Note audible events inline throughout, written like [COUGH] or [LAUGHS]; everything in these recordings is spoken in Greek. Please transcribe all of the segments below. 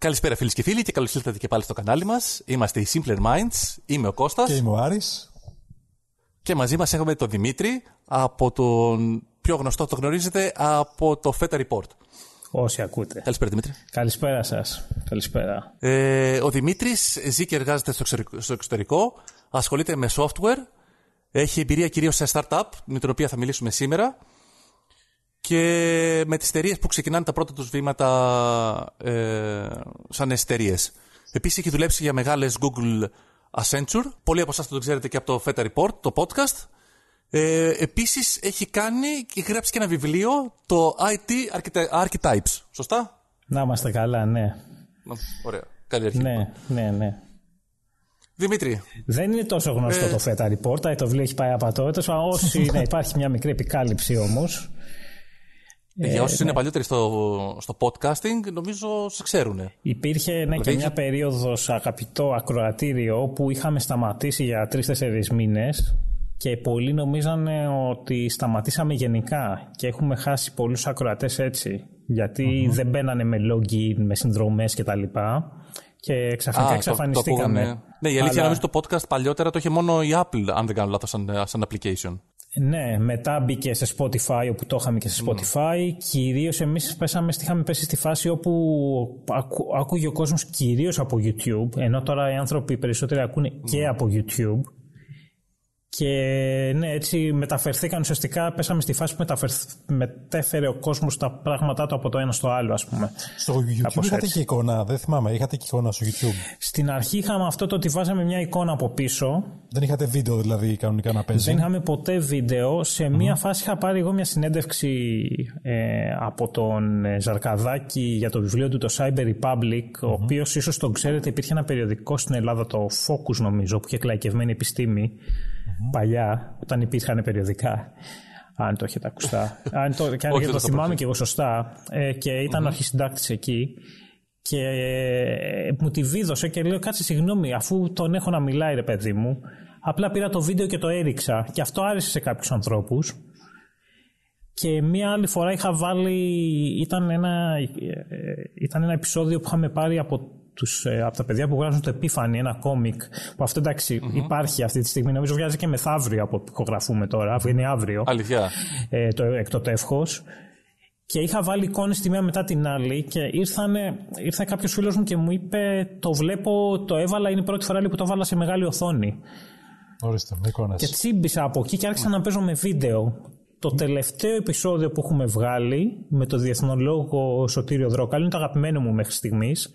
Καλησπέρα φίλοι και φίλοι και καλώς ήρθατε και πάλι στο κανάλι μας. Είμαστε οι Simpler Minds, είμαι ο Κώστας. Και είμαι ο Άρης. Και μαζί μας έχουμε τον Δημήτρη από τον πιο γνωστό, το γνωρίζετε, από το Feta Report. Όσοι ακούτε. Καλησπέρα Δημήτρη. Καλησπέρα σας. Καλησπέρα. Ε, ο Δημήτρης ζει και εργάζεται στο εξωτερικό, στο εξωτερικό, ασχολείται με software, έχει εμπειρία κυρίως σε startup, με την οποία θα μιλήσουμε σήμερα και με τις εταιρείες που ξεκινάνε τα πρώτα τους βήματα ε, σαν εταιρείες. Επίσης έχει δουλέψει για μεγάλες Google Accenture. Πολλοί από εσάς το ξέρετε και από το Feta Report, το podcast. Ε, επίσης έχει κάνει και γράψει και ένα βιβλίο, το IT Archetypes. Σωστά; Να είμαστε καλά, ναι. Ωραία. Καλή αρχή. Ναι, ναι, ναι. Δημήτρη. Δεν είναι τόσο γνωστό ε... το Feta Report, το βιβλίο έχει πάει απατότητες, όσοι [LAUGHS] ναι, υπάρχει μια μικρή επικάλυψη όμως. Ε, για όσους ναι. είναι παλιότεροι στο, στο podcasting, νομίζω σε ξέρουν. Υπήρχε ναι, και μια περίοδος αγαπητό ακροατήριο που είχαμε σταματήσει για τρει-τέσσερι μήνες και πολλοί νομίζανε ότι σταματήσαμε γενικά και έχουμε χάσει πολλούς ακροατές έτσι γιατί δεν μπαίνανε με login, με συνδρομές κτλ. Και ξαφνικά εξαφανιστήκαμε. ναι. ναι, η αλήθεια Αλλά... νομίζω το podcast παλιότερα το είχε μόνο η Apple, αν δεν κάνω λάθος, σαν, σαν application. Ναι, μετά μπήκε σε Spotify όπου το είχαμε και σε Spotify. Mm. Κυρίως εμείς πέσαμε, είχαμε πέσει στη φάση όπου ακού, άκουγε ο κόσμος κυρίως από YouTube, ενώ τώρα οι άνθρωποι περισσότεροι ακούνε και από YouTube. Και ναι, έτσι μεταφερθήκαν ουσιαστικά, πέσαμε στη φάση που μετέφερε ο κόσμος τα πράγματά του από το ένα στο άλλο, ας πούμε. Στο YouTube είχατε και εικόνα, δεν θυμάμαι, είχατε και εικόνα στο YouTube; Στην αρχή είχαμε αυτό το ότι βάζαμε μια εικόνα από πίσω. Δεν είχατε βίντεο δηλαδή κανονικά να παίζει; Δεν είχαμε ποτέ βίντεο. Σε μια φάση είχα πάρει εγώ μια συνέντευξη ε, από τον ε, Ζαρκαδάκη για το βιβλίο του, το Cyber Republic, ο οποίος ίσως τον ξέρετε, υπήρχε ένα περιοδικό στην Ελλάδα, το Focus νομίζω, που είχε κλαϊκευμένη επιστήμη παλιά, όταν υπήρχαν περιοδικά. Αν το έχετε ακουστά. [LAUGHS] αν το, και αν το θυμάμαι και εγώ σωστά. Ε, και ήταν mm-hmm. αρχισυντάκτης εκεί. Και ε, μου τη βίδωσε και λέω: Κάτσε, συγγνώμη, αφού τον έχω να μιλάει, ρε παιδί μου. Απλά πήρα το βίντεο και το έριξα. Και αυτό άρεσε σε κάποιους ανθρώπους. Και μία άλλη φορά είχα βάλει. Ήταν ένα, ε, ήταν ένα επεισόδιο που είχαμε πάρει από τους, ε, από τα παιδιά που βγάζουν το Επίφανη, ένα κόμικ, που αυτό υπάρχει αυτή τη στιγμή, νομίζω βγάζει και μεθαύριο από που ηχογραφούμε τώρα, βγαίνει αύριο. Αλήθεια. Ε, το, εκ το τεύχος. Και είχα βάλει εικόνες τη μία μετά την άλλη και ήρθανε, ήρθε κάποιος φίλος μου και μου είπε: Το βλέπω, το έβαλα, είναι η πρώτη φορά που το έβαλα σε μεγάλη οθόνη. Ορίστε, με εικόνες. Και τσίμπησα από εκεί και άρχισα να παίζω με βίντεο. Το τελευταίο επεισόδιο που έχουμε βγάλει με το διεθνολόγο Σωτήριο Δρόκαλ είναι το αγαπημένο μου μέχρι στιγμής.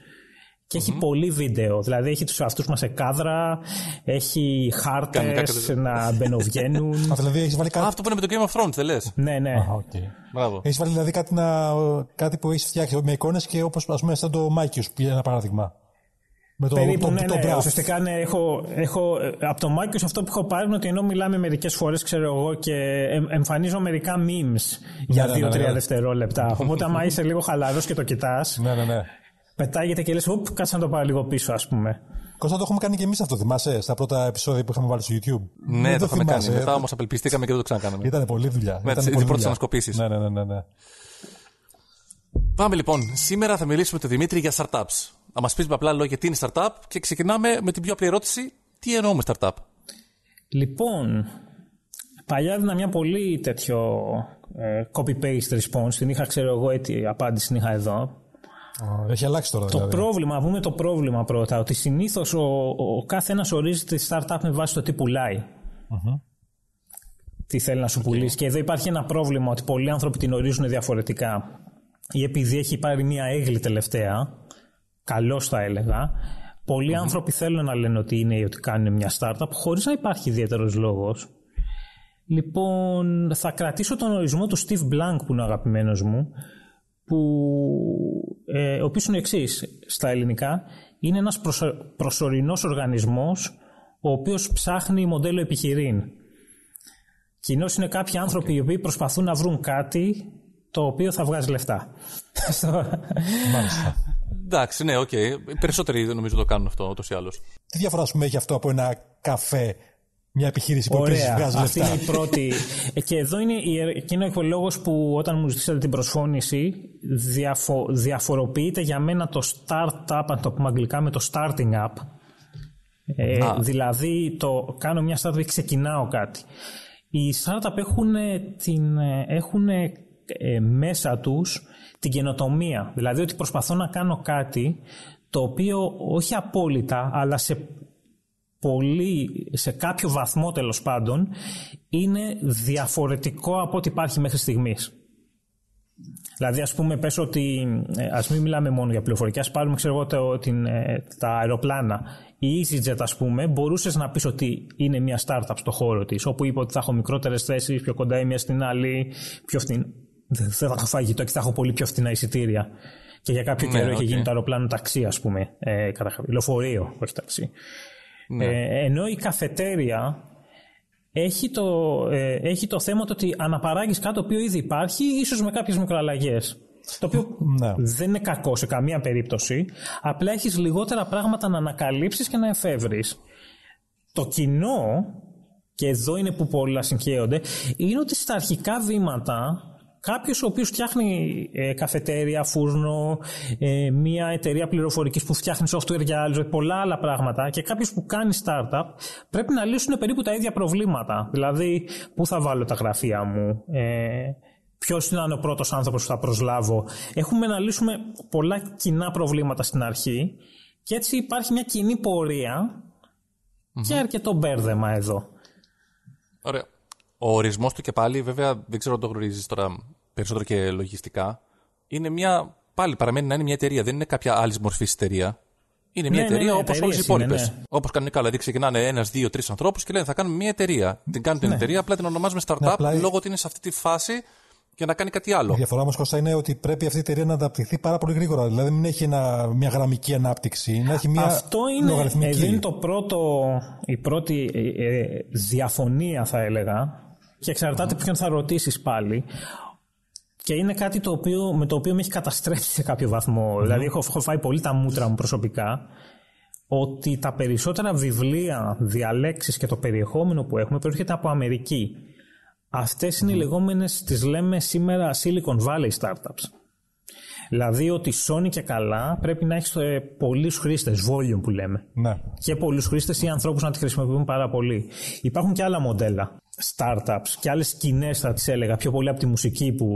Και έχει πολύ βίντεο. Δηλαδή έχει τους αυτούς μα σε κάδρα, έχει χάρτες να [LAUGHS] μπαινοβγαίνουν. δηλαδή έχεις βάλει κάτι. αυτό που είναι με το Game of Thrones, δεν λες; Ναι, ναι. okay. Έχεις βάλει δηλαδή κάτι, να... κάτι που έχεις φτιάξει με εικόνες και όπως ας πούμε σαν το Μάκιο, που ένα παράδειγμα. Με το, Περίπου, το, ναι, το, ναι. Ουσιαστικά ναι, έχω, έχω, από το Μάκιο αυτό που έχω πάρει είναι ότι ενώ μιλάμε μερικές φορές, ξέρω εγώ, και εμφανίζω μερικά memes για 2-3 ναι, ναι, ναι, ναι, δευτερόλεπτα. Οπότε, άμα είσαι λίγο χαλαρός και το κοιτάς. Ναι, ναι, ναι πετάγεται και λες, Οπ, κάτσε να το πάρω λίγο πίσω, ας πούμε. Κώστα, το έχουμε κάνει και εμείς αυτό, θυμάσαι, στα πρώτα επεισόδια που είχαμε βάλει στο YouTube. Ναι, το, το είχαμε κάνει. Μετά όμως απελπιστήκαμε και δεν το ξανακάναμε. Ήταν πολλή δουλειά. Με τι πρώτες ανασκοπήσεις. Ναι, ναι, ναι, ναι, ναι. Πάμε λοιπόν. Σήμερα θα μιλήσουμε με τον Δημήτρη για startups. Θα μας πεις με απλά λόγια τι είναι startup και ξεκινάμε με την πιο απλή ερώτηση. Τι εννοούμε startup; Λοιπόν, παλιά έδινα μια πολύ τέτοιο ε, copy-paste response. Την είχα, ξέρω εγώ, έτσι απάντηση την είχα εδώ. Έχει αλλάξει τώρα δηλαδή. Το πρόβλημα, πούμε το πρόβλημα πρώτα, ότι συνήθως ο, ο, κάθε ένα ορίζει τη startup με βάση το τι πουλάει. Τι θέλει να σου πουλήσει. Και εδώ υπάρχει ένα πρόβλημα ότι πολλοί άνθρωποι την ορίζουν διαφορετικά. Ή επειδή έχει πάρει μια έγκλη τελευταία, καλώς θα έλεγα, πολλοι άνθρωποι θέλουν να λένε ότι είναι ή ότι κάνουν μια startup χωρίς να υπάρχει ιδιαίτερος λόγος. Λοιπόν, θα κρατήσω τον ορισμό του Steve Blank που είναι ο αγαπημένος μου που, ε, ο οποίος είναι εξής στα ελληνικά. Είναι ένας προσω, προσωρινός οργανισμός ο οποίος ψάχνει μοντέλο επιχειρήν. Κοινώς είναι κάποιοι άνθρωποι οι οποίοι προσπαθούν να βρουν κάτι το οποίο θα βγάζει λεφτά. Μάλιστα. Εντάξει, ναι, οκ. Okay. Περισσότεροι νομίζω το κάνουν αυτό ούτως ή άλλως. Τι διαφορά σου έχει αυτό από ένα καφέ Μια επιχείρηση που επίσης βγάζει Αυτή λεφτά. είναι η πρώτη. Ε, και εδώ είναι, η, και είναι ο λόγος που όταν μου ζητήσατε την προσφώνηση, διαφο, διαφοροποιείται για μένα το startup, αν το πούμε αγγλικά, με το starting up. Ε, Α. δηλαδή, το κάνω μια startup και ξεκινάω κάτι. Οι startup έχουν, την, έχουν ε, μέσα τους την καινοτομία. Δηλαδή ότι προσπαθώ να κάνω κάτι το οποίο όχι απόλυτα, αλλά σε πολύ, σε κάποιο βαθμό τέλος πάντων, είναι διαφορετικό από ό,τι υπάρχει μέχρι στιγμής. Δηλαδή, ας πούμε, πες ότι, ε, ας μην μιλάμε μόνο για πληροφορική, ας πάρουμε, ξέρω εγώ, το, την, ε, τα αεροπλάνα. Η EasyJet, ας πούμε, μπορούσες να πεις ότι είναι μια startup στο χώρο της, όπου είπε ότι θα έχω μικρότερες θέσεις, πιο κοντά η μία στην άλλη, πιο φθηνά. Δεν θα έχω φαγητό και θα έχω πολύ πιο φθηνά εισιτήρια. Και για κάποιο Ναι, καιρό είχε οκ. γίνει το αεροπλάνο ταξί, ας πούμε, ε, κατά, λεωφορείο, όχι ταξί. Ναι. Ε, ενώ η καφετέρια έχει το, ε, έχει το θέμα το ότι αναπαράγεις κάτι το οποίο ήδη υπάρχει, ίσως με κάποιες μικροαλλαγές. Το οποίο Ναι. δεν είναι κακό σε καμία περίπτωση. Απλά έχεις λιγότερα πράγματα να ανακαλύψεις και να εφεύρεις. Το κοινό, και εδώ είναι που πολλά συγχέονται, είναι ότι στα αρχικά βήματα κάποιος ο οποίος φτιάχνει ε, καφετέρια, φούρνο, ε, μια εταιρεία πληροφορικής που φτιάχνει software για άλλους, πολλά άλλα πράγματα και κάποιος που κάνει startup πρέπει να λύσουν περίπου τα ίδια προβλήματα. Δηλαδή, πού θα βάλω τα γραφεία μου, ε, Ποιος είναι ο πρώτος άνθρωπος που θα προσλάβω. Έχουμε να λύσουμε πολλά κοινά προβλήματα στην αρχή και έτσι υπάρχει μια κοινή πορεία και αρκετό μπέρδεμα εδώ. Ωραία. Ο ορισμός του και πάλι, βέβαια, δεν ξέρω αν το γνωρίζεις τώρα περισσότερο και λογιστικά. Είναι μια. Πάλι παραμένει να είναι μια εταιρεία, δεν είναι κάποια άλλη μορφή εταιρεία. Είναι μια Ναι, ναι, εταιρεία ναι, όπως όλες οι εταιρείες είναι, υπόλοιπες. ναι. Όπως κανονικά, δηλαδή ξεκινάνε ένας, δύο, τρεις ανθρώπους και λένε θα κάνουμε μια εταιρεία. Την κάνουν την εταιρεία, απλά την ονομάζουμε startup Ναι, απλά- λόγω ότι είναι σε αυτή τη φάση και να κάνει κάτι άλλο. Η διαφορά όμως Κώστα είναι ότι πρέπει αυτή η εταιρεία να αναπτυχθεί πάρα πολύ γρήγορα. Δηλαδή μην έχει ένα, μια γραμμική ανάπτυξη, να έχει μια Αυτό είναι, λογαριθμική. εδώ είναι το πρώτο, η πρώτη ε, ε, διαφωνία θα έλεγα και εξαρτάται ποιον θα ρωτήσεις πάλι και είναι κάτι το οποίο, με το οποίο με έχει καταστρέψει σε κάποιο βαθμό. Δηλαδή έχω, έχω φάει πολύ τα μούτρα μου προσωπικά ότι τα περισσότερα βιβλία, διαλέξεις και το περιεχόμενο που έχουμε προέρχεται από Αμερική. Αυτές είναι οι λεγόμενες, τις λέμε σήμερα Silicon Valley Startups. Δηλαδή ότι σώνει και καλά πρέπει να έχεις ε, πολλούς χρήστες, volume που λέμε. Ναι. Και πολλούς χρήστες ή ανθρώπους να τη χρησιμοποιούν πάρα πολύ. Υπάρχουν και άλλα μοντέλα startups και άλλες σκηνές θα τις έλεγα πιο πολύ από τη μουσική που,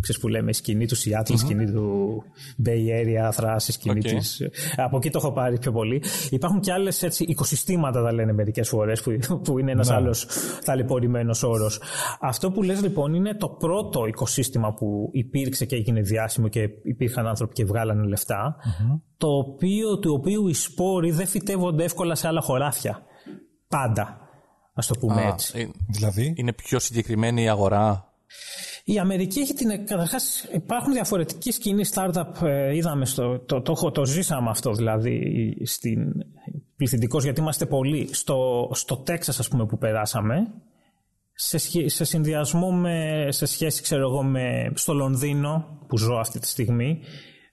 ξέρεις που λέμε, η σκηνή του Seattle, η σκηνή του Bay Area, thrash, η σκηνή Οκ. της... Από εκεί το έχω πάρει πιο πολύ. Υπάρχουν και άλλες έτσι, οικοσυστήματα τα λένε μερικές φορές που, που είναι ένας Ναι. άλλος ταλαιπωρημένος όρος. Αυτό που λες λοιπόν είναι το πρώτο οικοσύστημα που υπήρξε και έγινε διάσημο και υπήρχαν άνθρωποι και βγάλανε λεφτά, το οποίο, του οποίου οι σπόροι δεν φυτεύονται εύκολα σε άλλα χωράφια. Πάντα. Ας το πούμε Α, έτσι. ε, Δηλαδή; είναι πιο συγκεκριμένη η αγορά; Η Αμερική έχει την. Καταρχάς, υπάρχουν διαφορετικοί σκηνή startup. ε, είδαμε στο. Το, το, το, το ζήσαμε αυτό δηλαδή στην. Πληθυντικός, γιατί είμαστε πολλοί. Στο, στο Τέξας, ας πούμε, που περάσαμε, σε, σχε- σε συνδυασμό με. σε σχέση, ξέρω εγώ, με. στο Λονδίνο, που ζω αυτή τη στιγμή,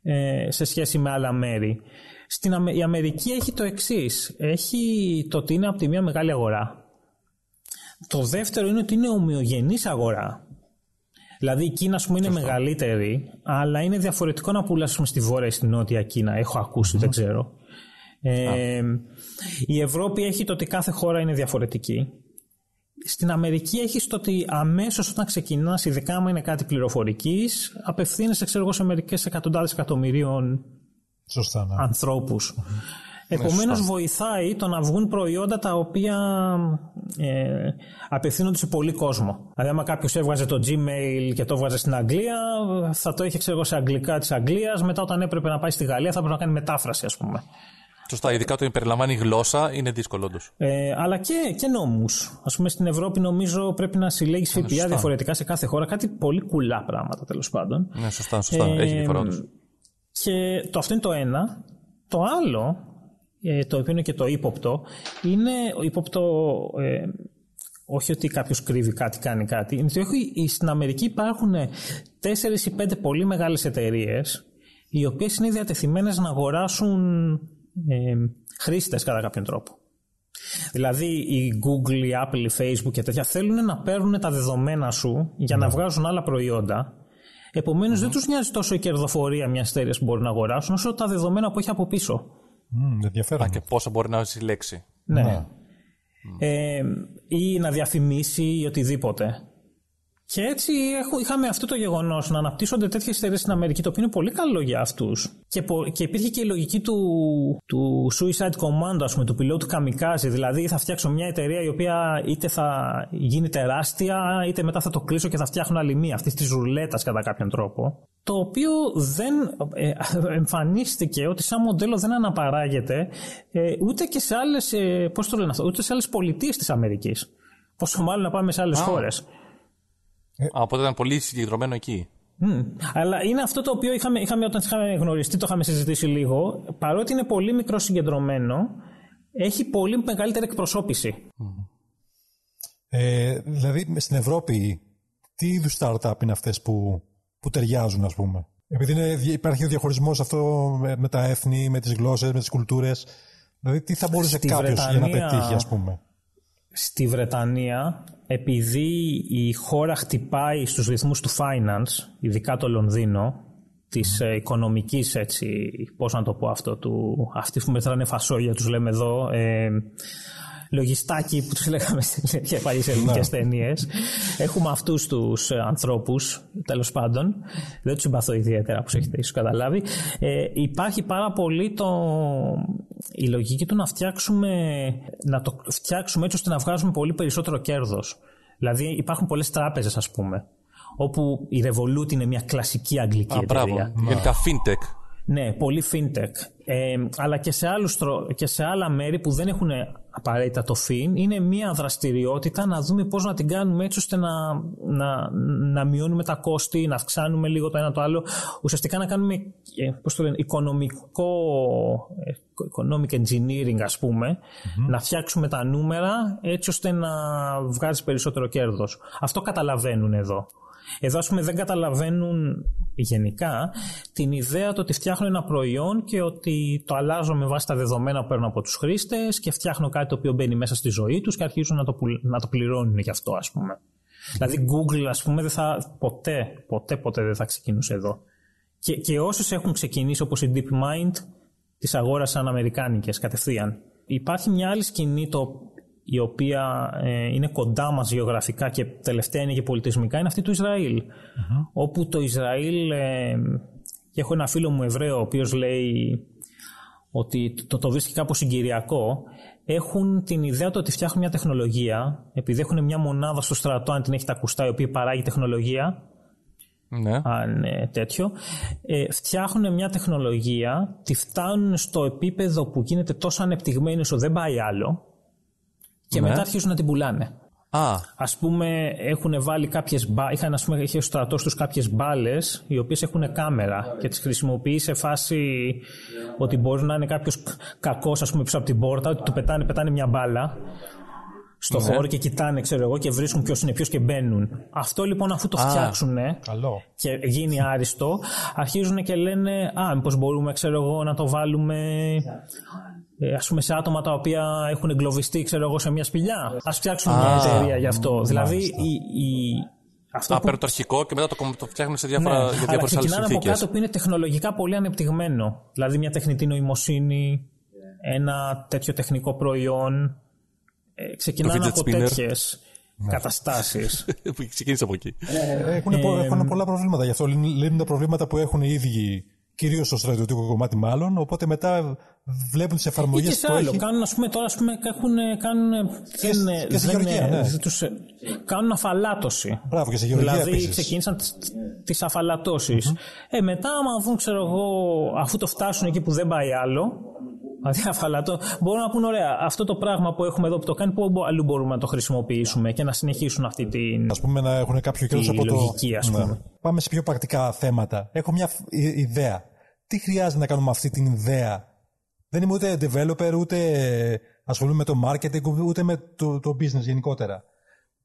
ε, σε σχέση με άλλα μέρη. Στην, Αμε- η Αμερική έχει το εξής. Έχει το ότι είναι από τη μία μεγάλη αγορά. Το δεύτερο είναι ότι είναι ομοιογενής αγορά. Δηλαδή η Κίνα, ας πούμε, είναι μεγαλύτερη, αλλά είναι διαφορετικό να πουλάς ας πούμε, στη βόρεια ή στη νότια Κίνα. Έχω ακούσει, δεν ξέρω. Ε, η Ευρώπη έχει το ότι κάθε χώρα είναι διαφορετική. Στην Αμερική έχεις το ότι αμέσως όταν ξεκινάς, ειδικά άμα είναι κάτι πληροφορικής, απευθύνεσαι ξέρω εγώ, σε μερικές εκατοντάδες εκατομμυρίων Σωστά, ναι. ανθρώπους. Επομένως βοηθάει το να βγουν προϊόντα τα οποία ε, απευθύνονται σε πολύ κόσμο. Δηλαδή άμα κάποιος έβγαζε το Gmail και το έβγαζε στην Αγγλία θα το είχε ξέρω εγώ σε αγγλικά της Αγγλίας μετά όταν έπρεπε να πάει στη Γαλλία θα έπρεπε να κάνει μετάφραση ας πούμε. Σωστά, ειδικά το περιλαμβάνει γλώσσα, είναι δύσκολο όντως. Ε, αλλά και, και νόμους. Ας πούμε στην Ευρώπη νομίζω πρέπει να συλλέγεις ΦΠΑ διαφορετικά σε κάθε χώρα. Κάτι πολύ κουλά πράγματα τέλος πάντων. Ναι, σωστά, σωστά. Ε, Έχει διαφορά όντως. Και το αυτό είναι το ένα. Το άλλο, ε, το οποίο είναι και το ύποπτο, είναι ο ύποπτο. Ε, όχι ότι κάποιος κρύβει κάτι, κάνει κάτι. Είναι ότι έχει- στην Αμερική υπάρχουν τέσσερις ή πέντε πολύ μεγάλες εταιρείες, οι οποίες είναι διατεθειμένες να αγοράσουν ε, χρήστες κατά κάποιον τρόπο. Δηλαδή η Google, η Apple, η Facebook και τέτοια θέλουν να παίρνουν τα δεδομένα σου για να βγάζουν άλλα προϊόντα. Επομένως, δεν τους νοιάζει τόσο η κερδοφορία μια εταιρεία που μπορεί να αγοράσουν, όσο τα δεδομένα που έχει από πίσω. Mm, ενδιαφέρον. Α, και πόσα μπορεί να συλλέξει. Ναι. Ναι. Ε, ή να διαφημίσει ή οτιδήποτε. Και έτσι έχω- είχαμε αυτό το γεγονός να αναπτύσσονται τέτοιες εταιρείες στην Αμερική, το οποίο είναι πολύ καλό για αυτούς. Και, πο- και υπήρχε και η λογική του, του Suicide Commando, ας πούμε, του πιλότου Kamikaze. Δηλαδή, θα φτιάξω μια εταιρεία η οποία είτε θα γίνει τεράστια, είτε μετά θα το κλείσω και θα φτιάχνω άλλη μία, αυτής της ρουλέτας κατά κάποιον τρόπο. Το οποίο δεν ε, εμφανίστηκε ότι σαν μοντέλο δεν αναπαράγεται ε, ούτε και σε άλλες. Ε, πώς το λένε αυτό, ούτε σε άλλες πολιτείες της Αμερικής. Πόσο μάλλον να πάμε σε άλλες χώρες. Α, οπότε ήταν πολύ συγκεντρωμένο εκεί. Μμ. Αλλά είναι αυτό το οποίο είχαμε, είχαμε όταν είχαμε γνωριστεί, το είχαμε συζητήσει λίγο. Παρότι είναι πολύ μικρό συγκεντρωμένο, έχει πολύ μεγαλύτερη εκπροσώπηση. Ε, δηλαδή στην Ευρώπη, τι είδους startup είναι αυτές που, που ταιριάζουν, ας πούμε; Επειδή είναι, υπάρχει ο διαχωρισμός αυτό με, με τα έθνη, με τις γλώσσες, με τις κουλτούρες. Δηλαδή, τι θα μπορούσε Στη κάποιος για να Βρετανία- πετύχει, ας πούμε; Στη Βρετανία, επειδή η χώρα χτυπάει στους ρυθμούς του finance, ειδικά το Λονδίνο, της ε, οικονομικής, έτσι, πώς να το πω αυτό, του, αυτοί που μετράνε φασόγια, τους λέμε εδώ, ε, λογιστάκι που τους λέγαμε σε παλιές ελληνικές ταινίες. Έχουμε αυτούς τους ε, ανθρώπους, τέλος πάντων. Δεν τους συμπαθώ ιδιαίτερα, όπως έχετε ίσως καταλάβει. Ε, υπάρχει πάρα πολύ το, η λογική του να φτιάξουμε, να το φτιάξουμε έτσι ώστε να βγάζουμε πολύ περισσότερο κέρδος. Δηλαδή υπάρχουν πολλές τράπεζες ας πούμε, όπου η Revolut είναι μια κλασική αγγλική Α, μπράβο. εταιρεία. Γενικά fintech. Ναι, πολύ fintech. Ε, αλλά και σε, άλλους, τρο- και σε άλλα μέρη που δεν έχουν απαραίτητα το fin, είναι μια δραστηριότητα να δούμε πώς να την κάνουμε έτσι ώστε να, να, να μειώνουμε τα κόστη, να αυξάνουμε λίγο το ένα το άλλο. Ουσιαστικά να κάνουμε, ε, πώς το λένε, οικονομικό, ε, economic engineering ας πουμε να φτιάξουμε τα νούμερα έτσι ώστε να βγάζει περισσότερο κέρδος. Αυτό καταλαβαίνουν εδώ. Εδώ, ας πούμε, δεν καταλαβαίνουν γενικά την ιδέα το ότι φτιάχνω ένα προϊόν και ότι το αλλάζω με βάση τα δεδομένα που παίρνω από τους χρήστες και φτιάχνω κάτι το οποίο μπαίνει μέσα στη ζωή τους και αρχίζουν να το, πουλ- να το πληρώνουν γι' αυτό, ας πούμε. Δηλαδή, Google, ας πούμε, δεν θα, ποτέ, ποτέ, ποτέ δεν θα ξεκινούσε εδώ. Και, και όσες έχουν ξεκινήσει, όπως η DeepMind, τις αγόρασαν αμερικάνικες κατευθείαν. Υπάρχει μια άλλη σκηνή το, η οποία ε, είναι κοντά μας γεωγραφικά και τελευταία είναι και πολιτισμικά, είναι αυτή του ισραηλ Όπου το Ισραήλ, ε, και έχω ένα φίλο μου Εβραίο, ο οποίος λέει ότι το, το βρίσκει κάπως συγκυριακό, έχουν την ιδέα το ότι φτιάχνουν μια τεχνολογία, επειδή έχουν μια μονάδα στο στρατό, αν την έχετε ακουστά, η οποία παράγει τεχνολογία, Ναι. αν ε, τέτοιο, ε, φτιάχνουν μια τεχνολογία, τη φτάνουν στο επίπεδο που γίνεται τόσο ανεπτυγμένη όσο δεν πάει άλλο και Ναι. μετά αρχίζουν να την πουλάνε. Α, Ας πούμε έχουν βάλει κάποιες μπα... είχαν ας πούμε είχε ο στρατός τους κάποιες μπάλες, οι οποίες έχουν κάμερα και τις χρησιμοποιεί σε φάση ότι μπορεί να είναι κάποιος κακός ας πούμε πίσω από την πόρτα ότι του πετάνε, πετάνε μια μπάλα στο Ναι. χώρο και κοιτάνε ξέρω εγώ και βρίσκουν ποιος είναι ποιος και μπαίνουν. Αυτό λοιπόν αφού το Α. φτιάξουν Καλό. και γίνει άριστο, αρχίζουν και λένε Α, μήπως μπορούμε, ξέρω εγώ, να το βάλουμε ε, ας πούμε σε άτομα τα οποία έχουν εγκλωβιστεί, ξέρω εγώ, σε μια σπηλιά. Ας φτιάξουμε μια Α, εταιρεία γι' αυτό. Δηλαδή, η, η, αυτό Α, που... παίρνω το αρχικό και μετά το, κομ- το φτιάχνουν σε Ναι, διάφορα, για αλλά διάφορες άλλες ξεκινάνε από συνθήκες. κάτω που είναι τεχνολογικά πολύ ανεπτυγμένο. Δηλαδή μια τεχνητή νοημοσύνη, ένα τέτοιο τεχνικό προϊόν. Ε, ξεκινάνε fidget από spinner. τέτοιες καταστάσεις. [LAUGHS] που ξεκίνησε από εκεί. Έχουν, πο- έχουν πολλά προβλήματα. Γι' αυτό λύνουν λύνουν τα προβλήματα που έχουν οι ίδιοι, κυρίως στο στρατιωτικό κομμάτι μάλλον. Οπότε μετά βλέπουν τις Ή εφαρμογές και σε που άλλο. έχει. Κάνουν, ας πούμε, τώρα, ας πούμε, έχουν, κάνουν, Και δεν, σ- και στη δεν- Γεωργία, ναι. δεν τους, κάνουν αφαλάτωση. Μπράβο, και σε Γεωργία Δηλαδή επίσης. ξεκίνησαν τις, τις αφαλατώσεις. Ε, μετά άμα δουν, ξέρω εγώ, αφού το φτάσουν εκεί που δεν πάει άλλο, δηλαδή αφαλατώ, μπορούν να πούν ωραία, αυτό το πράγμα που έχουμε εδώ που το κάνει, πού μπο- αλλού μπορούμε να το χρησιμοποιήσουμε και να συνεχίσουν αυτή την... Α πούμε να έχουν κάποιο κέρδος Τη από το. λογική, ας Ναι. πούμε. Πάμε σε πιο πρακτικά θέματα. Έχω μια φ- ι- ιδέα. Τι χρειάζεται να κάνουμε αυτή την ιδέα; Δεν είμαι ούτε developer, ούτε ασχολούμαι με το marketing, ούτε με το, το business γενικότερα.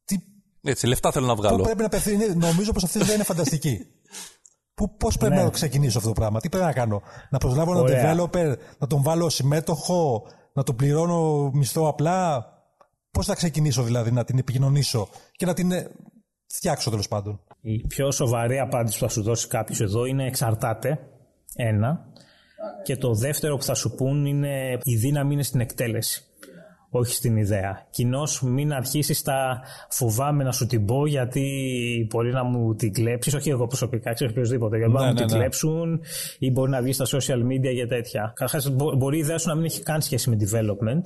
Τι, Έτσι, λεφτά θέλω να πού βγάλω. πρέπει να απευθύνει, νομίζω πως αυτή η ιδέα είναι φανταστική. Πού, πώς πρέπει Ναι. να ξεκινήσω αυτό το πράγμα, τι πρέπει να κάνω; Να προσλάβω έναν Ωραία. developer, να τον βάλω συμμέτοχο, να το πληρώνω μισθό απλά; Πώς θα ξεκινήσω δηλαδή να την επικοινωνήσω και να την ε, φτιάξω τέλος πάντων; Η πιο σοβαρή απάντηση που θα σου δώσει κάποιος εδώ είναι εξαρτάται. Ένα. Και το δεύτερο που θα σου πούν είναι η δύναμη είναι στην εκτέλεση. Όχι στην ιδέα. Κοινώς μην αρχίσεις τα φοβάμαι να σου την πω γιατί μπορεί να μου την κλέψεις. Όχι εγώ προσωπικά, ξέρω οποιοδήποτε. Γιατί μπορεί να Ναι, μου την ναι, ναι. κλέψουν ή μπορεί να βγεις στα social media για τέτοια. Καταρχάς, μπορεί η ιδέα σου να μην έχει καν σχέση με development.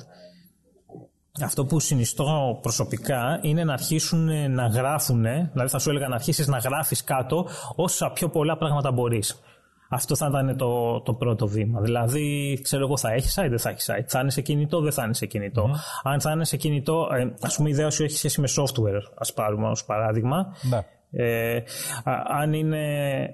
Αυτό που συνιστώ προσωπικά είναι να αρχίσουν ε, να γράφουν, δηλαδή θα σου έλεγα να αρχίσεις να γράφεις κάτω όσα πιο πολλά πράγματα μπορείς. Αυτό θα ήταν το, το πρώτο βήμα. Δηλαδή, ξέρω εγώ, θα έχεις site, δεν θα έχεις site. Θα είναι σε κινητό, δεν θα είναι σε κινητο Αν θα είναι σε κινητό, ε, ας πούμε, η ιδέα σου έχει σχέση με software, ας πάρουμε ως παράδειγμα. Ναι. Ε, α- αν είναι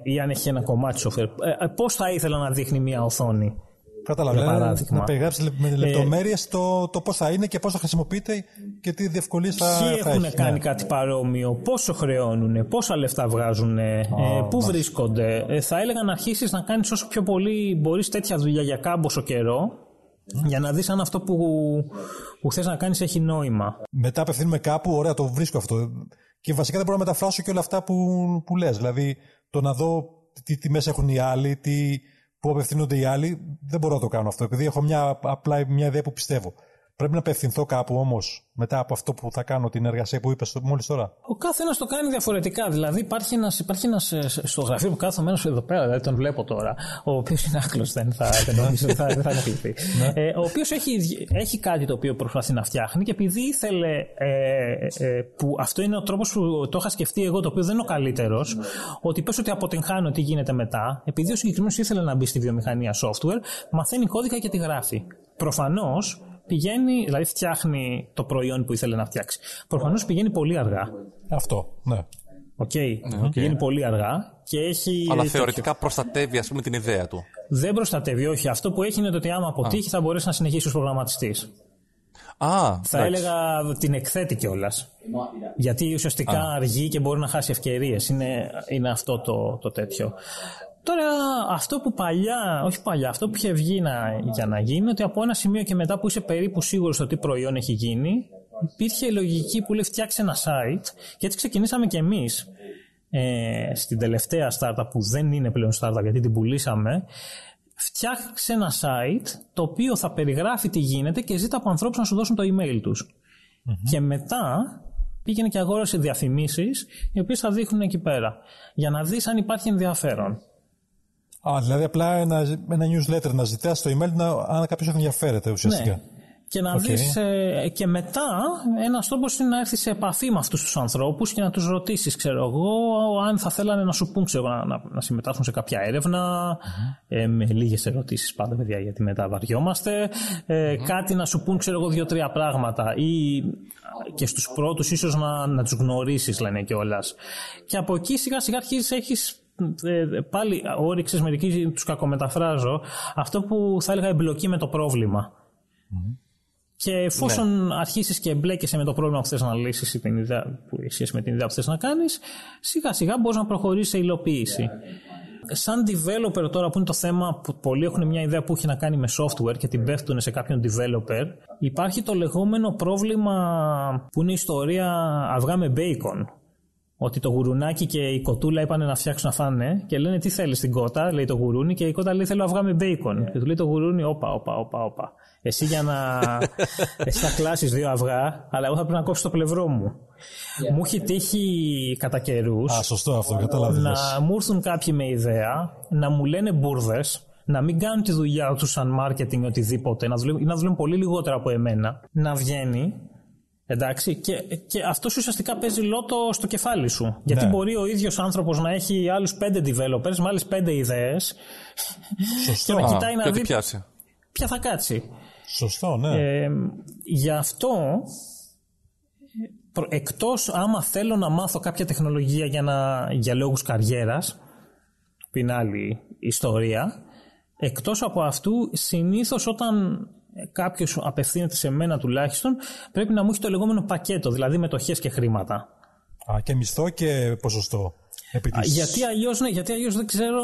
ή αν έχει ένα κομμάτι software, ε, πώς θα ήθελα να δείχνει μια οθόνη; Κατάλαβα. Για δηλαδή, παράδειγμα. Να περιγράψεις με λεπτομέρειες το, το πώς θα είναι και πώς θα χρησιμοποιείται και τι διευκολίε θα, Ποιοι θα έχουν έχει. κάνει Ναι. κάτι παρόμοιο, πόσο χρεώνουν, πόσα λεφτά βγάζουν, ε, πού βρίσκονται; Ε, θα έλεγα να αρχίσεις να κάνεις όσο πιο πολύ μπορείς τέτοια δουλειά για κάμποσο καιρό, για να δεις αν αυτό που, που θες να κάνεις έχει νόημα. Μετά απευθύνουμε κάπου, ωραία, το βρίσκω αυτό. Και βασικά δεν μπορώ να μεταφράσω και όλα αυτά που, που λες. Δηλαδή, το να δω τι τιμές έχουν οι άλλοι, τι, πού απευθύνονται οι άλλοι, δεν μπορώ να το κάνω αυτό. Επειδή έχω μια, απλά μια ιδέα που πιστεύω. Πρέπει να απευθυνθώ κάπου όμως, μετά από αυτό που θα κάνω, την εργασία που είπες μόλις τώρα. Ο κάθε ένα το κάνει διαφορετικά. Δηλαδή, υπάρχει ένα υπάρχει ένας, ε, στο γραφείο που κάθομαι ένας εδώ πέρα, δηλαδή τον βλέπω τώρα, ο οποίος είναι άκλος, δεν θα, δεν νομίζω, δεν θα, δεν θα ενοχληθεί. ε, ο οποίος έχει, έχει κάτι το οποίο προσπαθεί να φτιάχνει και επειδή ήθελε. Ε, ε, που αυτό είναι ο τρόπος που το είχα σκεφτεί εγώ, το οποίο δεν είναι ο καλύτερος, ότι πες ότι αποτυγχάνω τι γίνεται μετά, επειδή ο συγκεκριμένος ήθελε να μπει στη βιομηχανία software, μαθαίνει κώδικα και τη γράφει. Προφανώς πηγαίνει, δηλαδή φτιάχνει το προϊόν που ήθελε να φτιάξει. Προφανώς πηγαίνει πολύ αργά. Αυτό, ναι. Οκ. Πηγαίνει πολύ αργά και έχει. Αλλά θεωρητικά προστατεύει, ας πούμε, την ιδέα του. Δεν προστατεύει, όχι. Αυτό που έχει είναι το ότι άμα αποτύχει θα μπορέσει να συνεχίσει ως προγραμματιστής. Α, Θα εντάξει. έλεγα την εκθέτει κιόλας. Γιατί ουσιαστικά αργεί και μπορεί να χάσει ευκαιρίες. Είναι, είναι αυτό το, το τέτοιο. Τώρα, αυτό που παλιά, όχι παλιά, αυτό που είχε βγει να, για να γίνει, ότι από ένα σημείο και μετά που είσαι περίπου σίγουρος στο τι προϊόν έχει γίνει, υπήρχε η λογική που λέει φτιάξει ένα site και έτσι ξεκινήσαμε κι εμείς ε, στην τελευταία startup που δεν είναι πλέον startup γιατί την πουλήσαμε φτιάξε ένα site το οποίο θα περιγράφει τι γίνεται και ζήτα από ανθρώπους να σου δώσουν το email τους. Και μετά πήγαινε και αγόρασε διαφημίσεις οι οποίες θα δείχνουν εκεί πέρα για να δεις αν υπάρχει ενδιαφέρον. Α, δηλαδή απλά ένα, ένα newsletter να ζητάς στο email να, αν κάποιος ενδιαφέρεται ουσιαστικά. Ναι. Και να Οκ. δεις, ε, και μετά ένας τρόπος είναι να έρθεις σε επαφή με αυτούς τους ανθρώπους και να τους ρωτήσεις, ξέρω εγώ, αν θα θέλανε να σου πούν, ξέρω, να, να, να συμμετάσχουν σε κάποια έρευνα, ε, με λίγες ερωτήσεις πάντα, παιδιά, γιατί μετά βαριόμαστε. Ε, Κάτι να σου πούν, ξέρω εγώ, δύο-τρία πράγματα. Ή και στους πρώτους ίσως να, να τους γνωρίσεις, λένε κιόλας. Και από εκεί σιγά σιγά αρχίζεις, έχεις ε, πάλι όρους, ξες, μερικούς τους κακομεταφράζω. Αυτό που θα έλεγα εμπλοκή με το πρόβλημα. Και εφόσον Ναι. αρχίσεις και εμπλέκεσαι με το πρόβλημα που θες να λύσεις ή την ιδέα που έχει σχέση με την ιδέα που θες να κάνεις σιγά σιγά μπορείς να προχωρήσεις σε υλοποίηση. Σαν developer τώρα που είναι το θέμα που πολλοί έχουν μια ιδέα που έχει να κάνει με software και την πέφτουν σε κάποιον developer υπάρχει το λεγόμενο πρόβλημα που είναι η ιστορία αυγά με bacon ότι το γουρουνάκι και η κοτούλα είπαν να φτιάξουν να φάνε και λένε τι θέλεις στην κότα, λέει το γουρούνι και η κότα λέει θέλω αυγά με μπέικον. Και του λέει το γουρούνι, όπα, όπα, όπα, όπα. Εσύ για να. [LAUGHS] Εσύ θα κλάσεις δύο αυγά, αλλά εγώ θα πρέπει να κόψω το πλευρό μου. Μου έχει τύχει κατά καιρούς Α, σωστό αυτό, κατάλαβα. τι λες. να μου έρθουν κάποιοι με ιδέα να μου λένε μπουρδες, να μην κάνουν τη δουλειά τους σαν marketing ή οτιδήποτε, να δουλεύουν, ή να δουλεύουν πολύ λιγότερα από εμένα, να βγαίνει. Εντάξει, και, και αυτός ουσιαστικά παίζει λότο στο κεφάλι σου. Γιατί Ναι. μπορεί ο ίδιος άνθρωπος να έχει άλλους πέντε developers με άλλε πέντε ιδέες και Σωστό. να Α, κοιτάει να και ό,τι δει πιάσει. ποια θα κάτσει. Σωστό, ναι. Ε, γι' αυτό, προ- εκτός άμα θέλω να μάθω κάποια τεχνολογία για, να, για λόγους καριέρας, που είναι άλλη ιστορία, εκτός από αυτού, συνήθως όταν κάποιος απευθύνεται σε μένα τουλάχιστον, πρέπει να μου έχει το λεγόμενο πακέτο, δηλαδή μετοχές και χρήματα. Α, και μισθό και ποσοστό. Επί της... Γιατί αλλιώς ναι, γιατί αλλιώς δεν ξέρω.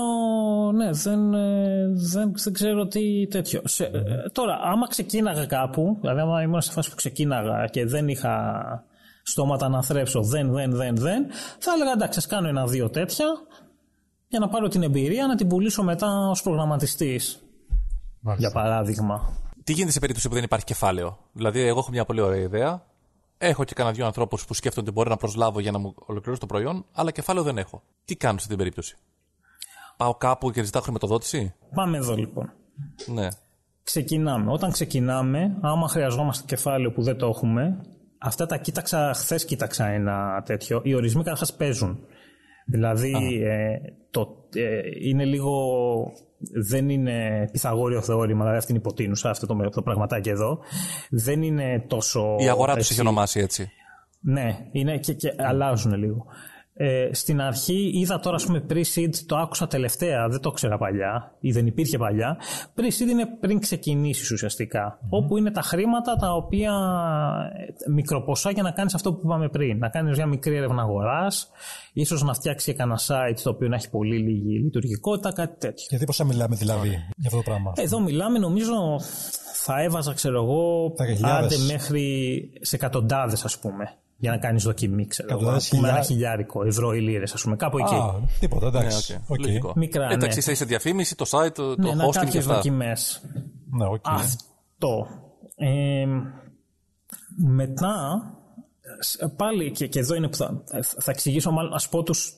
Ναι, δεν, ε, δεν, δεν ξέρω τι τέτοιο. Σε, ε, τώρα, άμα ξεκίναγα κάπου, δηλαδή άμα ήμουν σε φάση που ξεκίναγα και δεν είχα στόματα να θρέψω, δεν, δεν, δεν, δεν, θα έλεγα εντάξει, ας κάνω ένα-δύο τέτοια για να πάρω την εμπειρία να την πουλήσω μετά ως προγραμματιστής. Για παράδειγμα. Τι γίνεται σε περίπτωση που δεν υπάρχει κεφάλαιο; Δηλαδή, εγώ έχω μια πολύ ωραία ιδέα. Έχω και κανένα δύο ανθρώπους που σκέφτονται ότι μπορεί να προσλάβω για να μου ολοκληρώσω το προϊόν, αλλά κεφάλαιο δεν έχω. Τι κάνω σε αυτή την περίπτωση; Πάω κάπου και ζητάω χρηματοδότηση; Πάμε εδώ λοιπόν. Ναι. Ξεκινάμε. Όταν ξεκινάμε, άμα χρειαζόμαστε κεφάλαιο που δεν το έχουμε, αυτά τα κοίταξα, χθες κοίταξα ένα τέτοιο. Οι ορισμοί καταρχάς παίζουν. Δηλαδή, ε, το, ε, είναι λίγο. Δεν είναι πυθαγόριο θεώρημα, δηλαδή αυτή είναι υποτείνουσα, αυτό το, το πραγματάκι εδώ. Δεν είναι τόσο. Η αγορά τους έτσι- έχει ονομάσει έτσι. Ναι, είναι και, και αλλάζουν λίγο. Ε, στην αρχή είδα τώρα, ας πούμε, pre-seed, το άκουσα τελευταία, δεν το ήξερα παλιά ή δεν υπήρχε παλιά. Pre-seed είναι πριν ξεκινήσεις ουσιαστικά, όπου είναι τα χρήματα τα οποία ε, μικροποσά για να κάνεις αυτό που είπαμε πριν. Να κάνεις μια μικρή έρευνα αγοράς, ίσως να φτιάξει κανένα site το οποίο να έχει πολύ λίγη λειτουργικότητα, κάτι τέτοιο. Γιατί πόσα μιλάμε δηλαδή για αυτό το πράγμα; Εδώ μιλάμε, νομίζω, θα έβαζα, ξέρω εγώ, Τα χιλιάδες. άντε μέχρι σε εκατοντάδες, ας πούμε, για να κάνεις δοκιμή, ξέρω εγώ. Εκατοντάδες Ας πούμε, ένα χιλιά- χιλιάρικο, ευρώ ή λίρες, ας πούμε, κάπου εκεί. Α, τίποτα, Ναι, εντάξει. οκ. Οκ. Λογικό. Μικρά, Εντάξει, ναι. είσαι σε διαφήμιση, το site, το, ναι, το να hosting και κάποιε αυτά. δοκιμές. Ναι, οκ. Αυτό. Ε, μετά, σ- πάλι και, και εδώ είναι που θα, θα εξηγήσω, μάλλον ας πω τους,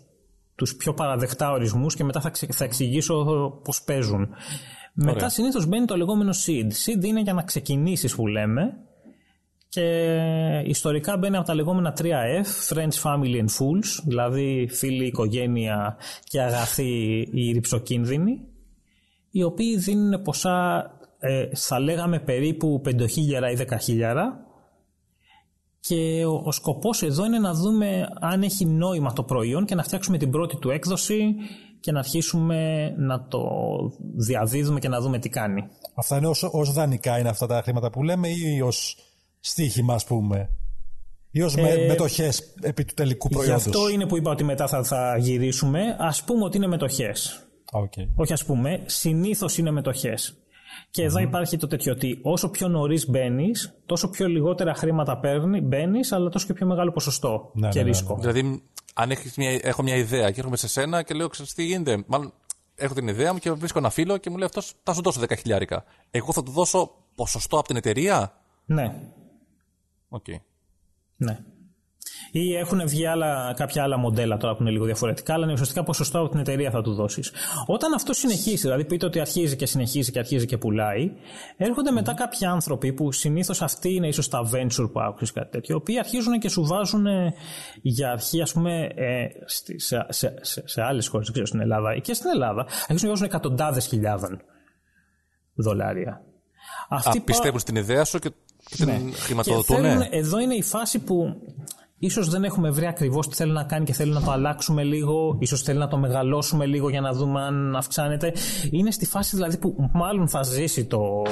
τους πιο παραδεκτά ορισμούς και μετά θα, ξε- θα εξηγήσω πώς παίζουν. Μετά Ωραία. συνήθως μπαίνει το λεγόμενο seed. Seed είναι για να ξεκινήσεις που λέμε και ιστορικά μπαίνει από τα λεγόμενα 3F, Friends, Family and Fools, δηλαδή φίλοι, οικογένεια και αγαθοί ή ρηψοκίνδυνοι, οι οποίοι δίνουν ποσά, ε, θα λέγαμε περίπου 5.000 ή 10.000 και ο, ο σκοπός εδώ είναι να δούμε αν έχει νόημα το προϊόν και να φτιάξουμε την πρώτη του έκδοση και να αρχίσουμε να το διαδίδουμε και να δούμε τι κάνει. Αυτά είναι ως, ως δανεικά είναι αυτά τα χρήματα που λέμε ή ως στοίχημα ας πούμε. Ή ως με, Ε, μετοχές επί του τελικού Γι' προϊόντος. αυτό είναι που είπα ότι μετά θα, θα γυρίσουμε. Ας πούμε ότι είναι μετοχές. Α, οκ. Όχι ας πούμε, συνήθως είναι μετοχές. Και εδώ υπάρχει το τέτοιο ότι όσο πιο νωρίς μπαίνεις, τόσο πιο λιγότερα χρήματα μπαίνεις, αλλά τόσο και πιο μεγάλο ποσοστό Ναι, και ναι, ναι, ρίσκο. Δηλαδή, αν έχεις μια, έχω μια ιδέα και έρχομαι σε σένα και λέω, ξέρεις τι γίνεται; Μάλλον έχω την ιδέα μου και βρίσκω ένα φίλο και μου λέει αυτός θα σου δώσω 10 χιλιάρικα. Εγώ θα του δώσω ποσοστό από την εταιρεία; Ναι, Οκ. ναι. Ή έχουν βγει άλλα, κάποια άλλα μοντέλα τώρα που είναι λίγο διαφορετικά, αλλά είναι ουσιαστικά ποσοστό από την εταιρεία θα του δώσεις. Όταν αυτό συνεχίσει, δηλαδή πείτε ότι αρχίζει και συνεχίζει και αρχίζει και πουλάει, έρχονται μετά κάποιοι άνθρωποι που συνήθως αυτοί είναι ίσως τα venture που άκουσες κάτι τέτοιο, οι οποίοι αρχίζουν και σου βάζουν ε, για αρχή, ας πούμε, ε, στη- σε, σε, σε, σε άλλες χώρες, δεν ξέρω στην Ελλάδα ή και στην Ελλάδα, αρχίζουν να βάζουν εκατοντάδες χιλιάδων δολάρια. Αυτοί Α, πα- πιστεύουν στην ιδέα σου και, και την ναι. χρηματοδοτούν. Και θέλουν- ναι. εδώ είναι η φάση που ίσως δεν έχουμε βρει ακριβώς τι θέλει να κάνει και θέλει να το αλλάξουμε λίγο, ίσως θέλει να το μεγαλώσουμε λίγο για να δούμε αν αυξάνεται. Είναι στη φάση δηλαδή που μάλλον θα ζήσει το,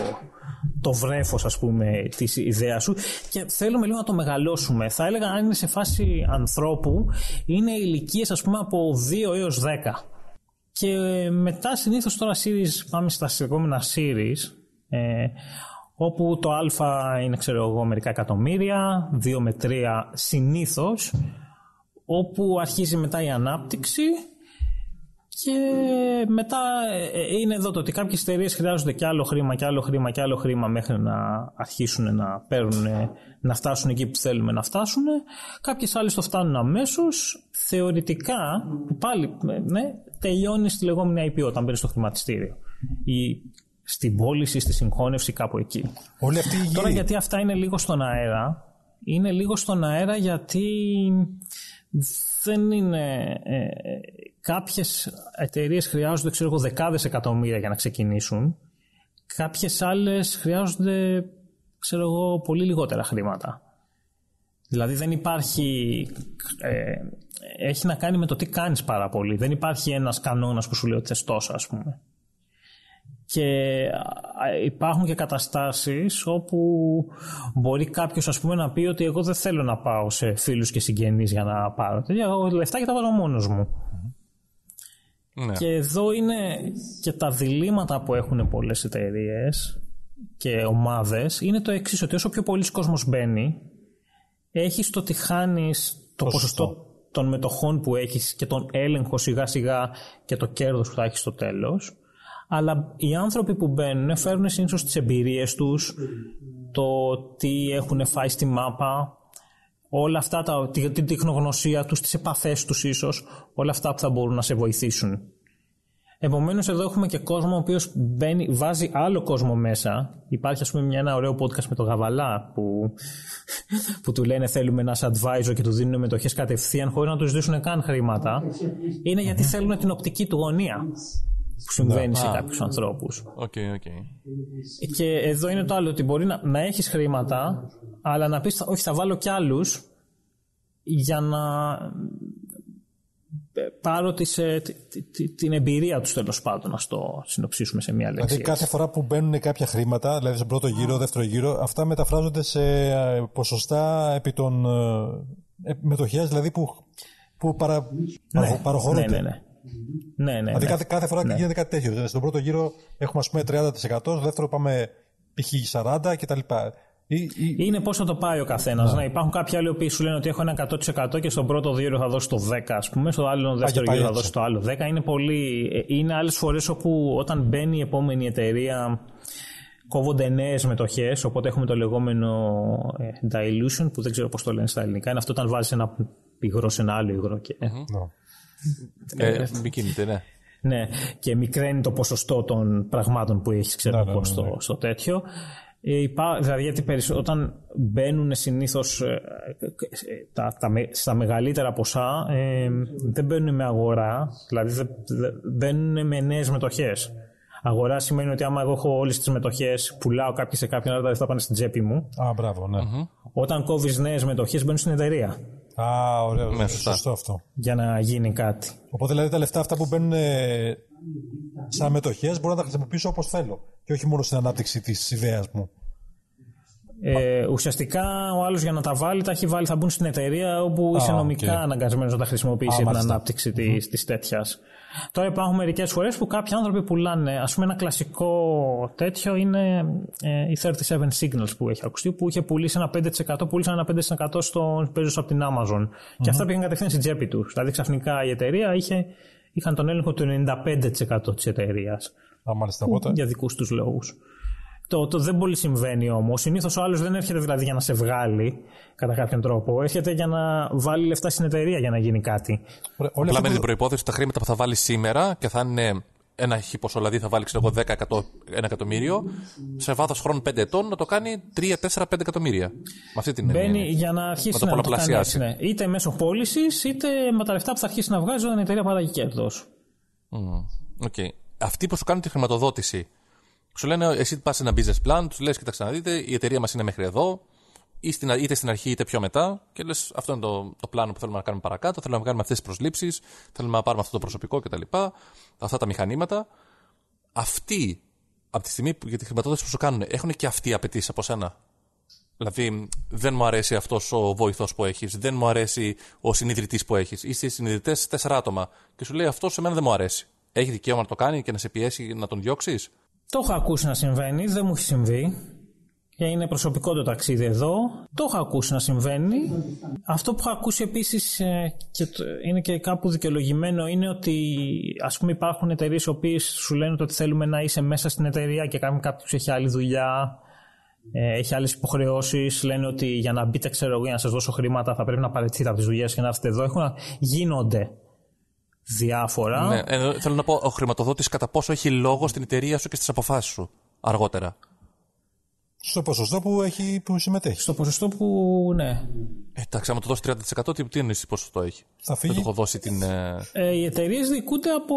το βρέφος ας πούμε της ιδέας σου και θέλουμε λίγο να το μεγαλώσουμε. Θα έλεγα αν είναι σε φάση ανθρώπου είναι ηλικίες ας πούμε από 2 έως 10. Και μετά συνήθως τώρα series, πάμε στα λεγόμενα series, ε, όπου το α είναι ξέρω εγώ μερικά εκατομμύρια, 2 με 3 συνήθως, όπου αρχίζει μετά η ανάπτυξη και μετά ε, είναι εδώ το ότι κάποιες εταιρείες χρειάζονται και άλλο χρήμα και άλλο χρήμα και άλλο χρήμα μέχρι να αρχίσουν να παίρνουν, να φτάσουν εκεί που θέλουμε να φτάσουν. Κάποιες άλλες το φτάνουν αμέσως. Θεωρητικά, που πάλι ε, ναι, τελειώνει στη λεγόμενη IPO όταν μπαίνει στο χρηματιστήριο. Ή στην πώληση, στη συγχώνευση, κάπου εκεί. Όλη αυτή η γη. Τώρα γιατί αυτά είναι λίγο στον αέρα. Είναι λίγο στον αέρα γιατί δεν είναι... Ε, κάποιες εταιρείες χρειάζονται ξέρω εγώ, δεκάδες εκατομμύρια για να ξεκινήσουν. Κάποιες άλλες χρειάζονται ξέρω εγώ, πολύ λιγότερα χρήματα. Δηλαδή δεν υπάρχει... Ε, έχει να κάνει με το τι κάνεις πάρα πολύ. Δεν υπάρχει ένας κανόνας που σου λέει ότι θες τόσα ας πούμε. Και υπάρχουν και καταστάσεις όπου μπορεί κάποιος ας πούμε να πει ότι εγώ δεν θέλω να πάω σε φίλους και συγγενείς για να πάρω τέτοια, εγώ λεφτά και τα βάζω μόνος μου. Ναι. Και εδώ είναι και τα διλήμματα που έχουν πολλές εταιρείες και ομάδες είναι το εξής ότι όσο πιο πολλοί κόσμος μπαίνει έχει το ότι χάνεις το ποσοστό των μετοχών που έχεις και τον έλεγχο σιγά σιγά και το κέρδος που θα έχεις στο τέλος αλλά οι άνθρωποι που μπαίνουν φέρνουν συνήθως τις εμπειρίες τους το τι έχουν φάει στη μάπα όλα αυτά, τα, την τεχνογνωσία τους, τις επαφές τους ίσως όλα αυτά που θα μπορούν να σε βοηθήσουν Επομένως, εδώ έχουμε και κόσμο ο οποίος βάζει άλλο κόσμο μέσα. Υπάρχει, ας πούμε, μια, ένα ωραίο podcast με τον Γαβαλά που, που του λένε θέλουμε ένας advisor και του δίνουν μετοχές κατευθείαν χωρίς να τους ζητήσουν καν χρήματα. Είναι γιατί θέλουν την οπτική του γωνία που συμβαίνει σε κάποιους ανθρώπους. Okay, okay. Και εδώ είναι το άλλο, ότι μπορεί να, να έχεις χρήματα, αλλά να πεις, Όχι, θα βάλω κι άλλους για να πάρω τις, ε, την εμπειρία τους τέλος πάντων, να το συνοψίσουμε σε μία λέξη. Δηλαδή, κάθε φορά που μπαίνουν κάποια χρήματα, δηλαδή στον πρώτο γύρο, δεύτερο γύρο, αυτά μεταφράζονται σε ε, ποσοστά επί των ε, μετοχέ, δηλαδή που, που παρα, ναι, παραχωρούνται. Ναι, ναι, ναι. Ναι, ναι, δηλαδή ναι. κάθε, κάθε φορά ναι. γίνεται κάτι τέτοιο. Δηλαδή, στον πρώτο γύρο έχουμε ας πούμε 30%, στο δεύτερο πάμε π.χ. 40% κτλ. Είναι πώ θα το πάει ο καθένας. Να. Ναι, υπάρχουν κάποιοι άλλοι που σου λένε ότι έχω ένα 100% και στον πρώτο γύρο θα δώσω το 10, ας πούμε, στο άλλο δεύτερο γύρο θα δώσω το άλλο 10. Είναι, πολύ... είναι άλλες φορές όπου όταν μπαίνει η επόμενη εταιρεία κόβονται νέες μετοχές. Οπότε έχουμε το λεγόμενο ε, dilution, που δεν ξέρω πώς το λένε στα ελληνικά. Είναι αυτό όταν βάζεις ένα υγρό σε ένα άλλο υγρό. Και... Mm-hmm. Ε, ε, κινείται, ναι. [LAUGHS] Ναι, και μικραίνει το ποσοστό των πραγμάτων που έχεις, ξέρω ναι, ναι, ναι, στο, στο τέτοιο. Ε, δηλαδή γιατί όταν μπαίνουν συνήθως ε, τα, τα, στα μεγαλύτερα ποσά ε, δεν μπαίνουν με αγορά, δηλαδή δεν, μπαίνουν με νέες μετοχές. Αγορά σημαίνει ότι άμα εγώ έχω όλες τις μετοχές, πουλάω κάποιες σε κάποιον, αλλά τα λεφτά πάνε στην τσέπη μου. Α, μπράβο, ναι. Όταν κόβεις νέες μετοχές, μπαίνουν στην εταιρεία. Α, ωραίος. Ναι, σωστό αυτό. Για να γίνει κάτι. Οπότε δηλαδή τα λεφτά αυτά που μπαίνουν σαν μετοχές μπορώ να τα χρησιμοποιήσω όπως θέλω. Και όχι μόνο στην ανάπτυξη της ιδέας μου. Ε, ουσιαστικά ο άλλος για να τα βάλει, τα έχει βάλει, θα μπουν στην εταιρεία όπου είσαι νομικά okay. αναγκασμένος να τα χρησιμοποιήσει για την ανάπτυξη της mm-hmm. τέτοιας. Τώρα υπάρχουν μερικές φορές που κάποιοι άνθρωποι πουλάνε. Α πούμε, ένα κλασικό τέτοιο είναι ε, η 37 Signals που έχει ακουστεί, που είχε πουλήσει ένα 5%, πούλησε ένα 5% στον παίζω από την Amazon. Mm-hmm. Και αυτά πήγαν κατευθείαν στην τσέπη τους. Δηλαδή ξαφνικά η εταιρεία είχε, είχαν τον έλεγχο του 95% της εταιρείας. Α, μάλιστα, Για δικούς τους λόγους. Το, το δεν πολύ συμβαίνει όμως. Συνήθως ο άλλος δεν έρχεται δηλαδή για να σε βγάλει κατά κάποιον τρόπο. Έρχεται για να βάλει λεφτά στην εταιρεία για να γίνει κάτι. Απλά με την προπόθεση τα χρήματα που θα βάλεις σήμερα και θα είναι ένα χι ποσό, δηλαδή θα βάλει ξέρω, 10 εκατό, ένα εκατομμύριο, σε βάθος χρόνου 5 ετών να το κάνει 3, 4, 5 εκατομμύρια. Με αυτή την Μπαίνει για να αρχίσει να, να το κάνει έτσι, ναι. Είτε μέσω πώλησης, είτε με τα λεφτά που θα αρχίσει να βγάζει όταν η εταιρεία παράγει κέρδος. Mm. Okay. Αυτοί που σου κάνουν τη χρηματοδότηση, σου λένε, εσύ πας σε ένα business plan, τους λες: Κοιτάξτε να δείτε, η εταιρεία μας είναι μέχρι εδώ, είτε στην αρχή είτε πιο μετά, και λες: Αυτό είναι το, το πλάνο που θέλουμε να κάνουμε παρακάτω. Θέλουμε να κάνουμε αυτές τις προσλήψεις, θέλουμε να πάρουμε αυτό το προσωπικό κτλ. Αυτά τα μηχανήματα. Αυτοί, από τη στιγμή που για τη χρηματοδότηση που σου κάνουν, έχουν και αυτοί απαιτήσεις από σένα; Δηλαδή, δεν μου αρέσει αυτός ο βοηθός που έχεις, δεν μου αρέσει ο συνειδητής που έχεις. Είστε συνειδητές τέσσερα άτομα. Και σου λέει αυτό σε μένα δεν μου αρέσει. Έχει δικαίωμα να το κάνει και να σε πιέσει να τον διώξεις; Το έχω ακούσει να συμβαίνει, δεν μου έχει συμβεί. Και είναι προσωπικό το ταξίδι εδώ. Το έχω ακούσει να συμβαίνει. Αυτό που έχω ακούσει επίσης ε, και είναι και κάπου δικαιολογημένο είναι ότι ας πούμε υπάρχουν εταιρείες οι οποίες σου λένε ότι θέλουμε να είσαι μέσα στην εταιρεία και κάποιος έχει άλλη δουλειά, ε, έχει άλλες υποχρεώσεις. Λένε ότι για να μπείτε, ξέρω εγώ, για να σας δώσω χρήματα θα πρέπει να παραιτηθείτε από τις δουλειές και να έρθετε εδώ. Έχουν, γίνονται διάφορα. Ναι, ε, θέλω να πω, ο χρηματοδότης κατά πόσο έχει λόγο στην εταιρεία σου και στις αποφάσεις σου αργότερα; Στο ποσοστό που, έχει, που συμμετέχει. Στο ποσοστό που, ναι. Ε, εντάξει, άμα το δώσεις 30% τι, τι είναι ποσοστό έχει; Θα φύγει. Δεν το έχω δώσει την. Ε... Ε, οι εταιρείες διοικούνται από.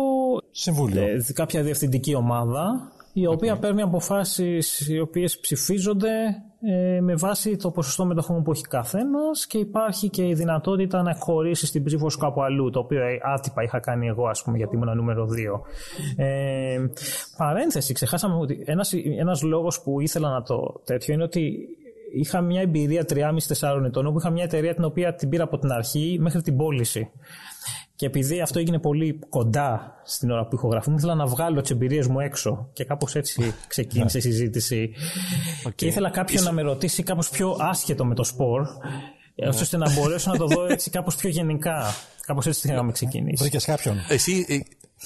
Συμβούλιο. Ε, κάποια διευθυντική ομάδα η οποία okay. παίρνει αποφάσεις οι οποίες ψηφίζονται ε, με βάση το ποσοστό μετοχών που έχει καθένας και υπάρχει και η δυνατότητα να χωρίσει την ψήφος σου κάπου αλλού, το οποίο ε, άτυπα είχα κάνει εγώ, ας πούμε, γιατί ήμουν νούμερο 2. Ε, παρένθεση, ξεχάσαμε ότι ένας, ένας λόγος που ήθελα να το τέτοιο είναι ότι είχα μια εμπειρία 3,5-4 ετών όπου είχα μια εταιρεία την οποία την πήρα από την αρχή μέχρι την πώληση. Και επειδή αυτό έγινε πολύ κοντά στην ώρα που ηχογραφούμε, ήθελα να βγάλω τις εμπειρίες μου έξω. Και κάπως έτσι ξεκίνησε η συζήτηση. Okay. Και ήθελα κάποιον να με ρωτήσει κάπως πιο άσχετο με το σπορ, ώστε να μπορέσω να το δω έτσι κάπως πιο γενικά. Κάπως έτσι είχαμε ξεκινήσει. Βρήκες κάποιον. Εσύ, ε,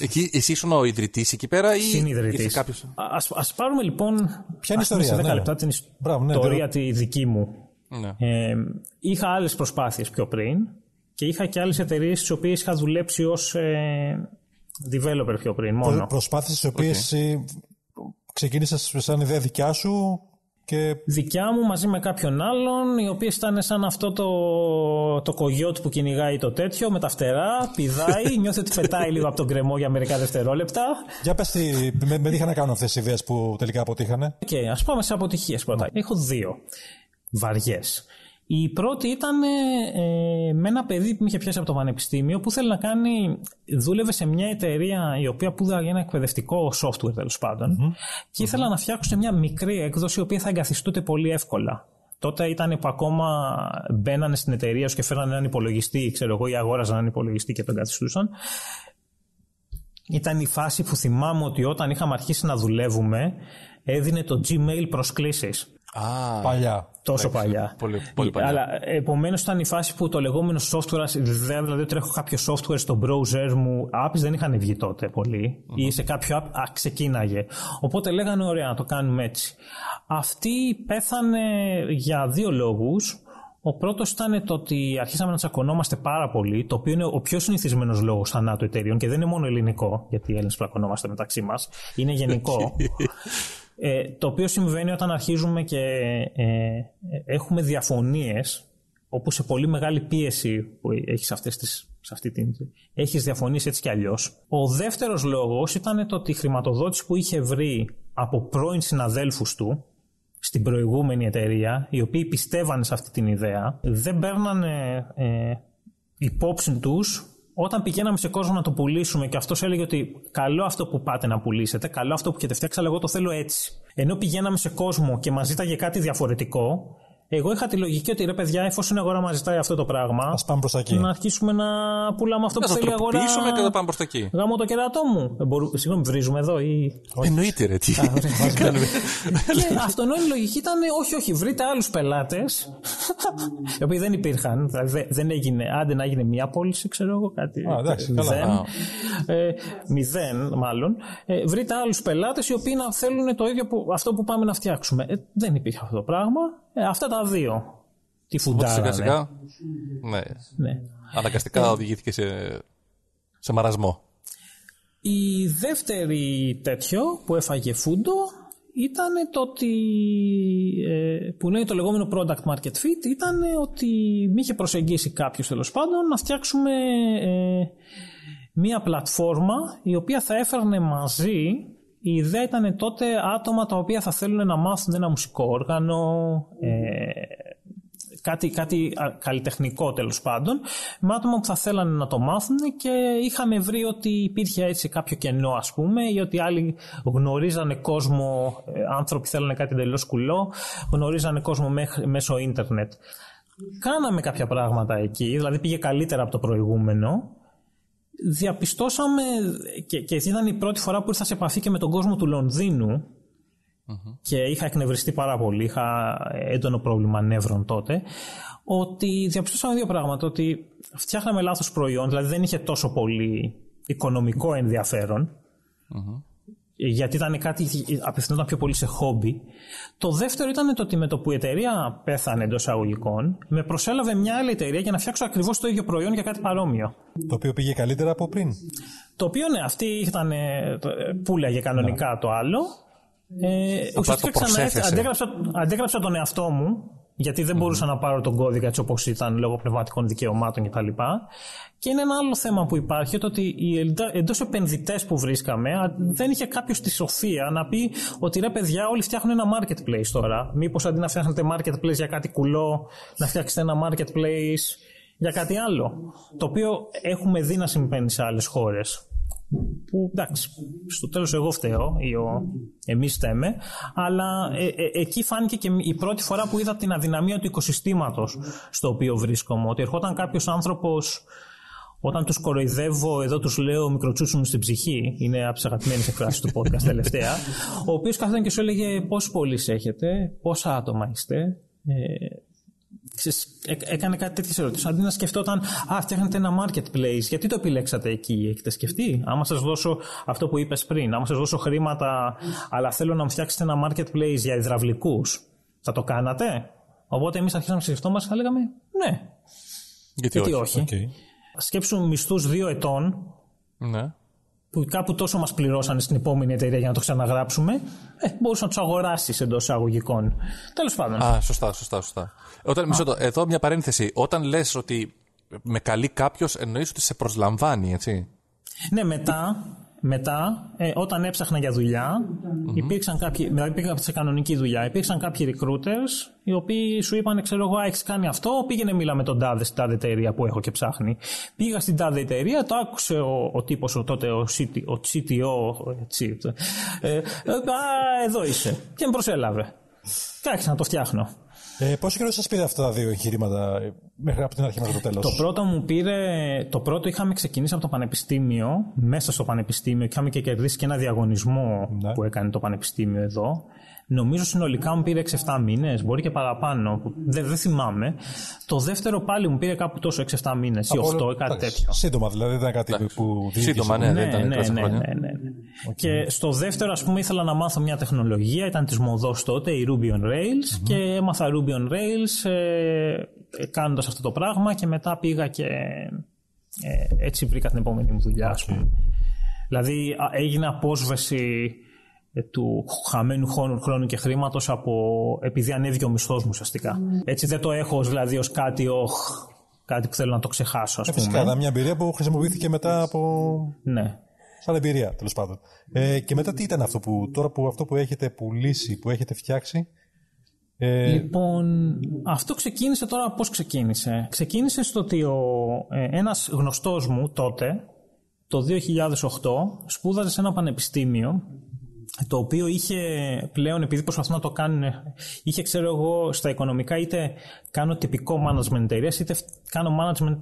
εκεί, εσύ ήσουν ο ιδρυτής εκεί πέρα ή Συνειδητής. Κάποιος... Α πάρουμε λοιπόν. Ποια είναι η ιστορία, σε 10 ναι. λεπτά την Μπράβο, ναι, ιστορία τη δική μου. Ναι. Ε, είχα άλλες προσπάθειες πιο πριν και είχα και άλλες εταιρείες στις οποίες είχα δουλέψει ως ε, developer πιο πριν μόνο. Προσπάθειες στις οποίες okay. ξεκίνησες σαν ιδέα δικιά σου και... Δικιά μου μαζί με κάποιον άλλον, οι οποίες ήταν σαν αυτό το, το κογιότ που κυνηγάει το τέτοιο με τα φτερά, πηδάει, [LAUGHS] νιώθει ότι πετάει λίγο από τον κρεμό για μερικά δευτερόλεπτα. Για πες τι, με, με να κάνω αυτές τις ιδέες που τελικά αποτύχανε; Και okay, ας πάμε σε αποτυχίες πρώτα. Έχω δύο βαριές. Η πρώτη ήταν ε, με ένα παιδί που με είχε πιάσει από το πανεπιστήμιο που θέλει να κάνει, δούλευε σε μια εταιρεία η οποία πούδαγε ένα εκπαιδευτικό software τέλος πάντων και ήθελα να φτιάξω μια μικρή έκδοση η οποία θα εγκαθιστούται πολύ εύκολα. Τότε ήταν που ακόμα μπαίνανε στην εταιρεία σου και φέρνανε έναν υπολογιστή, ξέρω εγώ, ή αγόραζαν έναν υπολογιστή και τον εγκαθιστούσαν. Ήταν η φάση που θυμάμαι ότι όταν είχαμε αρχίσει να δουλεύουμε έδινε το Gmail προσκλήσεις. Ah, παλιά. Τόσο παλιά. Πολύ, πολύ παλιά. Αλλά επομένως ήταν η φάση που το λεγόμενο software, δηλαδή ότι έχω κάποιο software στο browser μου, apps δεν είχαν βγει τότε ή σε κάποιο app α, ξεκίναγε. Οπότε λέγανε ωραία να το κάνουμε έτσι. Αυτή πέθανε για δύο λόγους. Ο πρώτος ήταν το ότι αρχίσαμε να τσακωνόμαστε πάρα πολύ, το οποίο είναι ο πιο συνηθισμένος λόγος θανάτου εταιρείων και δεν είναι μόνο ελληνικό, γιατί οι Έλληνες πλακωνόμαστε μεταξύ μας. Είναι γενικό. [LAUGHS] Ε, το οποίο συμβαίνει όταν αρχίζουμε και ε, έχουμε διαφωνίες όπου σε πολύ μεγάλη πίεση που έχεις αυτές τις, σε αυτή την, έχεις διαφωνήσει έτσι κι αλλιώς. Ο δεύτερος λόγος ήταν το ότι η χρηματοδότηση που είχε βρει από πρώην συναδέλφους του στην προηγούμενη εταιρεία, οι οποίοι πιστεύανε σε αυτή την ιδέα, δεν παίρνανε ε, υπόψη τους όταν πηγαίναμε σε κόσμο να το πουλήσουμε και αυτός έλεγε ότι καλό αυτό που πάτε να πουλήσετε, καλό αυτό που έχετε φτιάξει, αλλά εγώ το θέλω έτσι. Ενώ πηγαίναμε σε κόσμο και μας ζήταγε κάτι διαφορετικό, εγώ είχα τη λογική ότι ρε παιδιά, εφόσον η αγορά μας ζητάει αυτό το πράγμα. Α πάμε προς τα εκεί. Να αρχίσουμε να πουλάμε αυτό που θέλει η αγορά. Να το και να πάμε προς τα εκεί. Γάμο το κερατό μου. Ε, μπορού... Συγγνώμη, βρίζουμε εδώ ή. Εννοείται, ρε. Τι [LAUGHS] κάνουμε. και αυτονόητη λογική ήταν όχι, όχι, βρείτε άλλους πελάτες. [LAUGHS] οι οποίοι δεν υπήρχαν. Δηλαδή δεν έγινε. Άντε να έγινε μία πώληση, ξέρω εγώ κάτι. Α, εντάξει, μηδέν. Ε, μηδέν, μάλλον. Ε, βρείτε άλλους πελάτες οι οποίοι να θέλουν το ίδιο που, αυτό που πάμε να φτιάξουμε. Ε, δεν υπήρχε αυτό το πράγμα. Ε, αυτά τα δύο. Τη φουντάρα. Σιγά σιγά. Ναι. ναι. Αναγκαστικά ε, οδηγήθηκε σε, σε μαρασμό. Η δεύτερη τέτοιο που έφαγε φούντο ήταν το ότι ε, που λέει το λεγόμενο product market fit ήταν ότι μη είχε προσεγγίσει κάποιος τέλος πάντων να φτιάξουμε ε, μία πλατφόρμα η οποία θα έφερνε μαζί η ιδέα ήταν τότε άτομα τα οποία θα θέλουν να μάθουν ένα μουσικό όργανο, ε, κάτι, κάτι καλλιτεχνικό τέλος πάντων, με άτομα που θα θέλανε να το μάθουν και είχαμε βρει ότι υπήρχε έτσι κάποιο κενό ας πούμε ή ότι άλλοι γνωρίζανε κόσμο, ε, άνθρωποι θέλανε κάτι εντελώς κουλό, γνωρίζανε κόσμο μέσω ίντερνετ. Κάναμε κάποια πράγματα εκεί, δηλαδή πήγε καλύτερα από το προηγούμενο διαπιστώσαμε και, και ήταν η πρώτη φορά που ήρθα σε επαφή και με τον κόσμο του λονδινου και είχα εκνευριστεί πάρα πολύ, είχα έντονο πρόβλημα νεύρων τότε ότι διαπιστώσαμε δύο πράγματα ότι φτιάχναμε λάθος προϊόν δηλαδή δεν είχε τόσο πολύ οικονομικό γιατί ήταν κάτι, απευθυνόταν πιο πολύ σε χόμπι. Το δεύτερο ήταν το ότι με το που η εταιρεία πέθανε εντός αγωγικών, με προσέλαβε μια άλλη εταιρεία για να φτιάξω ακριβώς το ίδιο προϊόν για κάτι παρόμοιο. Το οποίο πήγε καλύτερα από πριν. Το οποίο ναι, αυτή ήταν. Ε, πουλάγε κανονικά ναι. το άλλο. Ε, ουσιαστικά αντέγραψα, αντέγραψα τον εαυτό μου γιατί δεν μπορούσα να πάρω τον κώδικα έτσι όπως ήταν λόγω πνευματικών δικαιωμάτων κτλ. Και είναι ένα άλλο θέμα που υπάρχει, το ότι οι εντός επενδυτές που βρίσκαμε δεν είχε κάποιος τη σοφία να πει ότι ρε παιδιά, όλοι φτιάχνουν ένα marketplace τώρα. Μήπως αντί να φτιάχνετε marketplace για κάτι κουλό, να φτιάξετε ένα marketplace για κάτι άλλο. Το οποίο έχουμε δει να συμβαίνει σε άλλες χώρες. Που εντάξει, στο τέλος εγώ φταίω ή ο, εμείς φταίμε, αλλά ε, ε, εκεί φάνηκε και η πρώτη φορά που είδα την αδυναμία του οικοσυστήματος στο οποίο βρίσκομαι. Ότι ερχόταν κάποιος άνθρωπος όταν τους κοροϊδεύω, εδώ τους λέω μικροτσούτσου μου στην ψυχή, είναι από τις αγαπημένες εκφράσεις του podcast τελευταία, ο οποίος κάθονταν και σου έλεγε πόσους πωλήσει έχετε, πόσα άτομα είστε, ε, έκανε κάτι τέτοιες ερωτήσεις. Αντί να σκεφτόταν, Α, φτιάχνετε ένα marketplace, γιατί το επιλέξατε εκεί, έχετε σκεφτεί; Άμα σας δώσω αυτό που είπες πριν, άμα σας δώσω χρήματα, αλλά θέλω να μου φτιάξετε ένα marketplace για υδραυλικούς, θα το κάνατε; Οπότε εμείς αρχίσαμε να σκεφτόμαστε και θα λέγαμε ναι. Γιατί, γιατί όχι; όχι; Okay. Σκέψου μισθούς δύο ετών. Ναι. Που κάπου τόσο μας πληρώσανε στην επόμενη εταιρεία για να το ξαναγράψουμε. Ε, μπορούσες να τους αγοράσεις εντός εισαγωγικών. Τέλος πάντων. Α, σωστά, σωστά, σωστά. Όταν, μισό το, εδώ μια παρένθεση. Όταν λες ότι με καλεί κάποιος, εννοείς ότι σε προσλαμβάνει, έτσι. Ναι, μετά μετά, ε, όταν έψαχνα για δουλειά, mm-hmm. υπήρξαν κάποιοι, δηλαδή πήγα σε κανονική δουλειά, υπήρξαν κάποιοι recruiters οι οποίοι σου είπαν, ξέρω εγώ, έχεις κάνει αυτό, πήγαινε μίλα με τον τάδε στην τάδε εταιρεία που έχω και ψάχνει. Πήγα στην τάδε εταιρεία, το άκουσε ο, ο τύπος ο, τότε, ο, CT, ο CTO, έτσι, ε, ε, α, εδώ είσαι. Και με προσέλαβε. Και να το φτιάχνω. Ε, πόσο καιρό σας πήρε αυτά τα δύο εγχειρήματα ε, μέχρι από την αρχή μέχρι το τέλος; Το πρώτο μου πήρε. Το πρώτο είχαμε ξεκινήσει από το Πανεπιστήμιο, μέσα στο Πανεπιστήμιο, και είχαμε και κερδίσει και ένα διαγωνισμό ναι. που έκανε το Πανεπιστήμιο εδώ. Νομίζω συνολικά μου πήρε 6-7 μήνες, μπορεί και παραπάνω. Δεν, δεν θυμάμαι. Το δεύτερο πάλι μου πήρε κάπου τόσο 6-7 μήνες ή 8 ή κάτι τέτοιο. Σύντομα δηλαδή, δεν ήταν κάτι που Σύντομα, ναι, ναι, ναι, ναι, ναι, ναι, ναι. Okay. Και στο δεύτερο, ας πούμε, ήθελα να μάθω μια τεχνολογία, ήταν της μοδός τότε, η Ruby on Rails, mm-hmm. και έμαθα Ruby on Rails ε, κάνοντας αυτό το πράγμα και μετά πήγα και ε, έτσι βρήκα την επόμενη μου δουλειά, okay. α πούμε. Δηλαδή έγινε απόσβεση ε, του χαμένου χρόνου και χρήματος από επειδή ανέβηκε ο μισθός μου ουσιαστικά. Mm. Έτσι δεν το έχω δηλαδή ως κάτι, οχ, κάτι που θέλω να το ξεχάσω, ας πούμε. Φυσικά, μια εμπειρία που χρησιμοποιήθηκε μετά από. Ναι. Σαν εμπειρία, τέλος πάντων. Ε, και μετά τι ήταν αυτό που τώρα που αυτό που έχετε πουλήσει, που έχετε φτιάξει. Ε... Λοιπόν, αυτό ξεκίνησε τώρα πώς ξεκίνησε. Ξεκίνησε στο ότι ο, ε, ένας γνωστός μου τότε, το 2008, σπούδαζε σε ένα πανεπιστήμιο το οποίο είχε πλέον, επειδή προσπαθούν να το κάνουν, είχε ξέρω εγώ στα οικονομικά είτε κάνω τυπικό management εταιρείας είτε κάνω management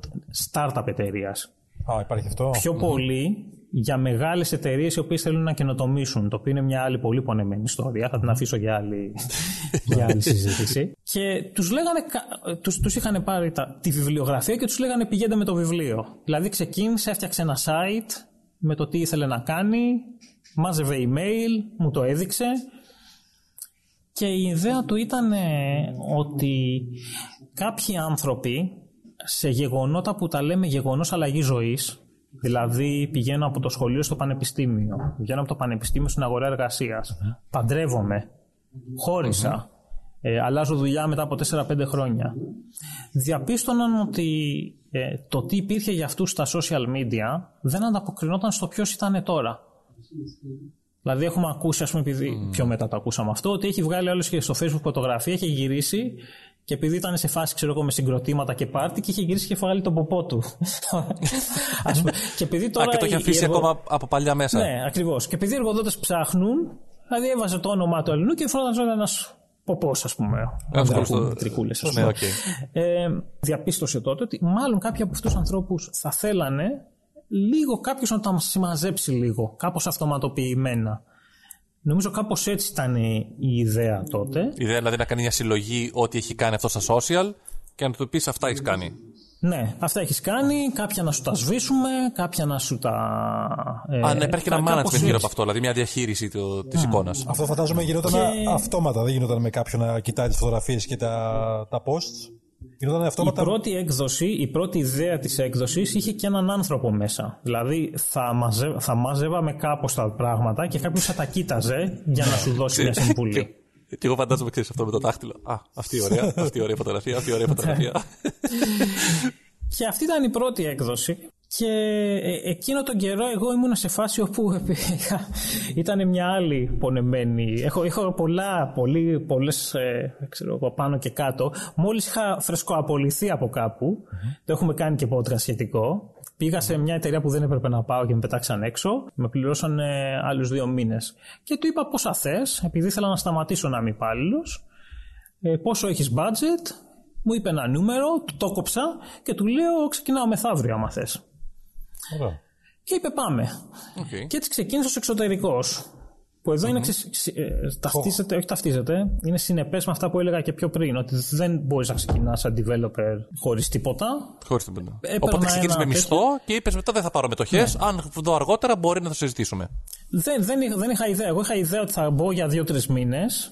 startup εταιρείας. Α, υπάρχει αυτό. Πιο πολύ για μεγάλες εταιρείες οι οποίες θέλουν να καινοτομήσουν, το οποίο είναι μια άλλη πολύ πονεμένη ιστορία, θα την αφήσω για άλλη, [LAUGHS] για άλλη συζήτηση. Και τους, λέγανε, τους, τους είχαν πάρει τα, τη βιβλιογραφία και τους λέγανε πηγαίνετε με το βιβλίο. Δηλαδή ξεκίνησε, έφτιαξε ένα site με το τι ήθελε να κάνει, μάζευε email, μου το έδειξε και η ιδέα του ήταν ε, ότι κάποιοι άνθρωποι σε γεγονότα που τα λέμε γεγονός αλλαγής ζωής, δηλαδή πηγαίνω από το σχολείο στο πανεπιστήμιο, πηγαίνω από το πανεπιστήμιο στην αγορά εργασίας, mm-hmm. παντρεύομαι, χώρισα, ε, αλλάζω δουλειά μετά από 4-5 χρόνια. Διαπίστωναν ότι ε, το τι υπήρχε για αυτούς στα social media δεν ανταποκρινόταν στο ποιος ήταν τώρα. Δηλαδή έχουμε ακούσει, ας πούμε, επειδή mm. πιο μετά το ακούσαμε αυτό, ότι έχει βγάλει άλλο και στο facebook φωτογραφία, έχει γυρίσει και επειδή ήταν σε φάση, ξέρω εγώ, με συγκροτήματα και πάρτι και είχε γυρίσει και βγάλει τον ποπό του. [LAUGHS] ας πούμε. και επειδή τώρα. Α, και το έχει αφήσει εργο... ακόμα από παλιά μέσα. Ναι, ακριβώς. Και επειδή οι εργοδότες ψάχνουν, δηλαδή έβαζε το όνομά του Ελληνού και φρόνταζε ένας ποπός, ας πούμε. Αυτό τρικούλες, ας πούμε. Ε, διαπίστωσε τότε ότι μάλλον κάποιοι από αυτούς τους ανθρώπους θα θέλανε λίγο κάποιος να τα συμμαζέψει λίγο, κάπως αυτοματοποιημένα. Νομίζω κάπως έτσι ήταν η ιδέα τότε. Η ιδέα δηλαδή να κάνει μια συλλογή ό,τι έχει κάνει αυτό στα social και να του πεις αυτά έχεις κάνει. Ναι, αυτά έχεις κάνει. Κάποια να σου τα σβήσουμε, κάποια να σου τα. Ε, Α, ναι, υπάρχει και ένα management γύρω από αυτό, δηλαδή μια διαχείριση της mm. εικόνας. Αυτό φαντάζομαι γινόταν και... αυτόματα. Δεν γινόταν με κάποιον να κοιτάει τις φωτογραφίες και τα, τα posts. Η πρώτη έκδοση, η πρώτη ιδέα της έκδοσης είχε και έναν άνθρωπο μέσα. Δηλαδή θα, μαζε, θα μάζευαμε κάπως τα πράγματα και κάποιος θα τα κοίταζε για να σου δώσει μια συμβουλή. Και εγώ φαντάζομαι, ξέρεις αυτό με το δάχτυλο. Α, αυτή η ωραία, [LAUGHS] αυτή η ωραία φωτογραφία, αυτή η ωραία φωτογραφία. [LAUGHS] και αυτή ήταν η πρώτη έκδοση. Και ε, εκείνο τον καιρό εγώ ήμουν σε φάση όπου [LAUGHS] ήταν μια άλλη πονεμένη. Έχω, έχω πολλά, πολύ, πολλές, ε, ξέρω, πάνω και κάτω. Μόλις είχα φρεσκοαπολυθεί από κάπου, το έχουμε κάνει και podcast σχετικό, πήγα σε μια εταιρεία που δεν έπρεπε να πάω και με πετάξαν έξω, με πληρώσαν ε, άλλους δύο μήνες. Και του είπα πόσα θες, επειδή ήθελα να σταματήσω να είμαι υπάλληλος. Ε, πόσο έχεις budget, μου είπε ένα νούμερο, του το κόψα και του λέω ξεκινάω μεθαύριο άμα θες. Ωραία. Και είπε πάμε. Okay. Και έτσι ξεκίνησε ως εξωτερικός. Που εδώ είναι, ξε- ε, ταυτίζεται, όχι ταυτίζεται, είναι συνεπές με αυτά που έλεγα και πιο πριν. Ότι δεν μπορείς να ξεκινάς σαν developer χωρίς τίποτα. Χωρίς τίποτα. Έπαιρνα Οπότε ξεκίνησε με ένα μισθό και είπες μετά δεν θα πάρω μετοχές. Αν δω αργότερα μπορεί να το συζητήσουμε. Δεν, δεν, είχα- δεν είχα ιδέα. Εγώ είχα ιδέα ότι θα μπω για δύο-τρεις μήνες.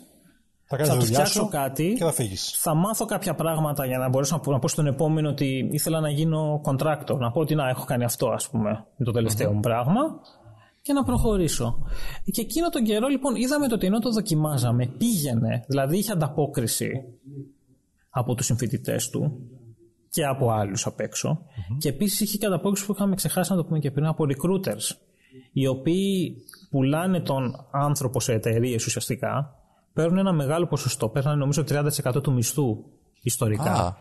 Θα κάνεις Θα τη του δουλειά φτιάξω σου κάτι. και θα φύγεις. Θα μάθω κάποια πράγματα για να μπορέσω να πω, να πω στον επόμενο ότι ήθελα να γίνω contractor. Να πω ότι να έχω κάνει αυτό, ας πούμε, με το τελευταίο μου πράγμα. Και να προχωρήσω. Και εκείνο τον καιρό, λοιπόν, είδαμε το ότι ενώ το δοκιμάζαμε, πήγαινε. Δηλαδή είχε ανταπόκριση από τους συμφοιτητές του και από άλλους απ' εξω Και επίσης είχε και ανταπόκριση που είχαμε ξεχάσει να το πούμε και πριν από recruiters. Οι οποίοι πουλάνε τον άνθρωπο σε εταιρείες ουσιαστικά, παίρνουν ένα μεγάλο ποσοστό. Παίρνουν νομίζω 30% του μισθού ιστορικά. Α,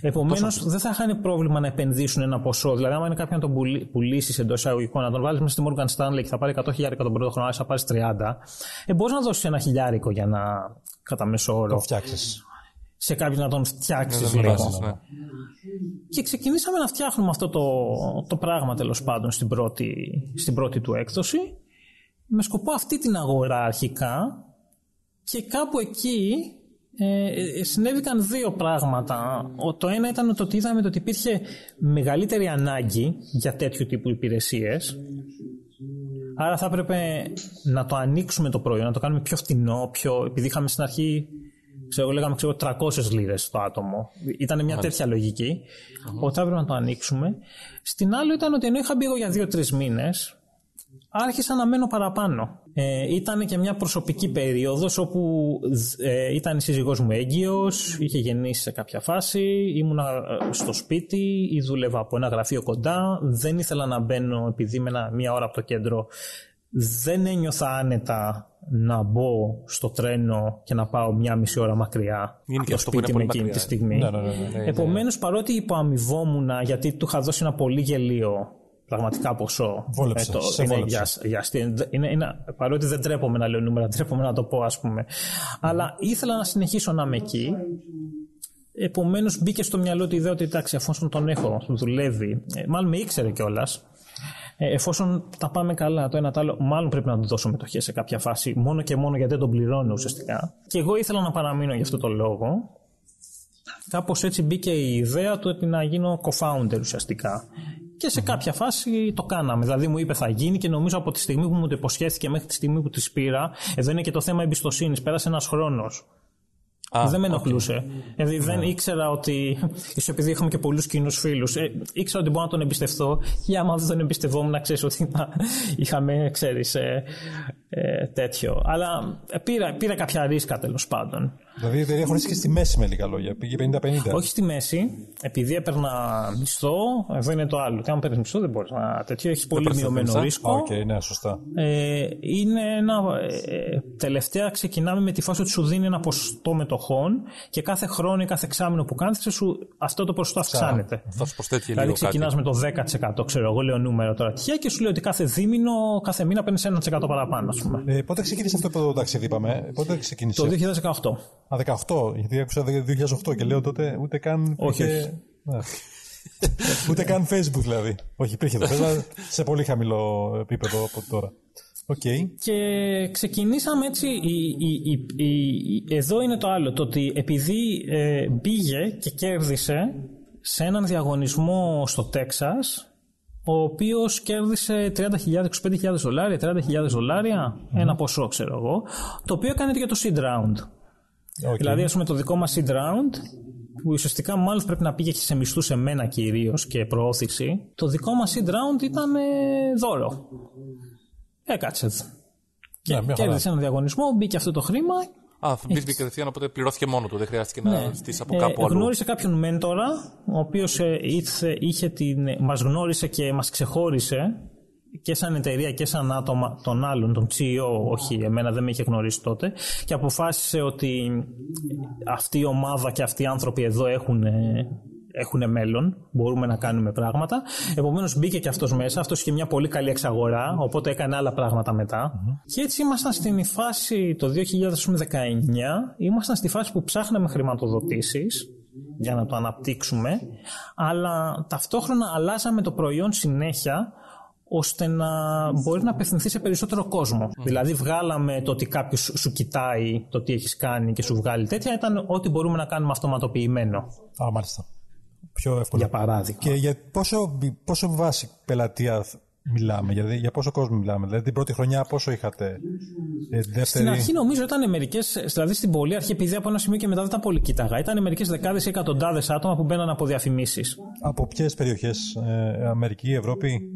Επομένως, δεν θα είχαν πρόβλημα να επενδύσουν ένα ποσό. Δηλαδή, άμα είναι κάποιον να τον πουλ- πουλήσεις εντός εισαγωγικών, να τον βάλεις μέσα στη Morgan Stanley και θα πάρει 100 χιλιάρικα τον πρώτο χρόνο, αλλά θα πάρεις 30, ε, μπορείς να δώσεις ένα χιλιάρικο για να κατά μέσο όρο Το φτιάξεις. σε κάποιον να τον φτιάξεις δεν λίγο. βάζεις, ναι. Και ξεκινήσαμε να φτιάχνουμε αυτό το, το πράγμα τέλος πάντων στην πρώτη, στην πρώτη του έκδοση με σκοπό αυτή την αγορά αρχικά και κάπου εκεί ε, ε, συνέβηκαν δύο πράγματα. Ο, το ένα ήταν το ότι είδαμε το ότι υπήρχε μεγαλύτερη ανάγκη για τέτοιου τύπου υπηρεσίες Άρα θα έπρεπε να το ανοίξουμε το προϊόν, να το κάνουμε πιο φτηνό, πιο... επειδή είχαμε στην αρχή, ξέρω, λέγαμε ξέρω, 300 λίρες το άτομο. Ήταν μια τέτοια λογική. Ότι θα έπρεπε να το ανοίξουμε. Στην άλλη ήταν ότι ενώ είχα μπει εγώ για δύο-τρεις μήνες, άρχισα να μένω παραπάνω. Ε, ήταν και μια προσωπική περίοδος όπου ε, ήταν η σύζυγός μου έγκυος, είχε γεννήσει σε κάποια φάση, ήμουνα ε, στο σπίτι ή δούλευα από ένα γραφείο κοντά, δεν ήθελα να μπαίνω επειδή ήμουν μία ώρα από το κέντρο, δεν ένιωθα άνετα να μπω στο τρένο και να πάω μία μισή ώρα μακριά Είναι και από το αυτό που είναι σπίτι μου πολύ εκείνη μακριά. τη στιγμή. Ναι, ναι, ναι, ναι. Επομένως παρότι υποαμοιβόμουν γιατί του είχα δώσει ένα πολύ γελίο πραγματικά ποσό. Βόλεψες, το- σε είναι, βόλεψες. για, για αστεία. είναι, είναι, παρότι δεν τρέπομαι να λέω νούμερα, [LAUGHS] τρέπομαι να το πω ας πούμε. Αλλά ήθελα να συνεχίσω να είμαι εκεί. Επομένως μπήκε στο μυαλό του η ιδέα ότι εντάξει εφόσον τον έχω, δουλεύει, ε, μάλλον με ήξερε κιόλας. εφόσον τα πάμε καλά το ένα το άλλο, μάλλον πρέπει να του δώσω μετοχές σε κάποια φάση, μόνο και μόνο γιατί δεν τον πληρώνω ουσιαστικά. Και εγώ ήθελα να παραμείνω για αυτό το λόγο. Κάπως έτσι μπήκε η ιδέα του ότι να γίνω co-founder ουσιαστικά. Και σε κάποια φάση το κάναμε. Δηλαδή μου είπε θα γίνει και νομίζω από τη στιγμή που μου το υποσχέθηκε μέχρι τη στιγμή που τη πήρα, εδώ είναι και το θέμα εμπιστοσύνης. Πέρασε ένας χρόνος. Α, δεν με ενοχλούσε. Δηλαδή δεν ήξερα ότι. ίσως επειδή έχουμε και πολλούς κοινούς φίλους, ε, ήξερα ότι μπορώ να τον εμπιστευτώ. Και άμα δεν τον εμπιστευόμουν, να ξέρεις ότι θα είχαμε, ξέρεις, ε, ε, τέτοιο. Αλλά ε, πήρα, πήρα κάποια ρίσκα τέλος πάντων. Δηλαδή η εταιρεία χωρίστηκε στη μέση με λίγα λόγια. Πήγε 50-50. Όχι στη μέση, επειδή έπαιρνα μισθό, εδώ είναι το άλλο. Και αν παίρνεις μισθό, δεν μπορείς να. Τέτοιο έχεις πολύ παίρνεις τα μειωμένο πενσά. ρίσκο. Οκ, ναι, σωστά. Ε, είναι ένα, ε, τελευταία ξεκινάμε με τη φάση ότι σου δίνει ένα ποσοστό μετοχών και κάθε χρόνο ή κάθε εξάμεινο που κάνεις σου, αυτό το ποσοστό αυξάνεται. Θα σου προσθέτει Δηλαδή λίγο κάτι. ξεκινάς με το 10% ξέρω εγώ λέω νούμερο τώρα τυχαία και σου λέει ότι κάθε δίμηνο, κάθε μήνα παίρνεις 1% παραπάνω ας πούμε. Ε, πότε ξεκίνησε αυτό το ταξίδι, είπαμε. Πότε ξεκίνησε; Το 2018. Α, 18. Γιατί άκουσα 2008 και λέω τότε ούτε καν. Όχι, υπήρχε- όχι. Ναι. ούτε καν Facebook δηλαδή. Όχι, υπήρχε εδώ πέρα, σε πολύ χαμηλό επίπεδο από τώρα. Οκ. Και ξεκινήσαμε έτσι, η, η, η, η- εδώ είναι το άλλο, το ότι επειδή ε, πήγε και κέρδισε σε έναν διαγωνισμό στο Τέξας, ο οποίος κέρδισε 30.000, 25.000 δολάρια, 30.000 δολάρια, ένα ποσό ξέρω εγώ, το οποίο έκανε και για το seed round. Οκ. Δηλαδή, ας πούμε, το δικό μας seed round, που ουσιαστικά μάλλον πρέπει να πήγε σε μισθούς σε μένα κυρίως και προώθηση, το δικό μας seed round ήταν ε, δώρο. Έκατσε. Ναι, μια χαρά. Κέρδισε ένα διαγωνισμό, μπήκε αυτό το χρήμα Α, μπήκε κατευθείαν, οπότε πληρώθηκε μόνο του. Δεν χρειάστηκε να στήσει από Ε, κάπου αλλού. γνώρισε κάποιον μέντορα, ο οποίος είχε την. Μας γνώρισε και μας ξεχώρισε και σαν εταιρεία και σαν άτομα των άλλων, τον CEO, όχι εμένα δεν με είχε γνωρίσει τότε, και αποφάσισε ότι αυτή η ομάδα και αυτοί οι άνθρωποι εδώ έχουν, έχουν μέλλον, μπορούμε να κάνουμε πράγματα. Επομένως μπήκε και αυτός μέσα, αυτός είχε μια πολύ καλή εξαγορά, οπότε έκανε άλλα πράγματα μετά. Και έτσι ήμασταν στην φάση το 2019, ήμασταν στη φάση που ψάχναμε χρηματοδοτήσεις, για να το αναπτύξουμε, αλλά ταυτόχρονα αλλάζαμε το προϊόν συνέχεια ώστε να μπορεί να απευθυνθεί σε περισσότερο κόσμο. Δηλαδή, βγάλαμε το ότι κάποιος σου κοιτάει το τι έχεις κάνει και σου βγάλει τέτοια, ήταν ό,τι μπορούμε να κάνουμε αυτοματοποιημένο. Α, μάλιστα. Πιο εύκολο. Για παράδειγμα. Και για πόσο, πόσο βάση πελατεία μιλάμε, δηλαδή για πόσο κόσμο μιλάμε. Δηλαδή την πρώτη χρονιά πόσο είχατε, ε, δεύτερη... Στην αρχή νομίζω ήταν μερικές, δηλαδή στην πολύ αρχή, επειδή από ένα σημείο και μετά δεν τα πολύ κοίταγα, ήταν μερικές δεκάδες ή εκατοντάδες άτομα που μπαίναν από διαφημίσεις. Από ποιες περιοχές, ε, Αμερική, Ευρώπη;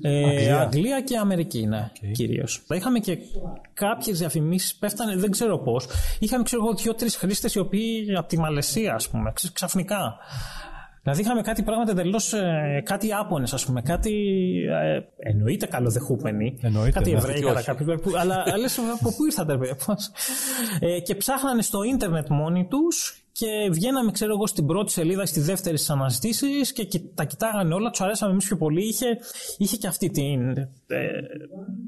Ε, Αγγλία. Αγγλία και Αμερική, ναι, okay. κυρίως. Είχαμε και κάποιες διαφημίσεις, πέφτανε, δεν ξέρω πώς. Είχαμε, ξέρω εγώ, δύο-τρεις χρήστες οι οποίοι από τη Μαλαισία, ας πούμε, ξαφνικά. Δηλαδή είχαμε κάτι πράγματα εντελώς. Ε, κάτι Ιάπωνες, ας πούμε. Κάτι. Ε, εννοείται καλοδεχούμενοι. Εννοείται, κάτι ναι, Εβραίοι κατά κάποιο. αλλά λες, από πού ήρθατε, ρε ε, Και ψάχνανε στο ίντερνετ μόνοι τους και βγαίναμε, ξέρω εγώ, στην πρώτη σελίδα, στη δεύτερη στις αναζητήσεις και τα κοιτάγανε όλα. Τους αρέσαμε εμείς πιο πολύ. Είχε, είχε και αυτή την. Ε,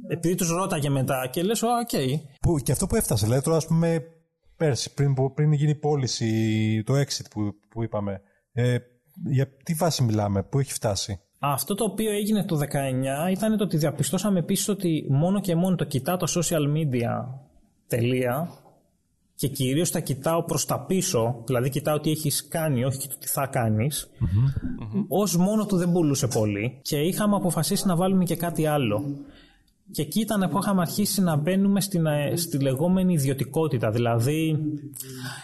επειδή τους ρώταγε μετά και λες, οκ. Okay. Που, και αυτό που έφτασε, δηλαδή τώρα, ας πούμε, πέρσι, πριν, πριν γίνει η πώληση, το exit που, που είπαμε. Ε, για τι βάση μιλάμε, πού έχει φτάσει; Αυτό το οποίο έγινε το 19 ήταν το ότι διαπιστώσαμε επίσης ότι μόνο και μόνο το κοιτάω το social media τελεία και κυρίως τα κοιτάω προς τα πίσω, δηλαδή κοιτάω τι έχεις κάνει, όχι το τι θα κάνεις, mm-hmm. ως μόνο του δεν πουλούσε πολύ και είχαμε αποφασίσει να βάλουμε και κάτι άλλο. Και εκεί ήταν που είχαμε αρχίσει να μπαίνουμε στην, στη λεγόμενη ιδιωτικότητα. Δηλαδή,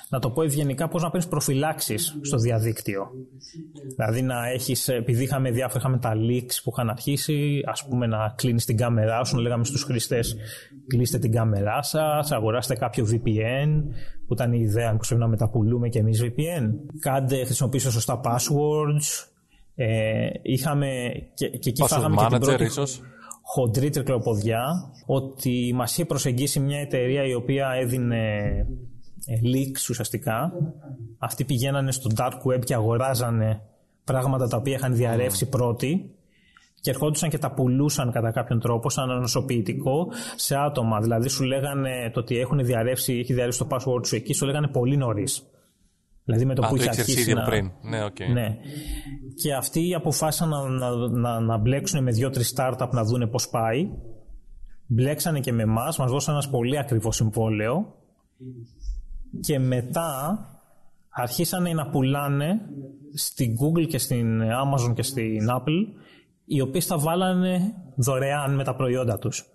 να το πω ευγενικά, πώς να παίρνεις προφυλάξεις στο διαδίκτυο. Δηλαδή, να έχεις, επειδή είχαμε διάφορα, είχαμε τα leaks που είχαν αρχίσει, ας πούμε, να κλείνεις την κάμερά σου, να λέγαμε στους χρηστές, κλείστε την κάμερά σας, αγοράστε κάποιο VPN, που ήταν η ιδέα που πρέπει να μεταπουλούμε και εμείς VPN. Κάντε, χρησιμοποιήστε σωστά passwords. Ε, είχαμε και, και εκεί Password φάγαμε manager, και την πρώτη... ίσως χοντρή τρικλοποδιά ότι μας είχε προσεγγίσει μια εταιρεία η οποία έδινε leaks ουσιαστικά. Αυτοί πηγαίνανε στο dark web και αγοράζανε πράγματα τα οποία είχαν διαρρεύσει πρώτοι και ερχόντουσαν και τα πουλούσαν κατά κάποιον τρόπο σαν ανοσοποιητικό σε άτομα. Δηλαδή σου λέγανε το ότι έχουν διαρρεύσει, έχει διαρρεύσει το password σου εκεί, σου λέγανε πολύ νωρίς. Δηλαδή με το Α, που το είχε ήξερες αρχίσει ήδη να... πριν. Ναι, οκ. Ναι. Και αυτοί αποφάσισαν να, να, να, να μπλέξουν με δύο-τρεις startup να δούνε πώς πάει. Μπλέξανε και με εμάς, μας δώσαν ένα πολύ ακριβό συμβόλαιο. Και μετά αρχίσανε να πουλάνε στην Google και στην Amazon και στην Apple οι οποίες τα βάλανε δωρεάν με τα προϊόντα τους.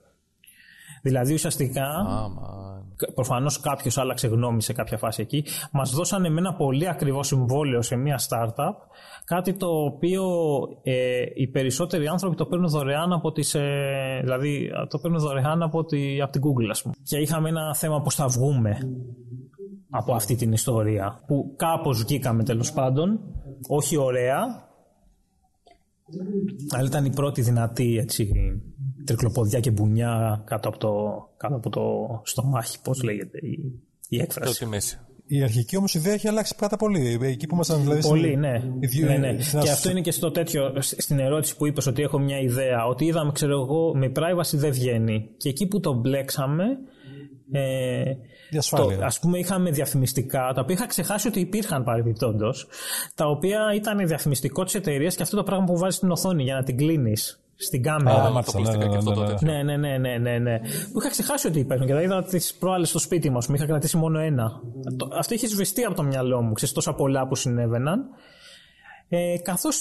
Δηλαδή ουσιαστικά Προφανώς κάποιος άλλαξε γνώμη σε κάποια φάση εκεί. Μας δώσανε με ένα πολύ ακριβό συμβόλαιο σε μια startup. Κάτι το οποίο ε, οι περισσότεροι άνθρωποι το παίρνουν δωρεάν από τις, ε, δηλαδή το παίρνουν δωρεάν από, τη, από την Google, ας πούμε. Και είχαμε ένα θέμα πώς θα βγούμε από αυτή την ιστορία. Που κάπως βγήκαμε τέλος πάντων. Όχι ωραία. Αλλά ήταν η πρώτη δυνατή έτσι, τρικλοποδιά και μπουνιά κάτω από το, κάτω από το στομάχι, πώς λέγεται η, η έκφραση; Στη μέση. Η αρχική όμως ιδέα έχει αλλάξει πάρα πολύ. Εκεί που ήμασταν δηλαδή. Πολύ, ναι. Δύο... ναι, ναι. Και αυτό είναι και στο τέτοιο, στην ερώτηση που είπες ότι έχω μια ιδέα. Ότι είδαμε, ξέρω εγώ, με privacy δεν βγαίνει. Και εκεί που το μπλέξαμε. Ε, το, ας πούμε είχαμε διαφημιστικά τα οποία είχα ξεχάσει ότι υπήρχαν παρεμπιπτόντως τα οποία ήταν διαφημιστικό της εταιρείας και αυτό το πράγμα που βάζεις στην οθόνη για να την κλείνεις στην κάμερα. Α, το ναι, ναι, ναι, αποκλειστικά και αυτό τότε. Ναι, ναι, ναι, ναι, ναι, ναι. Είχα ξεχάσει ότι υπάρχουν και τα είδα τις προάλλε στο σπίτι μας. Μου είχα κρατήσει μόνο ένα. Αυτό είχε σβηστεί από το μυαλό μου. ξέρεις τόσα πολλά που συνέβαιναν. Ε,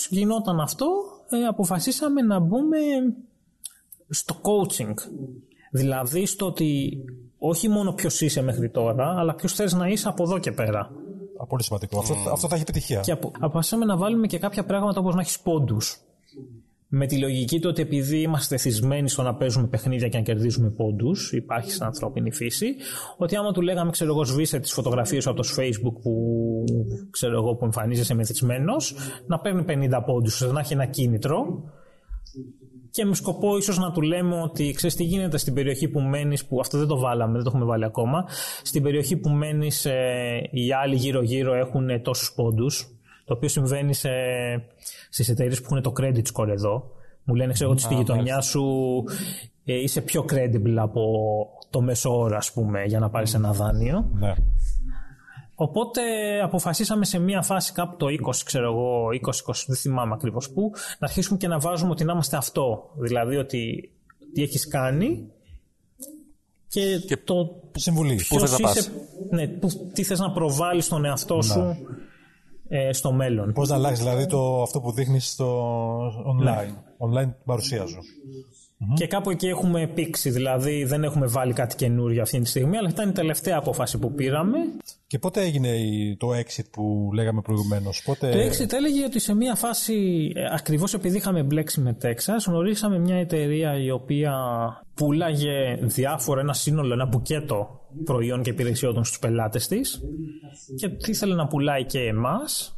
γινόταν αυτό, ε, αποφασίσαμε να μπούμε στο coaching. Δηλαδή στο ότι όχι μόνο ποιος είσαι μέχρι τώρα, αλλά ποιος θες να είσαι από εδώ και πέρα. Πολύ σημαντικό. Mm. Αυτό, αυτό θα έχει επιτυχία. Και αποφασίσαμε να βάλουμε και κάποια πράγματα όπως να έχεις πόντους με τη λογική του ότι επειδή είμαστε θυσμένοι στο να παίζουμε παιχνίδια και να κερδίζουμε πόντους, υπάρχει στην ανθρώπινη φύση, ότι άμα του λέγαμε, ξέρω εγώ, σβήσε τις φωτογραφίες από το Facebook που, ξέρω εγώ, που εμφανίζεσαι μεθυσμένος, να παίρνει 50 πόντους, να έχει ένα κίνητρο. Και με σκοπό ίσως να του λέμε ότι ξέρεις τι γίνεται στην περιοχή που μένεις, που αυτό δεν το βάλαμε, δεν το έχουμε βάλει ακόμα. Στην περιοχή που μένεις, ε, οι άλλοι γύρω-γύρω έχουν τόσους πόντους. Το οποίο συμβαίνει σε, στις εταιρείες που έχουν το credit score εδώ. Μου λένε, ξέρω, ότι στη γειτονιά σου ε, είσαι πιο credible από το μέσο όρο, ας πούμε, για να πάρεις ένα δάνειο. Ναι. Οπότε αποφασίσαμε σε μία φάση κάπου το 20, ξέρω εγώ, 20-20, δεν θυμάμαι ακριβώς πού, να αρχίσουμε και να βάζουμε ότι να είμαστε αυτό. Δηλαδή ότι τι έχεις κάνει και, Και το Συμβουλή. Πού θες να ποιος πας. ναι, που, τι θες να προβάλλεις στον εαυτό σου ε, στο μέλλον. Πώς να αλλάξει δηλαδή το, αυτό που δείχνεις στο online. Online την παρουσία σου. Και κάπου εκεί έχουμε πήξει, δηλαδή δεν έχουμε βάλει κάτι καινούριο αυτή τη στιγμή, αλλά ήταν η τελευταία απόφαση που πήραμε. Και πότε έγινε η- το exit που λέγαμε προηγουμένως, Πότε. Το Exit έλεγε ότι σε μια φάση, ε, ακριβώς επειδή είχαμε μπλέξει με Texas, γνωρίσαμε μια εταιρεία η οποία πουλάγε διάφορα, ένα σύνολο, ένα μπουκέτο προϊόν και υπηρεσιών στους πελάτες της και ήθελε να πουλάει και εμάς.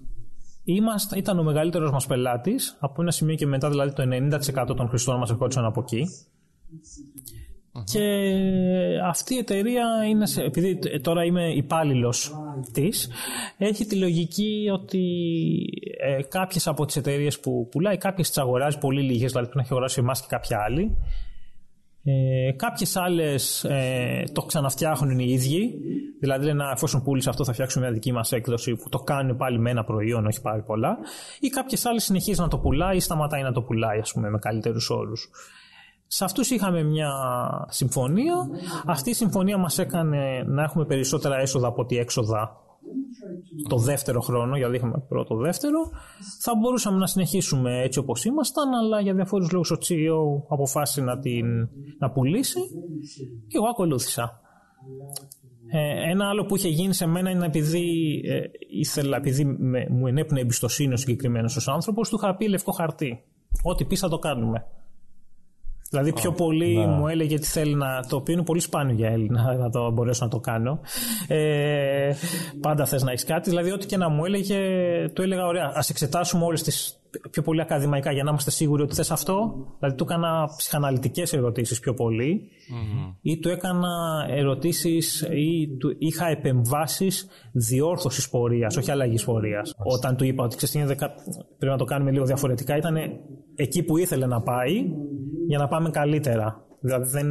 Είμαστε, ήταν ο μεγαλύτερος μας πελάτης, από ένα σημείο και μετά δηλαδή το 90% των χρηστών μας ερχόντουσαν από εκεί. Και αυτή η εταιρεία είναι, σε, επειδή τώρα είμαι υπάλληλος της, έχει τη λογική ότι ε, κάποιες από τις εταιρείες που πουλάει, κάποιες τις αγοράζει πολύ λίγες, δηλαδή που να έχει αγοράσει εμάς και κάποια άλλη. Ε, Κάποιες άλλες ε, το ξαναφτιάχνουν οι ίδιοι. Δηλαδή λένε, «Α, εφόσον πούλησε αυτό, θα φτιάξουμε μια δική μας έκδοση που το κάνουν πάλι με ένα προϊόν, όχι πάρα πολλά. Ή κάποιες άλλες συνεχίζει να το πουλάει ή σταματάει να το πουλάει, ας πούμε, με καλύτερους όρους. Σε αυτούς είχαμε μια συμφωνία. Αυτή η συμφωνία μας έκανε να έχουμε περισσότερα έσοδα από ό,τι έξοδα το δεύτερο χρόνο, γιατί είχαμε πρώτο δεύτερο. Θα μπορούσαμε να συνεχίσουμε έτσι όπως ήμασταν, αλλά για διαφόρους λόγους ο CEO αποφάσισε να την να πουλήσει και εγώ ακολούθησα. Ε, ένα άλλο που είχε γίνει σε μένα είναι επειδή ε, ήθελα, επειδή με, μου ενέπνε εμπιστοσύνη ο συγκεκριμένος ως άνθρωπος, του είχα πει λευκό χαρτί. Ό,τι πει θα το κάνουμε. Δηλαδή πιο πολύ ναι. μου έλεγε τι θέλει να. το οποίο είναι πολύ σπάνιο για Έλληνα [LAUGHS] να το μπορέσω να το κάνω. Ε, πάντα θες να έχεις κάτι. Δηλαδή, ό,τι και να μου έλεγε, το έλεγα ωραία. Α εξετάσουμε όλες τις πιο πολύ ακαδημαϊκά για να είμαστε σίγουροι ότι θες αυτό. Δηλαδή, του έκανα ψυχαναλυτικές ερωτήσεις πιο πολύ ή του έκανα ερωτήσεις ή του είχα επεμβάσεις διόρθωσης πορείας, όχι αλλαγής πορείας. Όταν του είπα ότι ξέρεις, τι γίνεται, κα- πρέπει να το κάνουμε λίγο διαφορετικά, ήταν εκεί που ήθελε να πάει για να πάμε καλύτερα. Δηλαδή δεν,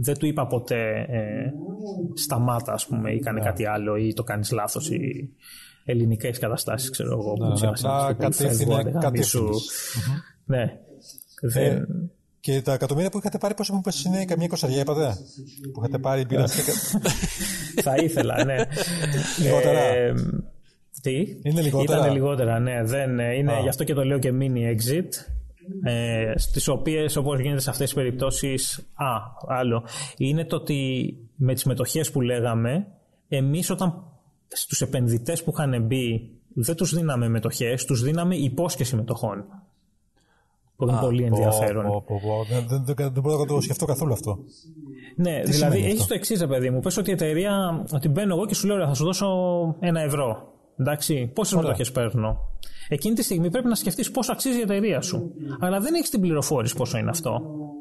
δεν του είπα ποτέ ε, σταμάτα ας πούμε ή κάνε κάτι άλλο ή το κάνεις λάθος ή ελληνικές καταστάσεις ξέρω εγώ που ναι, ξέχασα απλά να στο πω, κατεύθυνε- φεύγω, δεν γαμίσου. κατεύθυνες. ναι δεν, Και τα εκατομμύρια που είχατε πάρει, πόσο μου πες είναι καμία εικοσαριά, είπατε; Που είχατε πάρει, πήρατε. [LAUGHS] θα ήθελα ναι Λιγότερα. Ε, τι; Είναι λιγότερα. Ήταν λιγότερα ναι δεν, είναι, Α. γι' αυτό και το λέω και mini exit ε, στις οποίες όπως γίνεται σε αυτές τις περιπτώσεις α, άλλο είναι το ότι με τις μετοχές που λέγαμε εμείς όταν στους επενδυτές που είχαν μπει δεν τους δίναμε μετοχές τους δίναμε υπόσχεση μετοχών που είναι πολύ ενδιαφέρον Πω, πω, πω. Δεν, δεν, δεν, δεν μπορώ να το σκεφτώ καθόλου αυτό. ναι, δηλαδή σημαίνει έχεις αυτό; το εξής, παιδί μου. Πες ότι η εταιρεία, ότι μπαίνω εγώ και σου λέω, «Ωραία, θα σου δώσω ένα ευρώ. Εντάξει, πόσες Ωραία. μετοχέ παίρνω; Εκείνη τη στιγμή πρέπει να σκεφτείς πόσο αξίζει η εταιρεία σου. Αλλά δεν έχεις την πληροφόρηση πόσο είναι αυτό.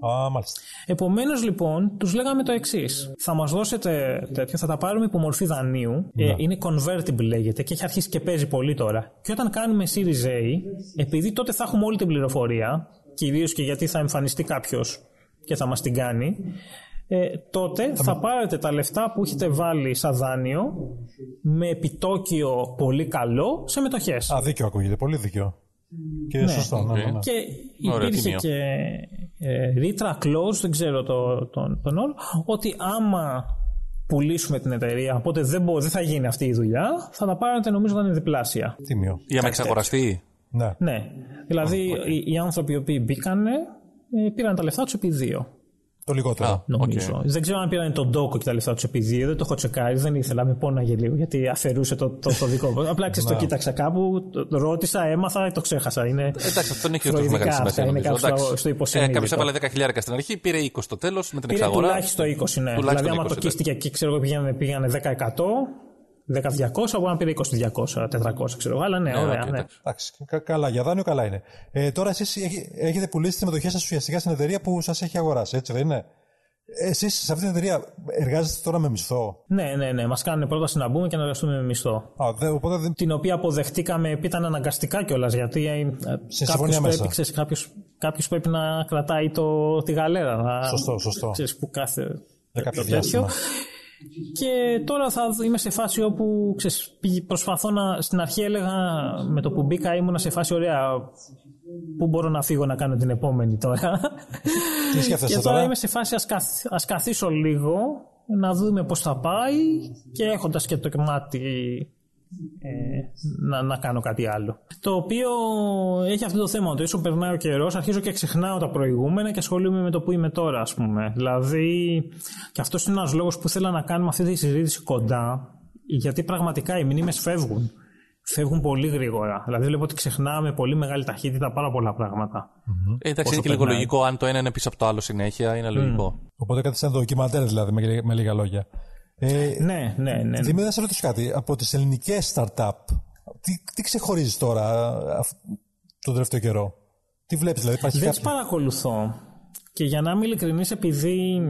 Α, μάλιστα. Επομένως, λοιπόν, τους λέγαμε το εξής. Θα μας δώσετε τέτοιο, θα τα πάρουμε υπό μορφή δανείου. Ε, είναι convertible λέγεται και έχει αρχίσει και παίζει πολύ τώρα. Και όταν κάνουμε Series A, επειδή τότε θα έχουμε όλη την πληροφορία, κυρίως και γιατί θα εμφανιστεί κάποιος και θα μας την κάνει, ε, τότε θα πάρετε τα λεφτά που έχετε βάλει σαν δάνειο με επιτόκιο πολύ καλό σε μετοχές. Α, δίκιο ακούγεται. Πολύ δίκιο. Και σωστό. Ναι, ναι, ναι. Και Ωραία, υπήρχε τιμίο. και ε, ρήτρα clause, δεν ξέρω το, τον, τον όρο, ότι άμα πουλήσουμε την εταιρεία, οπότε δεν, μπο- δεν θα γίνει αυτή η δουλειά, θα τα πάρετε νομίζω να είναι διπλάσια. Τίμιο. Για να εξαγοραστεί. Ναι. Ναι. Δηλαδή οι, οι άνθρωποι οι οποίοι μπήκανε ε, πήραν τα λεφτά τους επί δύο. Το Το λιγότερο. Α, νομίζω. οκ. Δεν ξέρω αν πήραν τον τόκο και τα λεφτά τους επειδή δεν το έχω τσεκάρει. Δεν ήθελα, με πόναγε λίγο γιατί αφαιρούσε το, το, το δικό μου. [LAUGHS] Απλά ξέρεις, το κοίταξα κάπου, το, ρώτησα, έμαθα, το ξέχασα. Είναι Εντάξει, αυτό δεν έχει ούτε φροϋδικά μεγάλη αυτά, σημασία. Είναι νομίζω. κάπου Εντάξει. στο, στο Ε, υποσυνείδητο. Κάποιος έβαλε 10 χιλιάρικα στην αρχή, πήρε 20 στο τέλος με την Πήρε εξαγορά. τουλάχιστον 20, ναι. Τουλάχιστον δηλαδή, άμα 20, το ναι. κίστηκε εκεί, ξέρω εγώ, πήγανε, πήγανε 10%, 10-200, μπορεί να πήρε 20-200, 400, ξέρω εγώ. Αλλά ναι, Ναι, ωραία. οκ, ναι. εντάξει. Εντάξει, κα- καλά, για δάνειο καλά είναι. Ε, τώρα εσείς έχετε πουλήσει τις συμμετοχές σας ουσιαστικά στην εταιρεία που σας έχει αγοράσει, έτσι δεν είναι; Εσείς σε αυτή την εταιρεία εργάζεστε τώρα με μισθό; Ναι, ναι, ναι. Μας κάνουν πρόταση να μπούμε και να εργαστούμε με μισθό. Α, δε, οπότε δεν. Την οποία αποδεχτήκαμε, ήταν αναγκαστικά κιόλας. Γιατί ε, συμφωνία κάποιος πρέπει, μέσα. ξέρεις, κάποιος, κάποιος πρέπει να κρατάει το, τη γαλέρα. Να, Σωστό, σωστό. Ξέρεις, που κάθε. Για κάποιο τέτοιο. διάστημα. Και τώρα θα είμαι σε φάση όπου ξέρεις, πήγε- προσπαθώ να. Στην αρχή έλεγα με το που μπήκα ήμουνα σε φάση ωραία. Πού μπορώ να φύγω να κάνω την επόμενη τώρα. Τι σκέφτεσαι και τώρα, τώρα; είμαι σε φάση ας, καθ- ας καθίσω λίγο να δούμε πώς θα πάει και έχοντας και το κομμάτι ε, να, να κάνω κάτι άλλο. Το οποίο έχει αυτό το θέμα ότι όσο περνάει ο καιρός, αρχίζω και ξεχνάω τα προηγούμενα και ασχολούμαι με το που είμαι τώρα, ας πούμε. Δηλαδή, και αυτός είναι ένας λόγος που ήθελα να κάνουμε αυτή τη συζήτηση κοντά, γιατί πραγματικά οι μνήμες φεύγουν. Φεύγουν πολύ γρήγορα. Δηλαδή, βλέπω ότι ξεχνάμε με πολύ μεγάλη ταχύτητα πάρα πολλά πράγματα. Ε, εντάξει, Όσο είναι και λίγο περνάει; λογικό. Αν το ένα είναι πίσω από το άλλο συνέχεια, είναι λογικό. Οπότε κάτι σαν ντοκιμαντέρ δηλαδή, με, με λίγα λόγια. Ε, Ναι, ναι, ναι. ναι. Δημήτρη, να σε ρωτήσω κάτι. Από τις ελληνικές startup, τι, τι ξεχωρίζεις τώρα αυ- τον τελευταίο καιρό; Τι βλέπεις, δηλαδή, υπάρχει Δεν τις κάποιο. παρακολουθώ. Και για να είμαι ειλικρινής, επειδή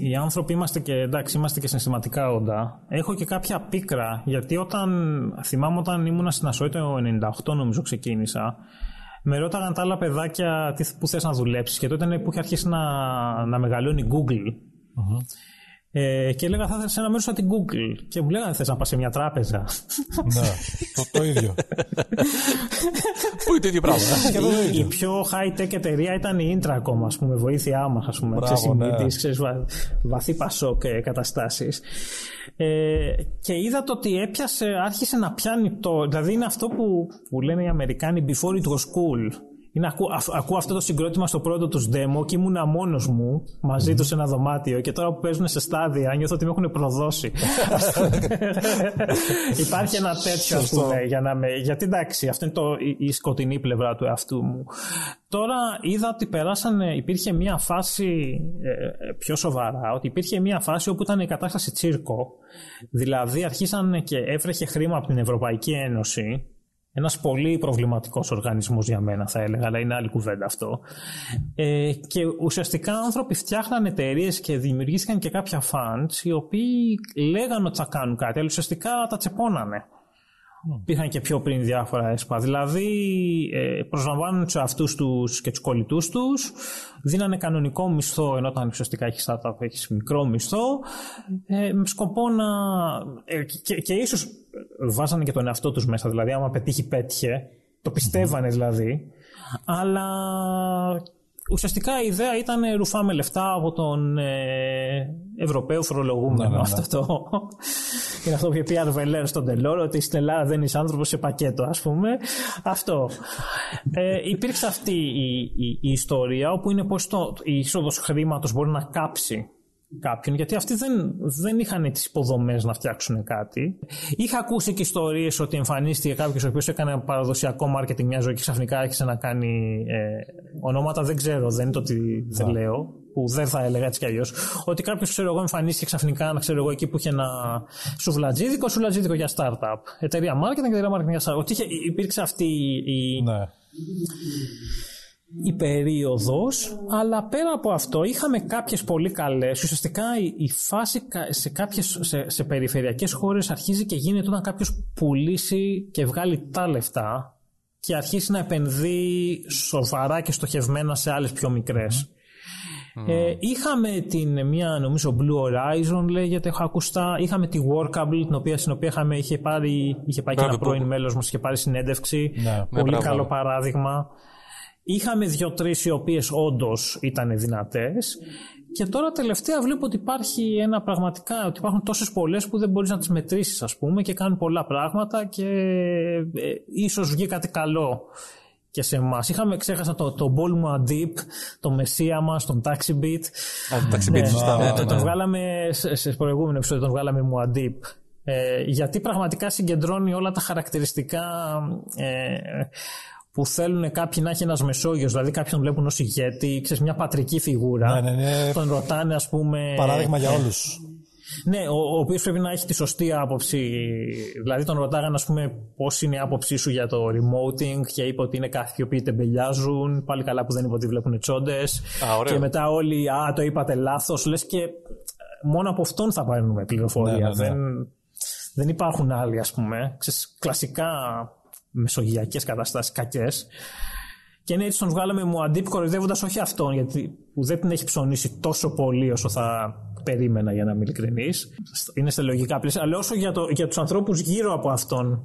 οι άνθρωποι είμαστε και εντάξει, είμαστε και συναισθηματικά όντα, έχω και κάποια πίκρα. Γιατί όταν θυμάμαι όταν ήμουν στην Ασόη το 98, νομίζω ξεκίνησα, με ρώταγαν τα άλλα παιδάκια τι, που θες να δουλέψεις και τότε είναι που είχε αρχίσει να, να μεγαλώνει η Google. Ε, και έλεγα θα ήθελα σε ένα μέρος σαν την Google. Και μου λέγανε θες να πας σε μια τράπεζα; ναι, το, το ίδιο. [LAUGHS] Πού είναι το ίδιο πράγμα. Σχεδόν το η, η ίδιο. πιο high-tech εταιρεία ήταν η Intracom, ας πούμε, βοήθειά μας, ας πούμε. Μπράβο, Ξέρεις, ναι. συνειδητής, ξέρεις, βα- βαθύ πασόκ ε, καταστάσεις. Ε, και είδα το ότι έπιασε, άρχισε να πιάνει το... Δηλαδή είναι αυτό που, που λένε οι Αμερικάνοι before it was cool. Είναι, ακού, α- ακούω αυτό το συγκρότημα στο πρώτο τους demo και ήμουνα μόνος μου μαζί τους σε ένα δωμάτιο και τώρα που παίζουν σε στάδια νιώθω ότι με έχουν προδώσει. [LAUGHS] Υπάρχει ένα τέτοιο ας Σωστό. πούμε για να με, γιατί εντάξει αυτό είναι το, η, η σκοτεινή πλευρά του εαυτού μου. Τώρα είδα ότι περάσανε, υπήρχε μια φάση ε, ε, πιο σοβαρά, ότι υπήρχε μια φάση όπου ήταν η κατάσταση τσίρκο. Δηλαδή αρχίσανε και έφρεχε χρήμα από την Ευρωπαϊκή Ένωση ένας πολύ προβληματικός οργανισμός για μένα θα έλεγα, αλλά είναι άλλη κουβέντα αυτό. Ε, και ουσιαστικά άνθρωποι φτιάχναν εταιρείες και δημιουργήθηκαν και κάποια funds οι οποίοι λέγανε ότι θα κάνουν κάτι, αλλά ουσιαστικά τα τσεπώνανε. Υπήρχαν και πιο πριν διάφορα έσπα. Δηλαδή, ε, προσλαμβάνουν τους αυτού τους και τους κολλητούς τους, δίνανε κανονικό μισθό, ενώ όταν ουσιαστικά έχεις startup έχεις μικρό μισθό, ε, με σκοπό να. Ε, και, και ίσως βάζανε και τον εαυτό τους μέσα. Δηλαδή, άμα πετύχει, πέτυχε. Το πιστεύανε δηλαδή. Αλλά ουσιαστικά η ιδέα ήταν ε, ρουφάμε λεφτά από τον ε, Ευρωπαίο φορολογούμενο. Ναι, ναι, ναι. Αυτό το. είναι αυτό που είχε πει Αρβελέρ στον Τελόρ, ότι στην Ελλάδα δεν είσαι άνθρωπος σε πακέτο, ας πούμε. Αυτό. Ε, υπήρξε αυτή η, η, η ιστορία όπου είναι πως το, η είσοδος χρήματος μπορεί να κάψει κάποιον, γιατί αυτοί δεν, δεν είχαν τις υποδομές να φτιάξουν κάτι. Είχα ακούσει και ιστορίες ότι εμφανίστηκε κάποιος ο οποίος έκανε παραδοσιακό μάρκετινγκ μια ζωή και ξαφνικά άρχισε να κάνει ε, ονόματα. Δεν ξέρω, δεν είναι το ότι δεν λέω, που δεν θα έλεγα έτσι κι αλλιώς. Ότι κάποιος, ξέρω εγώ, εμφανίστηκε ξαφνικά, να ξέρω εγώ, εκεί που είχε ένα σουβλατζίδικο, σουβλατζίδικο για startup. Εταιρεία marketing, εταιρεία marketing για startup. Ότι είχε, υπήρξε αυτή η, Ναι. Η περίοδος, αλλά πέρα από αυτό είχαμε κάποιες πολύ καλές. Ουσιαστικά η, η φάση κα- σε, κάποιες, σε, σε περιφερειακές χώρες αρχίζει και γίνεται όταν κάποιος πουλήσει και βγάλει τα λεφτά και αρχίσει να επενδύει σοβαρά και στοχευμένα σε άλλες πιο μικρές. Ε, είχαμε την μια νομίζω Blue Horizon λέγεται, έχω ακουστά. Είχαμε τη Workable, την οποία, στην οποία είχαμε, είχε, πάρει, είχε πάει και Μπράβο, ένα πρώην που- μέλος μας, είχε πάρει συνέντευξη. Ναι, ναι, Πολύ μπράβο. καλό παράδειγμα. Είχαμε δύο-τρει οι οποίες όντως ήταν δυνατές. Και τώρα τελευταία βλέπω ότι υπάρχει ένα πραγματικά, ότι υπάρχουν τόσες πολλές που δεν μπορείς να τις μετρήσεις, ας πούμε, και κάνουν πολλά πράγματα και ε, ίσως βγει κάτι καλό και σε εμάς. Είχαμε ξέχασα το, το Ball μου Adip, το Μεσία μας, τον Taxi Beat. Α, το Taxi Beat, σωστά. Ναι, ναι, τον ναι. βγάλαμε σε, σε προηγούμενο επεισόδιο, τον βγάλαμε μου Adip. Ε, γιατί πραγματικά συγκεντρώνει όλα τα χαρακτηριστικά ε, που θέλουν κάποιοι να έχει ένας Μεσόγειος, δηλαδή κάποιον βλέπουν ως ηγέτη, ξέρεις, μια πατρική φιγούρα. Ναι, ναι, ναι. Τον ρωτάνε, ας πούμε. Παράδειγμα για ε, όλους. ναι, ο, ο οποίος πρέπει να έχει τη σωστή άποψη. Δηλαδή, τον ρωτάγανε, ας πούμε, πώς είναι η άποψή σου για το remoting και είπε ότι είναι κάποιοι οι οποίοι τεμπελιάζουν. Πάλι καλά που δεν είπε ότι βλέπουν τσόντες. Α, ωραίο. Και μετά όλοι, Α, το είπατε λάθος. Λες και ε, μόνο από αυτόν θα πάρουμε πληροφορία. Ναι, ναι, ναι. Δεν, δεν υπάρχουν άλλοι, ας πούμε. Ξέρεις, κλασικά μεσογειακές καταστάσεις κακές. Και ναι, έτσι τον βγάλαμε μου αντίπ κοροϊδεύοντας όχι αυτόν, γιατί που δεν την έχει ψωνίσει τόσο πολύ όσο θα περίμενα για να είμαι ειλικρινής. Είναι στα λογικά πλαίσια. Αλλά όσο για, το, για τους ανθρώπους γύρω από αυτόν,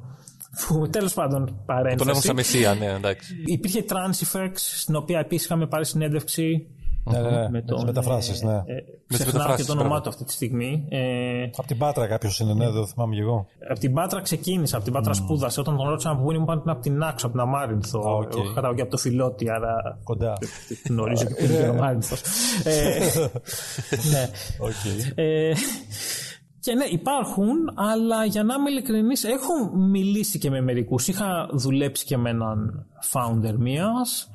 που τέλος πάντων παρένθεση. Τον έχουν σαν μεσία, ναι, εντάξει. Υπήρχε Transifex, στην οποία επίσης είχαμε πάρει συνέντευξη. Ναι, ναι, ναι. Με τον, τι μεταφράσει, ναι. Ε, τις ξεχνάω και μεταφράσεις, το όνομά μπράβο. του αυτή τη στιγμή. Ε, Από την Πάτρα κάποιος είναι, ναι, δεν το θυμάμαι και εγώ. από την Πάτρα ξεκίνησε, από την Πάτρα σπούδασε. Όταν τον ρώτησαν από πού είναι, μου είπαν ότι είναι από τη Νάξο, από την Απείρανθο. Α, οκ. Εγώ κατάλαβα και από το Φιλότι, άρα Κοντά. [LAUGHS] γνωρίζω και πού είναι η Απείρανθος. ε, [LAUGHS] ναι. Οκ. Ε, και ναι, υπάρχουν, αλλά για να είμαι ειλικρινής, έχω μιλήσει και με μερικούς. Είχα δουλέψει και με έναν founder μίας.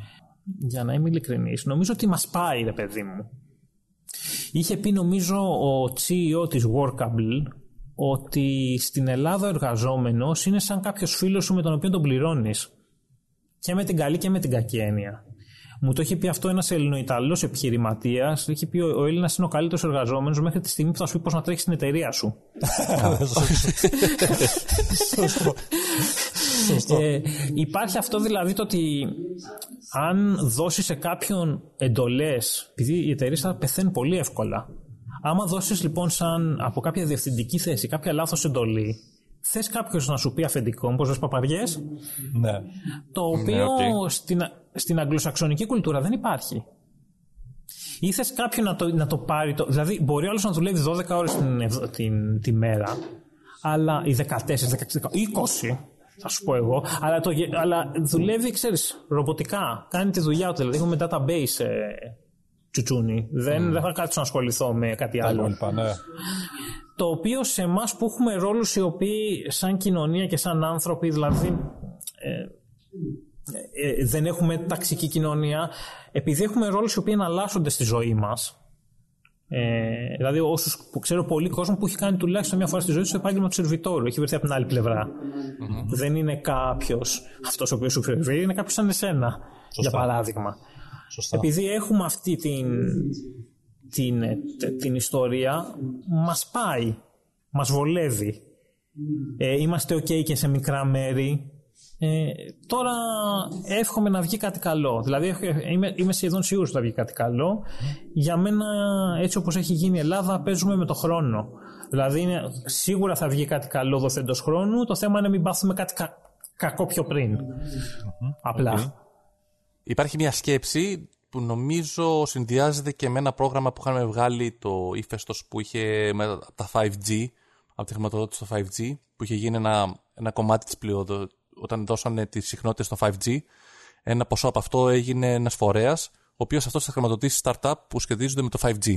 Για να είμαι ειλικρινής, νομίζω ότι μας πάει, ρε παιδί μου. Είχε πει, νομίζω, ο CEO της Workable ότι στην Ελλάδα ο εργαζόμενος είναι σαν κάποιος φίλος σου με τον οποίο τον πληρώνεις. Και με την καλή και με την κακή έννοια. Μου το είχε πει αυτό ένας Ελληνοϊταλός επιχειρηματίας. Είχε πει ο Έλληνας είναι ο καλύτερος εργαζόμενος μέχρι τη στιγμή που θα σου πει πώς να τρέχεις την εταιρεία σου. [LAUGHS] Σωστό. [LAUGHS] Σωστό. Ε, υπάρχει αυτό δηλαδή το ότι αν δώσεις σε κάποιον εντολές, επειδή οι εταιρείες θα πεθαίνουν πολύ εύκολα. Άμα δώσεις λοιπόν σαν από κάποια διευθυντική θέση κάποια λάθος εντολή, θες κάποιος να σου πει αφεντικό, όπα λες παπαριές, Ναι. το οποίο οκ. στην, στην αγγλοσαξονική κουλτούρα δεν υπάρχει. Ή θες κάποιον να το, να το πάρει. Το, δηλαδή, μπορεί άλλος να δουλεύει 12 ώρες την, ευ- την, τη μέρα, αλλά οι 14, 16, 20, θα σου πω εγώ, αλλά, το, γε- αλλά δουλεύει, ξέρεις, ρομποτικά. Κάνει τη δουλειά του. Δηλαδή, έχουμε database ε, τσουτσούνι. Δεν, δεν θα κάτσω να ασχοληθώ με κάτι Τα άλλο. υπόλοιπα, ναι. Το οποίο σε εμάς που έχουμε ρόλους οι οποίοι, σαν κοινωνία και σαν άνθρωποι, δηλαδή. Ε, ε, δεν έχουμε ταξική κοινωνία, επειδή έχουμε ρόλους οι οποίοι εναλλάσσονται στη ζωή μας. Ε, δηλαδή, όσους που ξέρω πολύ κόσμο που έχει κάνει τουλάχιστον μια φορά στη ζωή τους το επάγγελμα του σερβιτόρου, έχει βρεθεί από την άλλη πλευρά. Δεν είναι κάποιος αυτός ο οποίος σου φέρει, είναι κάποιος σαν εσένα, για παράδειγμα. Σωστά. Επειδή έχουμε αυτή την, την, ε, τε- την ιστορία, μας πάει, μας βολεύει. Ε, είμαστε ok και σε μικρά μέρη. Ε, τώρα εύχομαι να βγει κάτι καλό. Δηλαδή έχω- είμαι, είμαι σχεδόν σίγουρος ότι θα βγει κάτι καλό. Για μένα έτσι όπως έχει γίνει η Ελλάδα παίζουμε με το χρόνο. Δηλαδή είναι, σίγουρα θα βγει κάτι καλό δοθέντος χρόνου. Το θέμα είναι να μην πάθουμε κάτι κα- κακό πιο πριν. Απλά. Υπάρχει μια σκέψη που νομίζω συνδυάζεται και με ένα πρόγραμμα που είχαμε βγάλει το ύφεστος που είχε με τα 5G, από τη χρηματοδότηση στο 5G, που είχε γίνει ένα, ένα κομμάτι της πλειοδο... όταν δώσανε τις συχνότητες στο 5G. Ένα ποσό από αυτό έγινε ένας φορέας, ο οποίος αυτός θα χρηματοδοτήσει startup που σχετίζονται με το 5G.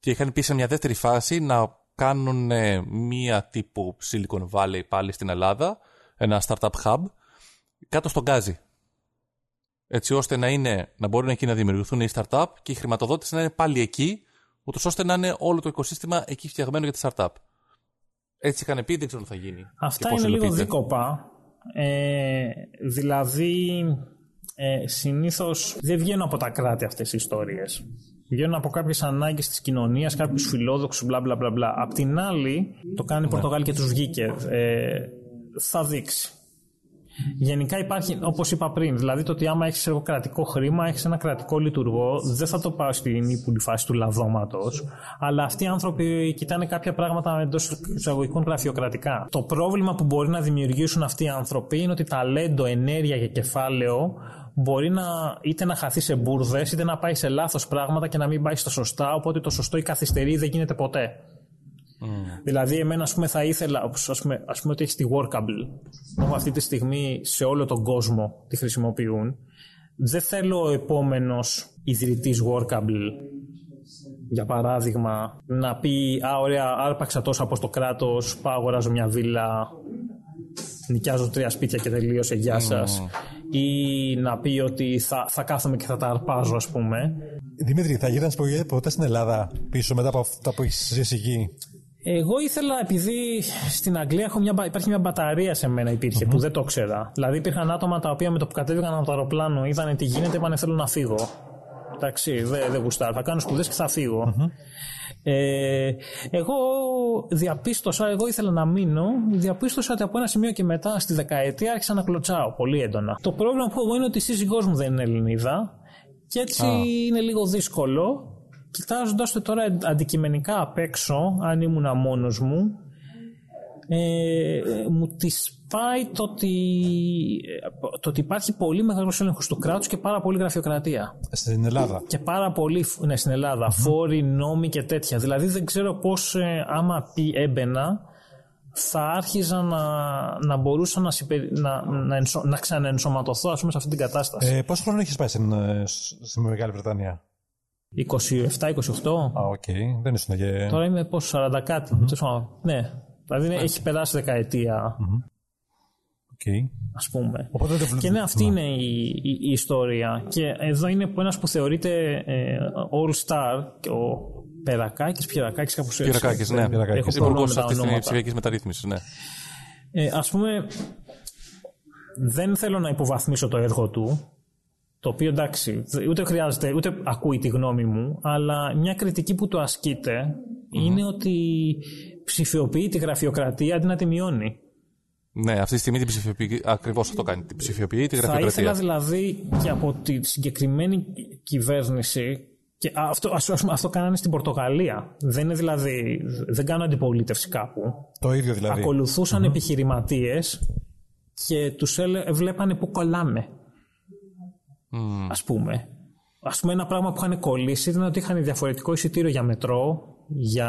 Και είχαν πει σε μια δεύτερη φάση να κάνουν ε, μία τύπου Silicon Valley πάλι στην Ελλάδα, ένα startup hub, κάτω στον Γκάζι έτσι ώστε να, είναι, να μπορούν εκεί να δημιουργηθούν οι startup και η χρηματοδότηση να είναι πάλι εκεί, ούτως ώστε να είναι όλο το οικοσύστημα εκεί φτιαγμένο για τη startup. Έτσι είχαν πει, δεν ξέρω τι θα γίνει. Αυτά και πώς είναι λίγο υλοποιείται. δίκοπα. Ε, δηλαδή, ε, συνήθως δεν βγαίνουν από τα κράτη αυτές οι ιστορίες. Βγαίνουν από κάποιες ανάγκες της κοινωνίας, κάποιους φιλόδοξους, μπλα μπλα μπλα. μπλα. Απ' την άλλη, το κάνει η Πορτογάλη και τους βγήκε. Ε, θα δείξει. Γενικά υπάρχει, όπως είπα πριν, δηλαδή το ότι άμα έχεις κρατικό χρήμα, έχεις ένα κρατικό λειτουργό, δεν θα το πάω στην ύπουλη φάση του λαδώματο. Αλλά αυτοί οι άνθρωποι κοιτάνε κάποια πράγματα εντός εισαγωγικών γραφειοκρατικά. Το πρόβλημα που μπορεί να δημιουργήσουν αυτοί οι άνθρωποι είναι ότι ταλέντο, ενέργεια και κεφάλαιο μπορεί να, είτε να χαθεί σε μπουρδες, είτε να πάει σε λάθος πράγματα και να μην πάει στα σωστά. Οπότε το σωστό ή καθυστερεί δεν γίνεται ποτέ. Δηλαδή, εμένα, ας πούμε, θα ήθελα, ας πούμε, ας πούμε ότι έχει τη Workable, που αυτή τη στιγμή σε όλο τον κόσμο τη χρησιμοποιούν. Δεν θέλω ο επόμενος ιδρυτής Workable για παράδειγμα, να πει «Α, ωραία, άρπαξα τόσο από το κράτος, πάω αγοράζω μια βίλα, νοικιάζω τρία σπίτια και τελείωσε, γεια σας». Ή να πει ότι θα, θα κάθομαι και θα τα αρπάζω, ας πούμε. Δημήτρη, θα γύρνας ποτέ στην Ελλάδα πίσω μετά από αυτά που έχεις ζήσει εκεί; Εγώ ήθελα, επειδή στην Αγγλία έχω μια, υπάρχει μια μπαταρία σε μένα υπήρχε, που δεν το ξέρα. Δηλαδή υπήρχαν άτομα τα οποία με το που κατέβηκαν από το αεροπλάνο είδαν τι γίνεται, είπαν θέλω να φύγω. Εντάξει, δεν δε γουστάρω. Θα κάνω σπουδές και θα φυγω Ε, εγώ διαπίστωσα, εγώ ήθελα να μείνω, διαπίστωσα ότι από ένα σημείο και μετά στη δεκαετία άρχισα να κλωτσάω πολύ έντονα. Το πρόβλημα που έχω είναι ότι η σύζυγός μου δεν είναι Ελληνίδα και έτσι είναι λίγο δύσκολο. Κοιτάζοντας το τώρα αντικειμενικά απ' έξω, αν ήμουν μόνος μου, ε, μου της πάει το ότι, το ότι υπάρχει πολύ μεγάλος έλεγχος του κράτους και πάρα πολύ γραφειοκρατία. Στην Ελλάδα. Και πάρα πολύ. Ναι, στην Ελλάδα. Φόροι, νόμοι και τέτοια. Δηλαδή δεν ξέρω πώς, ε, άμα πει έμπαινα, θα άρχιζα να, να μπορούσα να, να, να, να ξαναενσωματωθώ ας πούμε, σε αυτή την κατάσταση. Ε, πόσο χρόνο έχεις πάει στην, ε, στην Μεγάλη Βρετανία, 27-28. Α, ok. Okay. Δεν ήσουν και. Τώρα είμαι πόσο, 40 κάτι. Mm-hmm. Ναι, Δηλαδή ναι. έχει περάσει δεκαετία. Mm-hmm. Okay. Ας πούμε. και ναι, αυτή είναι η, η, ιστορία. Και εδώ είναι ένας που θεωρείται ε, All Star, ο Περακάκης, Πιερακάκης, κάπως έτσι. Πιερακάκης, ναι. Πιερακάκης. Υπουργός αυτής της ψηφιακής μεταρρύθμισης, ναι. Ε, ας πούμε, δεν θέλω να υποβαθμίσω το έργο του, το οποίο εντάξει, ούτε χρειάζεται, ούτε ακούει τη γνώμη μου, αλλά μια κριτική που του ασκειται είναι ότι ψηφιοποιεί τη γραφειοκρατία αντί να τη μειώνει. Ναι, αυτή τη στιγμή την ψηφιοποιεί. Ακριβώς αυτό κάνει. Την ψηφιοποιεί τη γραφειοκρατία. Θα ήθελα δηλαδή και από τη συγκεκριμένη κυβέρνηση. Και αυτό, ας, ας, αυτό κάνανε στην Πορτογαλία. Δεν είναι δηλαδή. Δεν κάνουν αντιπολίτευση κάπου. Το ίδιο δηλαδή. Ακολουθούσαν mm-hmm. επιχειρηματίες και τους βλέπανε που κολλάμε. Mm. Α πούμε. Α πούμε, ένα πράγμα που είχαν κολλήσει ήταν ότι είχαν διαφορετικό εισιτήριο για μετρό, για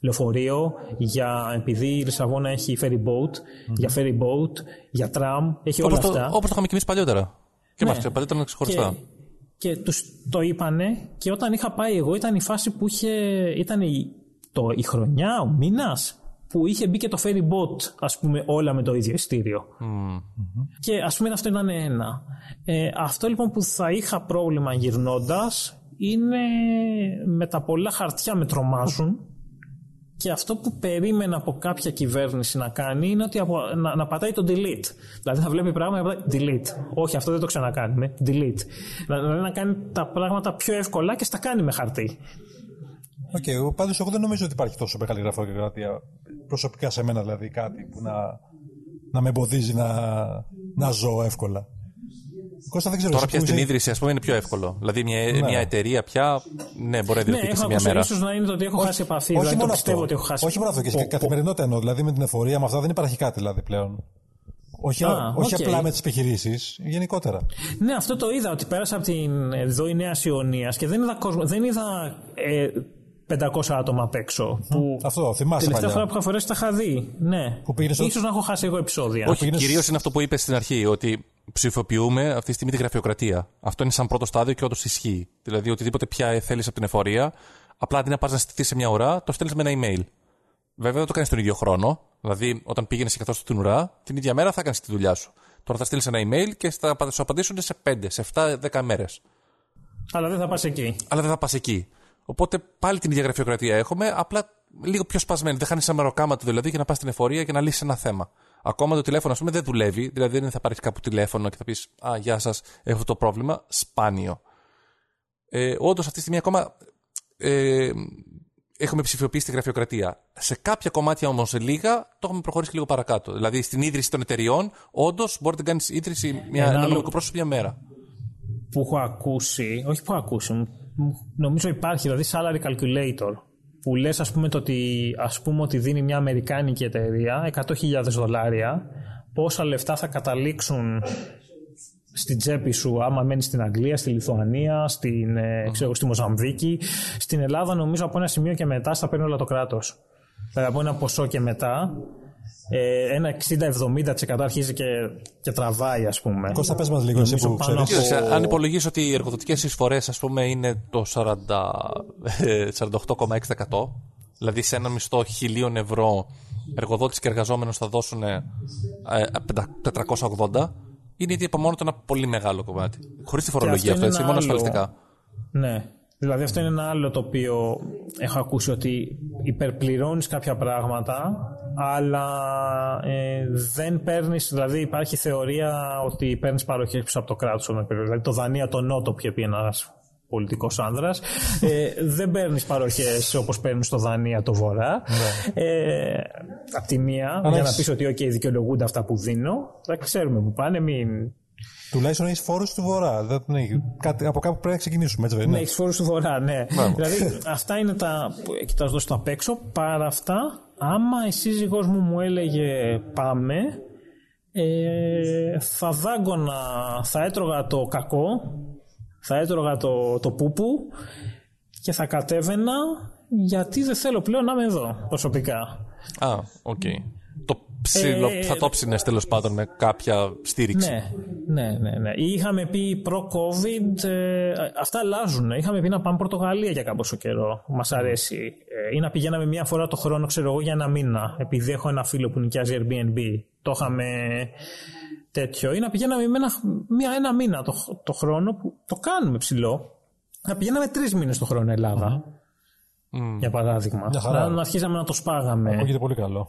λεωφορείο, για, επειδή η Λισαβόνα έχει ferry boat, για ferry boat, για tram, έχει όλα το, αυτά. Όπως το είχαμε και εμείς παλιότερα. Και ναι. μας παλιότερα ξεχωριστά. Και, και τους το είπανε και όταν είχα πάει εγώ ήταν η φάση που είχε, ήταν η, το, η χρονιά, ο μήνας που είχε μπει και το ferry boat, ας πούμε, όλα με το ίδιο ειστήριο. Και ας πούμε αυτό ήταν ένα. Ε, αυτό λοιπόν που θα είχα πρόβλημα γυρνώντας είναι με τα πολλά χαρτιά με τρομάζουν και αυτό που περίμενα από κάποια κυβέρνηση να κάνει είναι ότι να, να πατάει το delete. Δηλαδή θα βλέπει πράγματα να delete. Όχι, αυτό δεν το ξανακάνει με delete. Δηλαδή να κάνει τα πράγματα πιο εύκολα και στα κάνει με χαρτί. Ok, okay, πάντως εγώ δεν νομίζω ότι υπάρχει τόσο μεγάλη γραφειοκρατία. Προσωπικά σε μένα δηλαδή κάτι που να, να με εμποδίζει να, να ζω εύκολα. Κώστα, δεν ξέρω Τώρα πια στην ίδρυση, ας πούμε, είναι πιο εύκολο. Δηλαδή, μια, ναι. μια εταιρεία πια, ναι, μπορεί να ιδρυθεί ναι, σε μια μέρα. ίσως να είναι το ότι έχω όχι, χάσει επαφή. Όχι δηλαδή, μόνο αυτό. Ότι έχω χάσει... Όχι μόνο αυτό. Και στην καθημερινότητα εννοώ. Δηλαδή, με την εφορία, με αυτά δεν υπάρχει κάτι δηλαδή πλέον. Όχι, Α, όχι okay. απλά με τις επιχειρήσεις, γενικότερα. Ναι, αυτό το είδα ότι πέρασα από την εδώ η Νέα Ιωνία και δεν είδα, κόσμο, δεν είδα ε, 500 άτομα απ' έξω. Που αυτό, θυμάσαι. Τελευταία φορά που είχα φορέσει τα είχα δει. Ναι. Που ίσως να έχω χάσει εγώ επεισόδια. Όχι, πήγαινες... κυρίως είναι αυτό που είπες στην αρχή, ότι ψηφοποιούμε αυτή τη στιγμή τη γραφειοκρατία. Αυτό είναι σαν πρώτο στάδιο και όντως ισχύει. Δηλαδή, οτιδήποτε πια θέλεις από την εφορία, απλά αντί να πας να στηθεί σε μια ώρα, το στέλνεις με ένα email. Βέβαια, δεν το κάνεις τον ίδιο χρόνο. Δηλαδή, όταν πήγαινες και καθώς την ουρά, την ίδια μέρα θα κάνεις τη δουλειά σου. Τώρα θα στείλεις ένα email και θα σου απαντήσουν σε 5, σε 7, 10 μέρες. Αλλά δεν θα πας εκεί. Αλλά δεν θα πας εκεί. Οπότε πάλι την ίδια γραφειοκρατία έχουμε, απλά λίγο πιο σπασμένη. Δεν χάνεις ένα μεροκάματο δηλαδή για να πας στην εφορία και να λύσεις ένα θέμα. Ακόμα το τηλέφωνο, ας πούμε, δεν δουλεύει. Δηλαδή δεν θα πάρεις κάπου τηλέφωνο και θα πεις Α, γεια σας, έχω αυτό το πρόβλημα. Σπάνιο. Ε, Όντως αυτή τη στιγμή ακόμα ε, έχουμε ψηφιοποιήσει τη γραφειοκρατία. Σε κάποια κομμάτια όμως, σε λίγα, το έχουμε προχωρήσει λίγο παρακάτω. Δηλαδή στην ίδρυση των εταιριών, όντως μπορείτε να κάνεις ίδρυση μια, ένα νομικό πρόσωπο μια μέρα. Που έχω ακούσει, όχι που έχω ακούσει, νομίζω υπάρχει, δηλαδή salary calculator, που λες ας πούμε, το ότι, ας πούμε ότι δίνει μια αμερικάνικη εταιρεία 100.000 δολάρια, πόσα λεφτά θα καταλήξουν στην τσέπη σου άμα μένεις στην Αγγλία, στη Λιθουανία, στην, ε, ξέρω, στη Μοζαμβίκη. Στην Ελλάδα νομίζω από ένα σημείο και μετά στα παίρνει όλα το κράτος. Δηλαδή από ένα ποσό και μετά ε, ένα 60-70% αρχίζει και, και τραβάει, ας πούμε. Κώστα, πες μας λίγο, εσύ που πάνω ξέρεις. από- Αν υπολογίσω ότι οι εργοδοτικές εισφορές, ας πούμε, είναι το 40, ε, 48,6%, δηλαδή σε ένα μισθό χιλίων ευρώ, εργοδότης και εργαζόμενος θα δώσουν ε, ε, 480, είναι ήδη από μόνο του ένα πολύ μεγάλο κομμάτι. Χωρίς τη φορολογία αυτό αυτό, είναι έτσι, ένα μόνο άλλο. ασφαλιστικά. Ναι. Δηλαδή αυτό είναι ένα άλλο το οποίο έχω ακούσει ότι υπερπληρώνεις κάποια πράγματα αλλά ε, δεν παίρνεις, δηλαδή υπάρχει θεωρία ότι παίρνεις παροχές πίσω από το κράτος όταν παίρνεις. Δηλαδή το Δανία το Νότο που είχε πει ένας πολιτικός άνδρας ε, δεν παίρνεις παροχές όπως παίρνεις στο Δανία το Βορρά ε, απ' τη μία για να έχεις- πεις ότι ok δικαιολογούνται αυτά που δίνω θα ξέρουμε που πάνε μην Τουλάχιστον έχεις φόρους του Βορρά. Δεν έχει. Κάτι, από κάπου πρέπει να ξεκινήσουμε, έτσι δεν Ναι, είναι. έχεις φόρους του βορρά, ναι. δηλαδή, αυτά είναι τα που κοιτάζω στο απ' έξω. Παρά αυτά, άμα η σύζυγός μου μου έλεγε πάμε, ε, θα δάγκωνα, θα έτρωγα το κακό, θα έτρωγα το, το πούπου και θα κατέβαινα γιατί δεν θέλω πλέον να είμαι εδώ προσωπικά. Α, οκ. Το ψιλο, Ε, θα το ψήνε τέλος πάντων με κάποια στήριξη. Ναι, ναι, ναι. ναι. Ή Είχαμε πει προ-COVID, ε, αυτά αλλάζουν. Είχαμε πει να πάμε Πορτογαλία για κάποιο καιρό. Μας αρέσει. Ε, ή να πηγαίναμε μία φορά το χρόνο, ξέρω εγώ, για ένα μήνα. Επειδή έχω ένα φίλο που νοικιάζει Airbnb. Το είχαμε τέτοιο. Ή να πηγαίναμε με ένα, μία, ένα μήνα το, το χρόνο που το κάνουμε ψηλό. Να πηγαίναμε τρεις μήνες το χρόνο Ελλάδα. Για παράδειγμα. Μια χαρά. Να, να αρχίζαμε να το σπάγαμε. Ακούγεται πολύ καλό.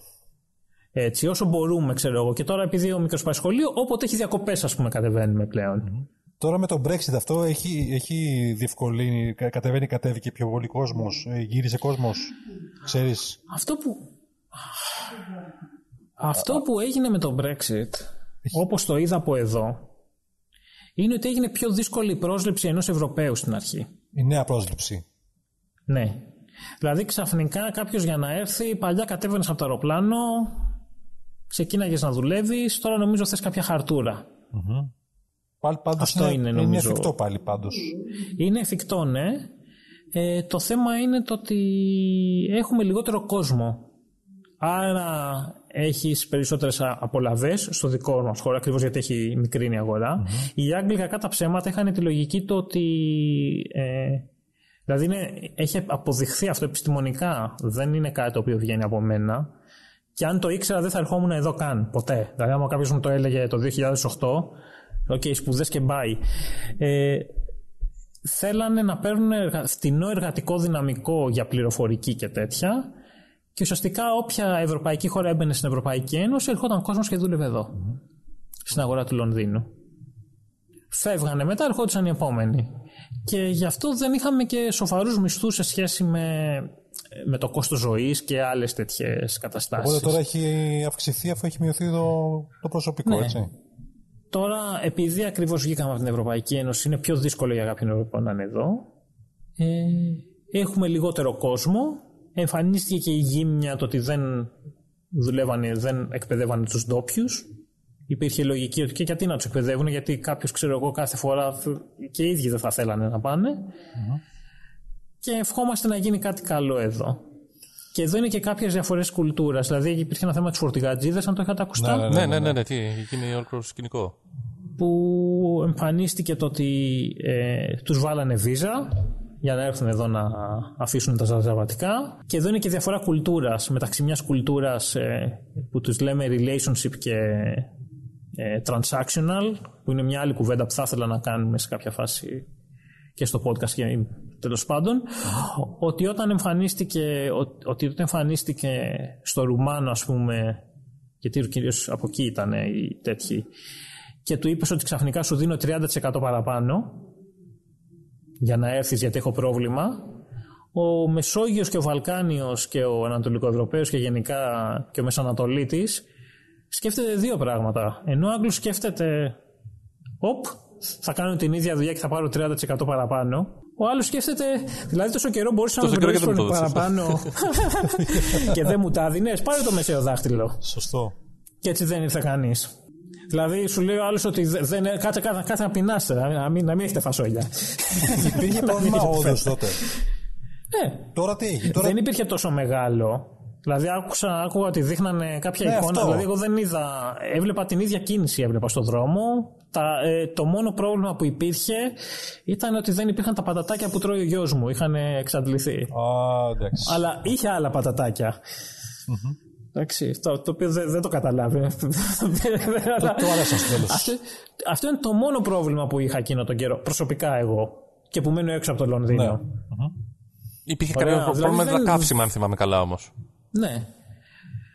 Έτσι, όσο μπορούμε, ξέρω εγώ. Και τώρα, επειδή ο μικρό πάει σχολείο, όποτε έχει διακοπές, ας πούμε, κατεβαίνουμε πλέον. Τώρα με το Brexit αυτό έχει, έχει διευκολύνει, κα- κατεβαίνει, κατέβηκε πιο πολύ κόσμος, γύρισε κόσμος. Ξέρεις; Αυτό που. Αυτό που έγινε με το Brexit, όπως το είδα από εδώ, είναι ότι έγινε πιο δύσκολη η πρόσληψη ενός Ευρωπαίου στην αρχή. Η νέα πρόσληψη. Ναι. Δηλαδή ξαφνικά κάποιος για να έρθει, παλιά κατέβαινες από το αεροπλάνο, ξεκίναγες να δουλεύεις, τώρα νομίζω θες κάποια χαρτούρα. Πάλι πάντως Αυτό είναι, είναι νομίζω. εφικτό πάλι πάντως. Είναι εφικτό, ναι. Ε, το θέμα είναι το ότι έχουμε λιγότερο κόσμο. Άρα έχεις περισσότερες α- απολαβές στο δικό μας χώρο, ακριβώς γιατί έχει μικρή η αγορα Οι Άγγλοι κακά τα ψέματα είχαν τη λογική το ότι... Ε, δηλαδή είναι, έχει αποδειχθεί αυτό επιστημονικά. Δεν είναι κάτι το οποίο βγαίνει από μένα. Και αν το ήξερα δεν θα ερχόμουν εδώ καν, ποτέ. Δηλαδή άμα κάποιος μου το έλεγε το 2008, οκ, σπουδές και bye. Ε, θέλανε να παίρνουν εργα... φτηνό εργατικό δυναμικό για πληροφορική και τέτοια και ουσιαστικά όποια ευρωπαϊκή χώρα έμπαινε στην Ευρωπαϊκή Ένωση ερχόταν κόσμος και δούλευε εδώ στην αγορά του Λονδίνου φεύγανε μετά ερχόντουσαν οι επόμενοι και γι' αυτό δεν είχαμε και σοβαρούς μισθούς σε σχέση με, με το κόστος ζωής και άλλες τέτοιες καταστάσεις Οπότε τώρα έχει αυξηθεί αφού έχει μειωθεί το, το προσωπικό, Ναι. έτσι. Τώρα, επειδή ακριβώς βγήκαμε από την Ευρωπαϊκή Ένωση, είναι πιο δύσκολο για κάποιον Ευρωπαίο να είναι εδώ. Ε, έχουμε λιγότερο κόσμο. Εμφανίστηκε και η γύμνια το ότι δεν δουλεύανε, δεν εκπαιδεύανε τους ντόπιους. Υπήρχε λογική ότι και γιατί να τους εκπαιδεύουν, γιατί κάποιος, ξέρω εγώ, κάθε φορά θ- και οι ίδιοι δεν θα θέλανε να πανε Και ευχόμαστε να γίνει κάτι καλό εδώ. Και εδώ είναι και κάποιες διαφορές κουλτούρας. Δηλαδή, υπήρχε ένα θέμα της φορτηγατζίδας, αν το είχατε ακουστά Ναι, Ναι, ναι, ναι, ναι, τι, γίνει όλο σκηνικό. που εμφανίστηκε το ότι ε, τους βάλανε βίζα για να έρθουν εδώ να αφήσουν τα ζαρζαβατικά και εδώ είναι και διαφορά κουλτούρας μεταξύ μιας κουλτούρας ε, που τους λέμε relationship και ε, transactional που είναι μια άλλη κουβέντα που θα ήθελα να κάνουμε σε κάποια φάση και στο podcast και τέλος πάντων ότι όταν εμφανίστηκε ότι όταν εμφανίστηκε στο Ρουμάνο ας πούμε γιατί κυρίως από εκεί ήταν οι τέτοιοι και του είπες ότι ξαφνικά σου δίνω 30% παραπάνω για να έρθεις γιατί έχω πρόβλημα ο Μεσόγειος και ο Βαλκάνιος και ο Ανατολικοευρωπαίος και γενικά και ο Μεσανατολίτης σκέφτεται δύο πράγματα. Ενώ ο Άγγλος σκέφτεται οπ, θα κάνω την ίδια δουλειά και θα πάρω 30% παραπάνω ο άλλος σκέφτεται, δηλαδή τόσο καιρό μπορούσα να Τόσο το καιρό και δεν δουλέψω μου το παραπάνω [LAUGHS] και δεν μου τα δίνεις. Πάρε το μεσαίο δάχτυλο. Σωστό. Και έτσι δεν ήρθε κανείς. Δηλαδή σου λέει ο άλλος ότι δεν, κάτσε, κάτσε, κάτσε να πεινάσετε, να μην, να μην έχετε φασόλια. Υπήρχε [LAUGHS] πρόβλημα όντως τότε. Ναι. Τώρα τι έχει. Τώρα... Δεν υπήρχε τόσο μεγάλο. Δηλαδή άκουσα, άκουγα ότι δείχνανε κάποια Ναι, εικόνα. αυτό. Δηλαδή εγώ δεν είδα. Έβλεπα την ίδια κίνηση έβλεπα στον δρόμο. Τα, ε, το μόνο πρόβλημα που υπήρχε ήταν ότι δεν υπήρχαν τα πατατάκια που τρώει ο γιος μου. Είχαν εξαντληθεί. Α, εντάξει. Αλλά είχε άλλα πατατάκια. Εντάξει, το, το οποίο δεν, δεν το καταλάβει. Αλλά- το άρεσαν στο τέλος. αυτό, αυτό είναι το μόνο πρόβλημα που είχα εκείνο τον καιρό. Προσωπικά εγώ. Και που μένω έξω από το Λονδίνο. Ναι. Υπήρχε Ωραία, κάποιο δηλαδή πρόβλημα με τα δεν- καύσιμα, αν θυμάμαι καλά όμως. Ναι.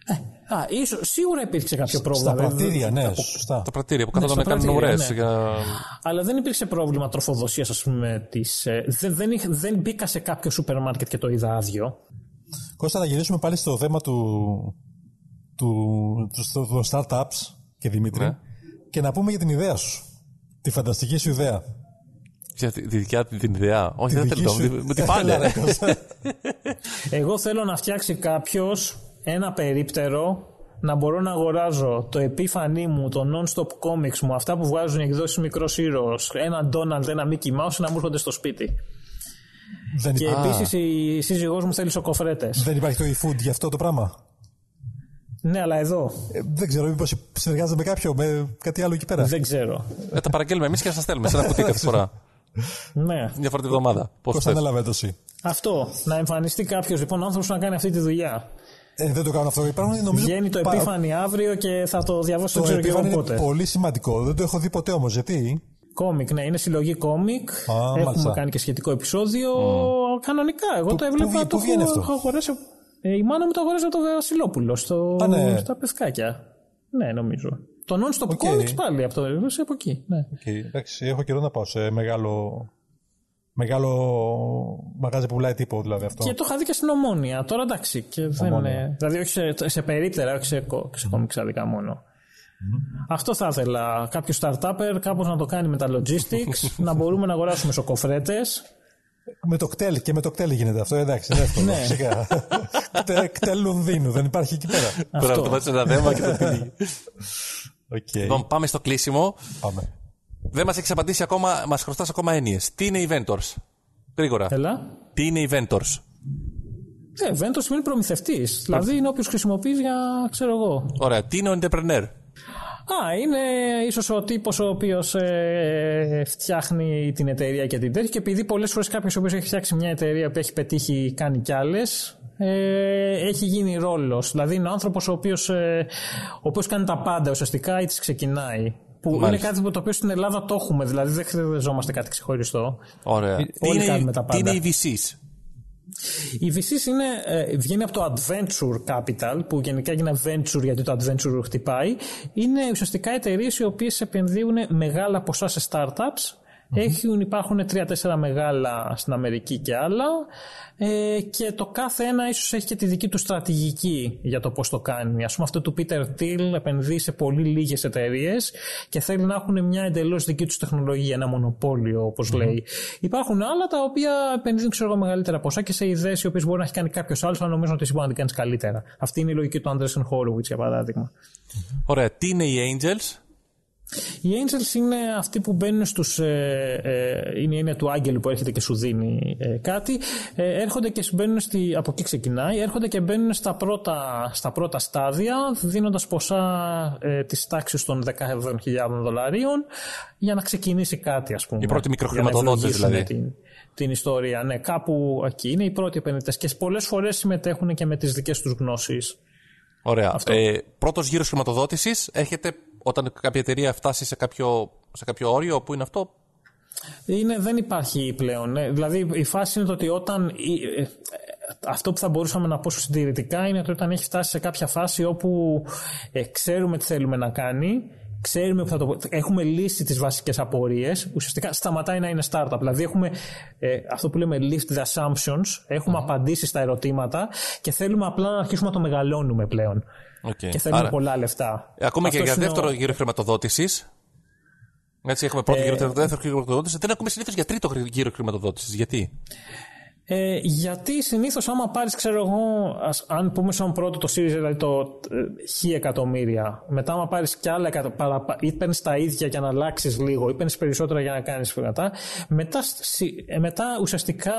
Ε, α, ίσως, σίγουρα υπήρξε κάποιο πρόβλημα. Στα δεν- πρατήρια, ναι, σωστά. Τα πρατήρια που κάθονταν στα να κάνουν πρατήρια, ουρέ. ναι. Για... Αλλά δεν υπήρξε πρόβλημα τροφοδοσίας, ας πούμε, της, ε, δεν, δεν, είχ- δεν μπήκα σε κάποιο σούπερ μάρκετ και το είδα άδειο. Κώστα, να γυρίσουμε πάλι στο θέμα του, του, του, στο- των startups και Δημήτρη Ναι. και να πούμε για την ιδέα σου. Τη φανταστική σου ιδέα. Για τη τη δικιά την την ιδέα. Όχι, δεν δική θέλω. σου- Μου την πάνε. Έλα, ρε, [LAUGHS] Κώστα. Εγώ θέλω να φτιάξει κάποιος ένα περίπτερο να μπορώ να αγοράζω το επίφανή μου, το non-stop comics μου, αυτά που βγάζουν οι εκδόσεις μικρός ήρωος, ένα Donald, ένα Mickey Mouse να μου έρχονται στο σπίτι. δεν, Και υπά- επίσης η σύζυγός μου θέλει σοκοφρέτες. δεν υπάρχει το e-food για αυτό το πράγμα; Ναι, αλλά εδώ Ε, δεν ξέρω, μήπως συνεργάζεται με κάποιο, με κάτι άλλο εκεί πέρα. δεν ξέρω. Ε, τα παραγγέλνουμε εμείς και θα σας στέλνουμε σε ένα κουτί κάθε φορά. [LAUGHS] Ναι. Μια φορά τη βδομάδα. Πώς Κώστα, ανέλαβε το εσύ. Αυτό. Να εμφανιστεί κάποιος λοιπόν άνθρωπος να κάνει αυτή τη δουλειά. Ε, δεν το κάνω αυτό. Υπάρχουν, νομίζω, Βγαίνει το πα- επίφανη αύριο και θα το διαβάσω, Το δεν ξέρω και εγώ επίφανη είναι πότε. πολύ σημαντικό. Δεν το έχω δει ποτέ όμως. Γιατί; Κόμικ, ναι, είναι συλλογή κόμικ. Α, Έχουμε μάλιστα. κάνει και σχετικό επεισόδιο. Κανονικά. Εγώ Πού- το πού έβλεπα. βγει- το πού βγαίνει έχω, αυτό; έχω αγοράσει. Ε, η μάνα μου το αγοράζει από το Βασιλόπουλο στο, Α, ναι. στα πευκάκια. Ναι, νομίζω. Το non-stop Οκ. comics πάλι από το από εκεί. Ναι. Okay, εντάξει, έχω καιρό να πάω σε μεγάλο. Μεγάλο μαγάζι που πουλάει τύπο δηλαδή αυτό. Και το είχα δει και στην Ομόνια. Τώρα εντάξει. Και δεν Ομόνια. είναι, δηλαδή όχι σε, σε περίπτερα, όχι σε, κο- σε κόμιξ άδικα μόνο. Αυτό θα ήθελα. Κάποιος startupper κάπως να το κάνει με τα logistics, [LAUGHS] να μπορούμε να αγοράσουμε σοκοφρέτες. Με το κτέλ και με το κτέλ γίνεται αυτό, εντάξει, είναι εύκολο. Ναι. Φυσικά. [LAUGHS] Κτέλ- κτέλ Λονδίνου, δεν υπάρχει εκεί πέρα. Τώρα να το βάζεις ένα δέμα και το [LAUGHS] πίνει. Οκ, Λοιπόν, πάμε στο κλείσιμο. πάμε. Δεν μας έχεις απαντήσει ακόμα, μας χρωστάς ακόμα έννοιες. Τι είναι οι vendors. Γρήγορα. Έλα. Τι είναι eventors. Ε, vendor σημαίνει προμηθευτής. Δηλαδή είναι όποιος χρησιμοποιείς για ξέρω εγώ. Ωραία. Τι είναι ο entrepreneur; Α, είναι ίσως ο τύπος ο οποίος ε, φτιάχνει την εταιρεία και την τέτοια. Και επειδή πολλές φορές κάποιος ο οποίος έχει φτιάξει μια εταιρεία που έχει πετύχει, κάνει κι άλλες, ε, έχει γίνει ρόλος. Δηλαδή είναι ο άνθρωπος ο οποίος ε, ο οποίος κάνει τα πάντα ουσιαστικά ή τι ξεκινάει. Που Μάλιστα. είναι κάτι που το οποίο στην Ελλάδα το έχουμε, δηλαδή δεν χρειαζόμαστε κάτι ξεχωριστό. Ωραία. Τι όλοι είναι, κάνουμε τα τι είναι πάντα. Οι VCs. Η VCs είναι, ε, βγαίνει από το Adventure Capital, που γενικά έγινε Venture γιατί το Adventure χτυπάει. Είναι ουσιαστικά εταιρείες οι οποίες επενδύουν μεγάλα ποσά σε startups. Έχουν, υπάρχουν τρία-τέσσερα μεγάλα στην Αμερική και άλλα ε, και το κάθε ένα ίσως έχει και τη δική του στρατηγική για το πώς το κάνει. Ας πούμε αυτό του Peter Thiel επενδύει σε πολύ λίγες εταιρείες και θέλει να έχουν μια εντελώς δική τους τεχνολογία, ένα μονοπόλιο όπως λέει. Υπάρχουν άλλα τα οποία επενδύουν ξέρω εγώ μεγαλύτερα ποσά και σε ιδέες οι οποίες μπορεί να έχει κάνει κάποιος άλλος αλλά νομίζω ότι εσύ μπορεί να την κάνεις καλύτερα. Αυτή είναι η λογική του Andreessen Horowitz για παράδειγμα. Ωραία. Τι είναι οι angels; Οι Angels είναι αυτοί που μπαίνουν στους... Ε, ε, είναι, είναι του άγγελου που έρχεται και σου δίνει ε, κάτι. Ε, έρχονται και μπαίνουν στη... Από εκεί ξεκινάει. Έρχονται και μπαίνουν στα πρώτα, στα πρώτα στάδια δίνοντας ποσά ε, της τάξης των 10.000 δολαρίων για να ξεκινήσει κάτι ας πούμε. Οι πρώτοι Για να μικροχρηματοδότες, ευλογήσουν δηλαδή. Την, την ιστορία. Ναι, κάπου εκεί είναι οι πρώτοι επενδυτές και πολλές φορές συμμετέχουν και με τις δικές τους γνώσεις. Ωραία. Ε, Πρώτος γύρος χρηματοδότησης έρχεται όταν κάποια εταιρεία φτάσει σε κάποιο, σε κάποιο όριο. Πού είναι αυτό; Είναι, δεν υπάρχει πλέον. ναι. Δηλαδή η φάση είναι το ότι όταν. ε, ε, αυτό που θα μπορούσαμε να πω συντηρητικά είναι ότι όταν έχει φτάσει σε κάποια φάση όπου ε, ξέρουμε τι θέλουμε να κάνει, ξέρουμε που θα το, έχουμε λύσει τις βασικές απορίες, ουσιαστικά σταματάει να είναι startup. Δηλαδή έχουμε ε, αυτό που λέμε lift the assumptions, εχουμε απαντήσει στα ερωτήματα και θέλουμε απλά να αρχίσουμε να το μεγαλώνουμε πλέον. Okay. Και θέλουμε πολλά λεφτά. Ε, Ακόμα και Αυτός για είναι ο- δεύτερο γύρο χρηματοδότησης. Έτσι, έχουμε πρώτο Ε, γύρο, δεύτερο γύρο χρηματοδότησης. Δεν ακούμε συνήθως για τρίτο γύρο χρηματοδότησης. Γιατί; Ε, γιατί συνήθως, άμα πάρεις, ξέρω εγώ, ας, αν πούμε σαν πρώτο το series, δηλαδή το ε, χ εκατομμύρια, μετά, άμα πάρεις κι άλλα εκατομμύρια, ή παίρνεις τα ίδια για να αλλάξεις λίγο, ή παίρνεις περισσότερα για να κάνεις μετά, μετά, ε, μετά ουσιαστικά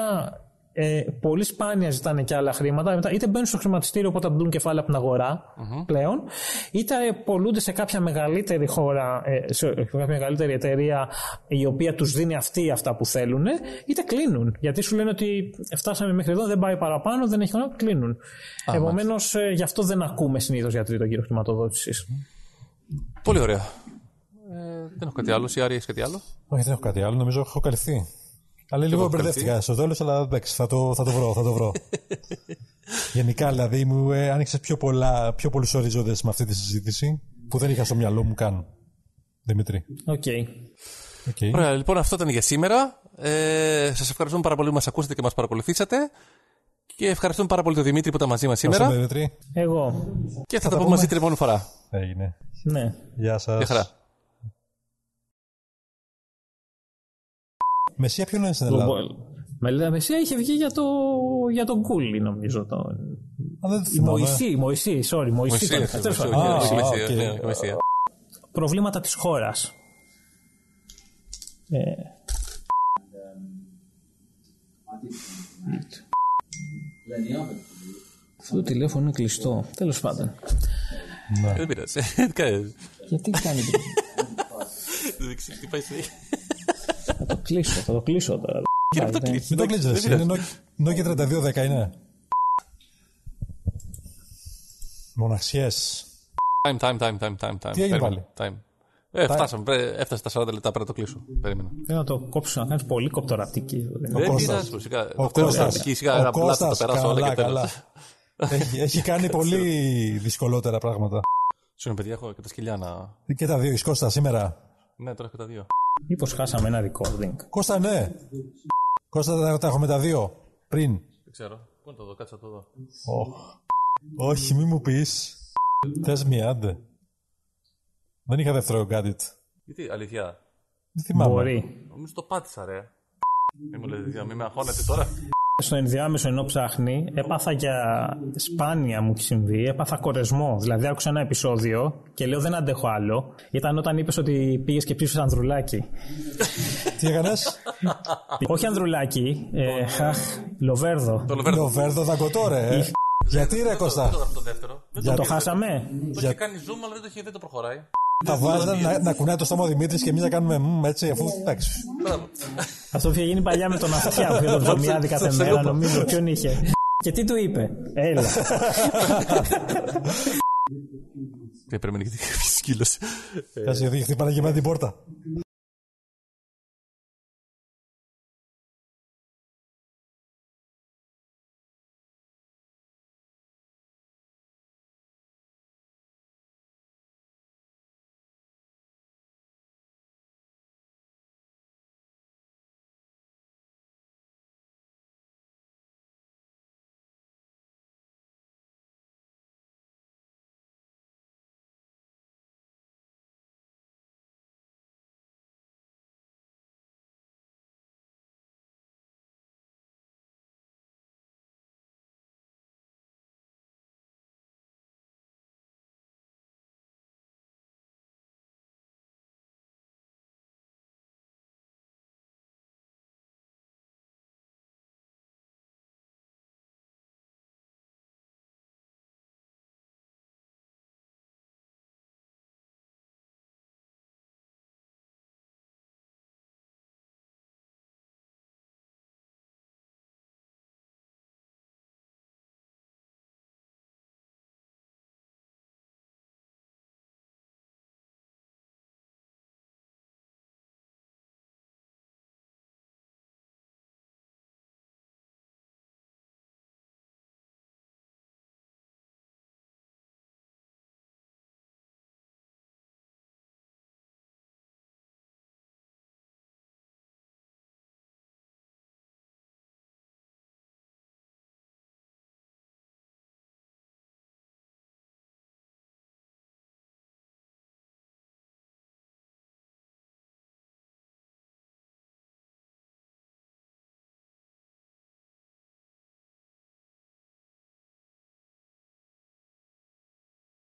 ε, πολύ σπάνια ζητάνε και άλλα χρήματα. Μετά, είτε μπαίνουν στο χρηματιστήριο οπότε μπουν κεφάλαια από την αγορα πλέον, είτε πολλούνται σε κάποια μεγαλύτερη χώρα, ε, σε κάποια μεγαλύτερη εταιρεία η οποία τους δίνει αυτή αυτά που θέλουν, είτε κλείνουν. Γιατί σου λένε ότι φτάσαμε μέχρι εδώ, δεν πάει παραπάνω, δεν έχει χρόνο, κλείνουν. Επομένως, ε, γι' αυτό δεν ακούμε συνήθως για τρίτο γύρο χρηματοδότησης. Πολύ ωραία. Ε, δεν έχω κάτι άλλο. Η Άρη, έχεις κάτι άλλο; Όχι, δεν έχω κάτι άλλο. Νομίζω έχω καλυφθεί. Αλλά λίγο μπερδεύτηκα στο τέλος, αλλά εντάξει, θα το, θα το βρω. Θα το βρω. [LAUGHS] Γενικά, δηλαδή, μου ε, άνοιξε πιο, πολλά, πιο πολλούς ορίζοντε με αυτή τη συζήτηση που δεν είχα στο μυαλό μου καν. Δημήτρη. Ok. Okay. Okay. Ωραία, λοιπόν, αυτό ήταν για σήμερα. Ε, Σας ευχαριστούμε πάρα πολύ που μας ακούσατε και μας παρακολουθήσατε. Και ευχαριστούμε πάρα πολύ τον Δημήτρη που ήταν μαζί μας σήμερα. Δημήτρη. Εγώ. Και θα, θα τα, πούμε μαζί την επόμενη φορά. Έγινε. Ναι. Γεια σας. Γεια χαρά. Μεσία ποιο είναι στην Ελλάδα; Μελέτα Μεσία είχε βγει για, το, για τον Κούλι, νομίζω. Το... Α, δεν η Μωυσή, η Μωυσή, sorry, Μωυσή. Προβλήματα της χώρας. Ε... Αυτό το τηλέφωνο είναι κλειστό. Τέλος πάντων. Δεν πειράζει. [LAUGHS] Γιατί κάνει. Τι πάει θα το κλείσω, θα το κλείσω τώρα. Κύριε, το κλείσει. Μην το κλείσει, είναι Nokia 3210 είναι. Μοναξιές. Time, time, time, time, time, time. Τι έγινε πάλι; Time. Ε, φτάσαμε, έφτασε τα 40 λεπτά, πρέπει να το κλείσω. Περίμενα. Θέλω να το κόψω, να κάνεις πολύ κοπτοραπτική. Δεν πειράζει, φυσικά. Ο Κώστας, σιγά, ο Κώστας, το περάσω όλα και τέλος. έχει, έχει κάνει πολύ δυσκολότερα πράγματα. Συγγνώμη, παιδιά, έχω και τα σκυλιά να. Και τα δύο, εις Κώστα, σήμερα. Ναι, τώρα έχω τα δύο. Μήπως χάσαμε ένα recording. Κώστα, ναι. Κώστα, τα, τα έχουμε τα δύο. Πριν. Δεν ξέρω. Πού να το δω, κάτσα το δω. Oh. Όχι, μη μου πεις. Θες μία, άντε. Δεν είχα δεύτερο gadget. Γιατί, αλήθεια; Δεν θυμάμαι. Μπορεί. Νομίζω το πάτησα, ρε. Μην μου λέτε, μην με αγχώνετε τώρα στο ενδιάμεσο ενώ ψάχνει, έπαθα για σπάνια μου έχει συμβεί, έπαθα κορεσμό. Δηλαδή, άκουσα ένα επεισόδιο και λέω δεν αντέχω άλλο. Ήταν όταν είπες ότι πήγες και ψήφισες Ανδρουλάκι. Τι έκανες, Όχι Ανδρουλάκι, ε, αχ, Λοβέρδο. Το Λοβέρδο. Λοβέρδο δαγκωτό, ρε. Γιατί ρε Κώστα; Το Το χάσαμε. Το είχε κάνει zoom, αλλά δεν το, δεν το προχωράει. Θα βάζει να, να κουνάει το στόμα ο Δημήτρης και εμείς να κάνουμε μ, έτσι, αφού εντάξει. Αυτό είχε γίνει παλιά με τον αυτιά που είχε το ψωμιάδι κάθε μέρα, νομίζω. Ποιον είχε; Και τι του είπε; Έλα. Και πρέπει να σκύλος. Κάτσε, γιατί χτυπάνε και με την πόρτα.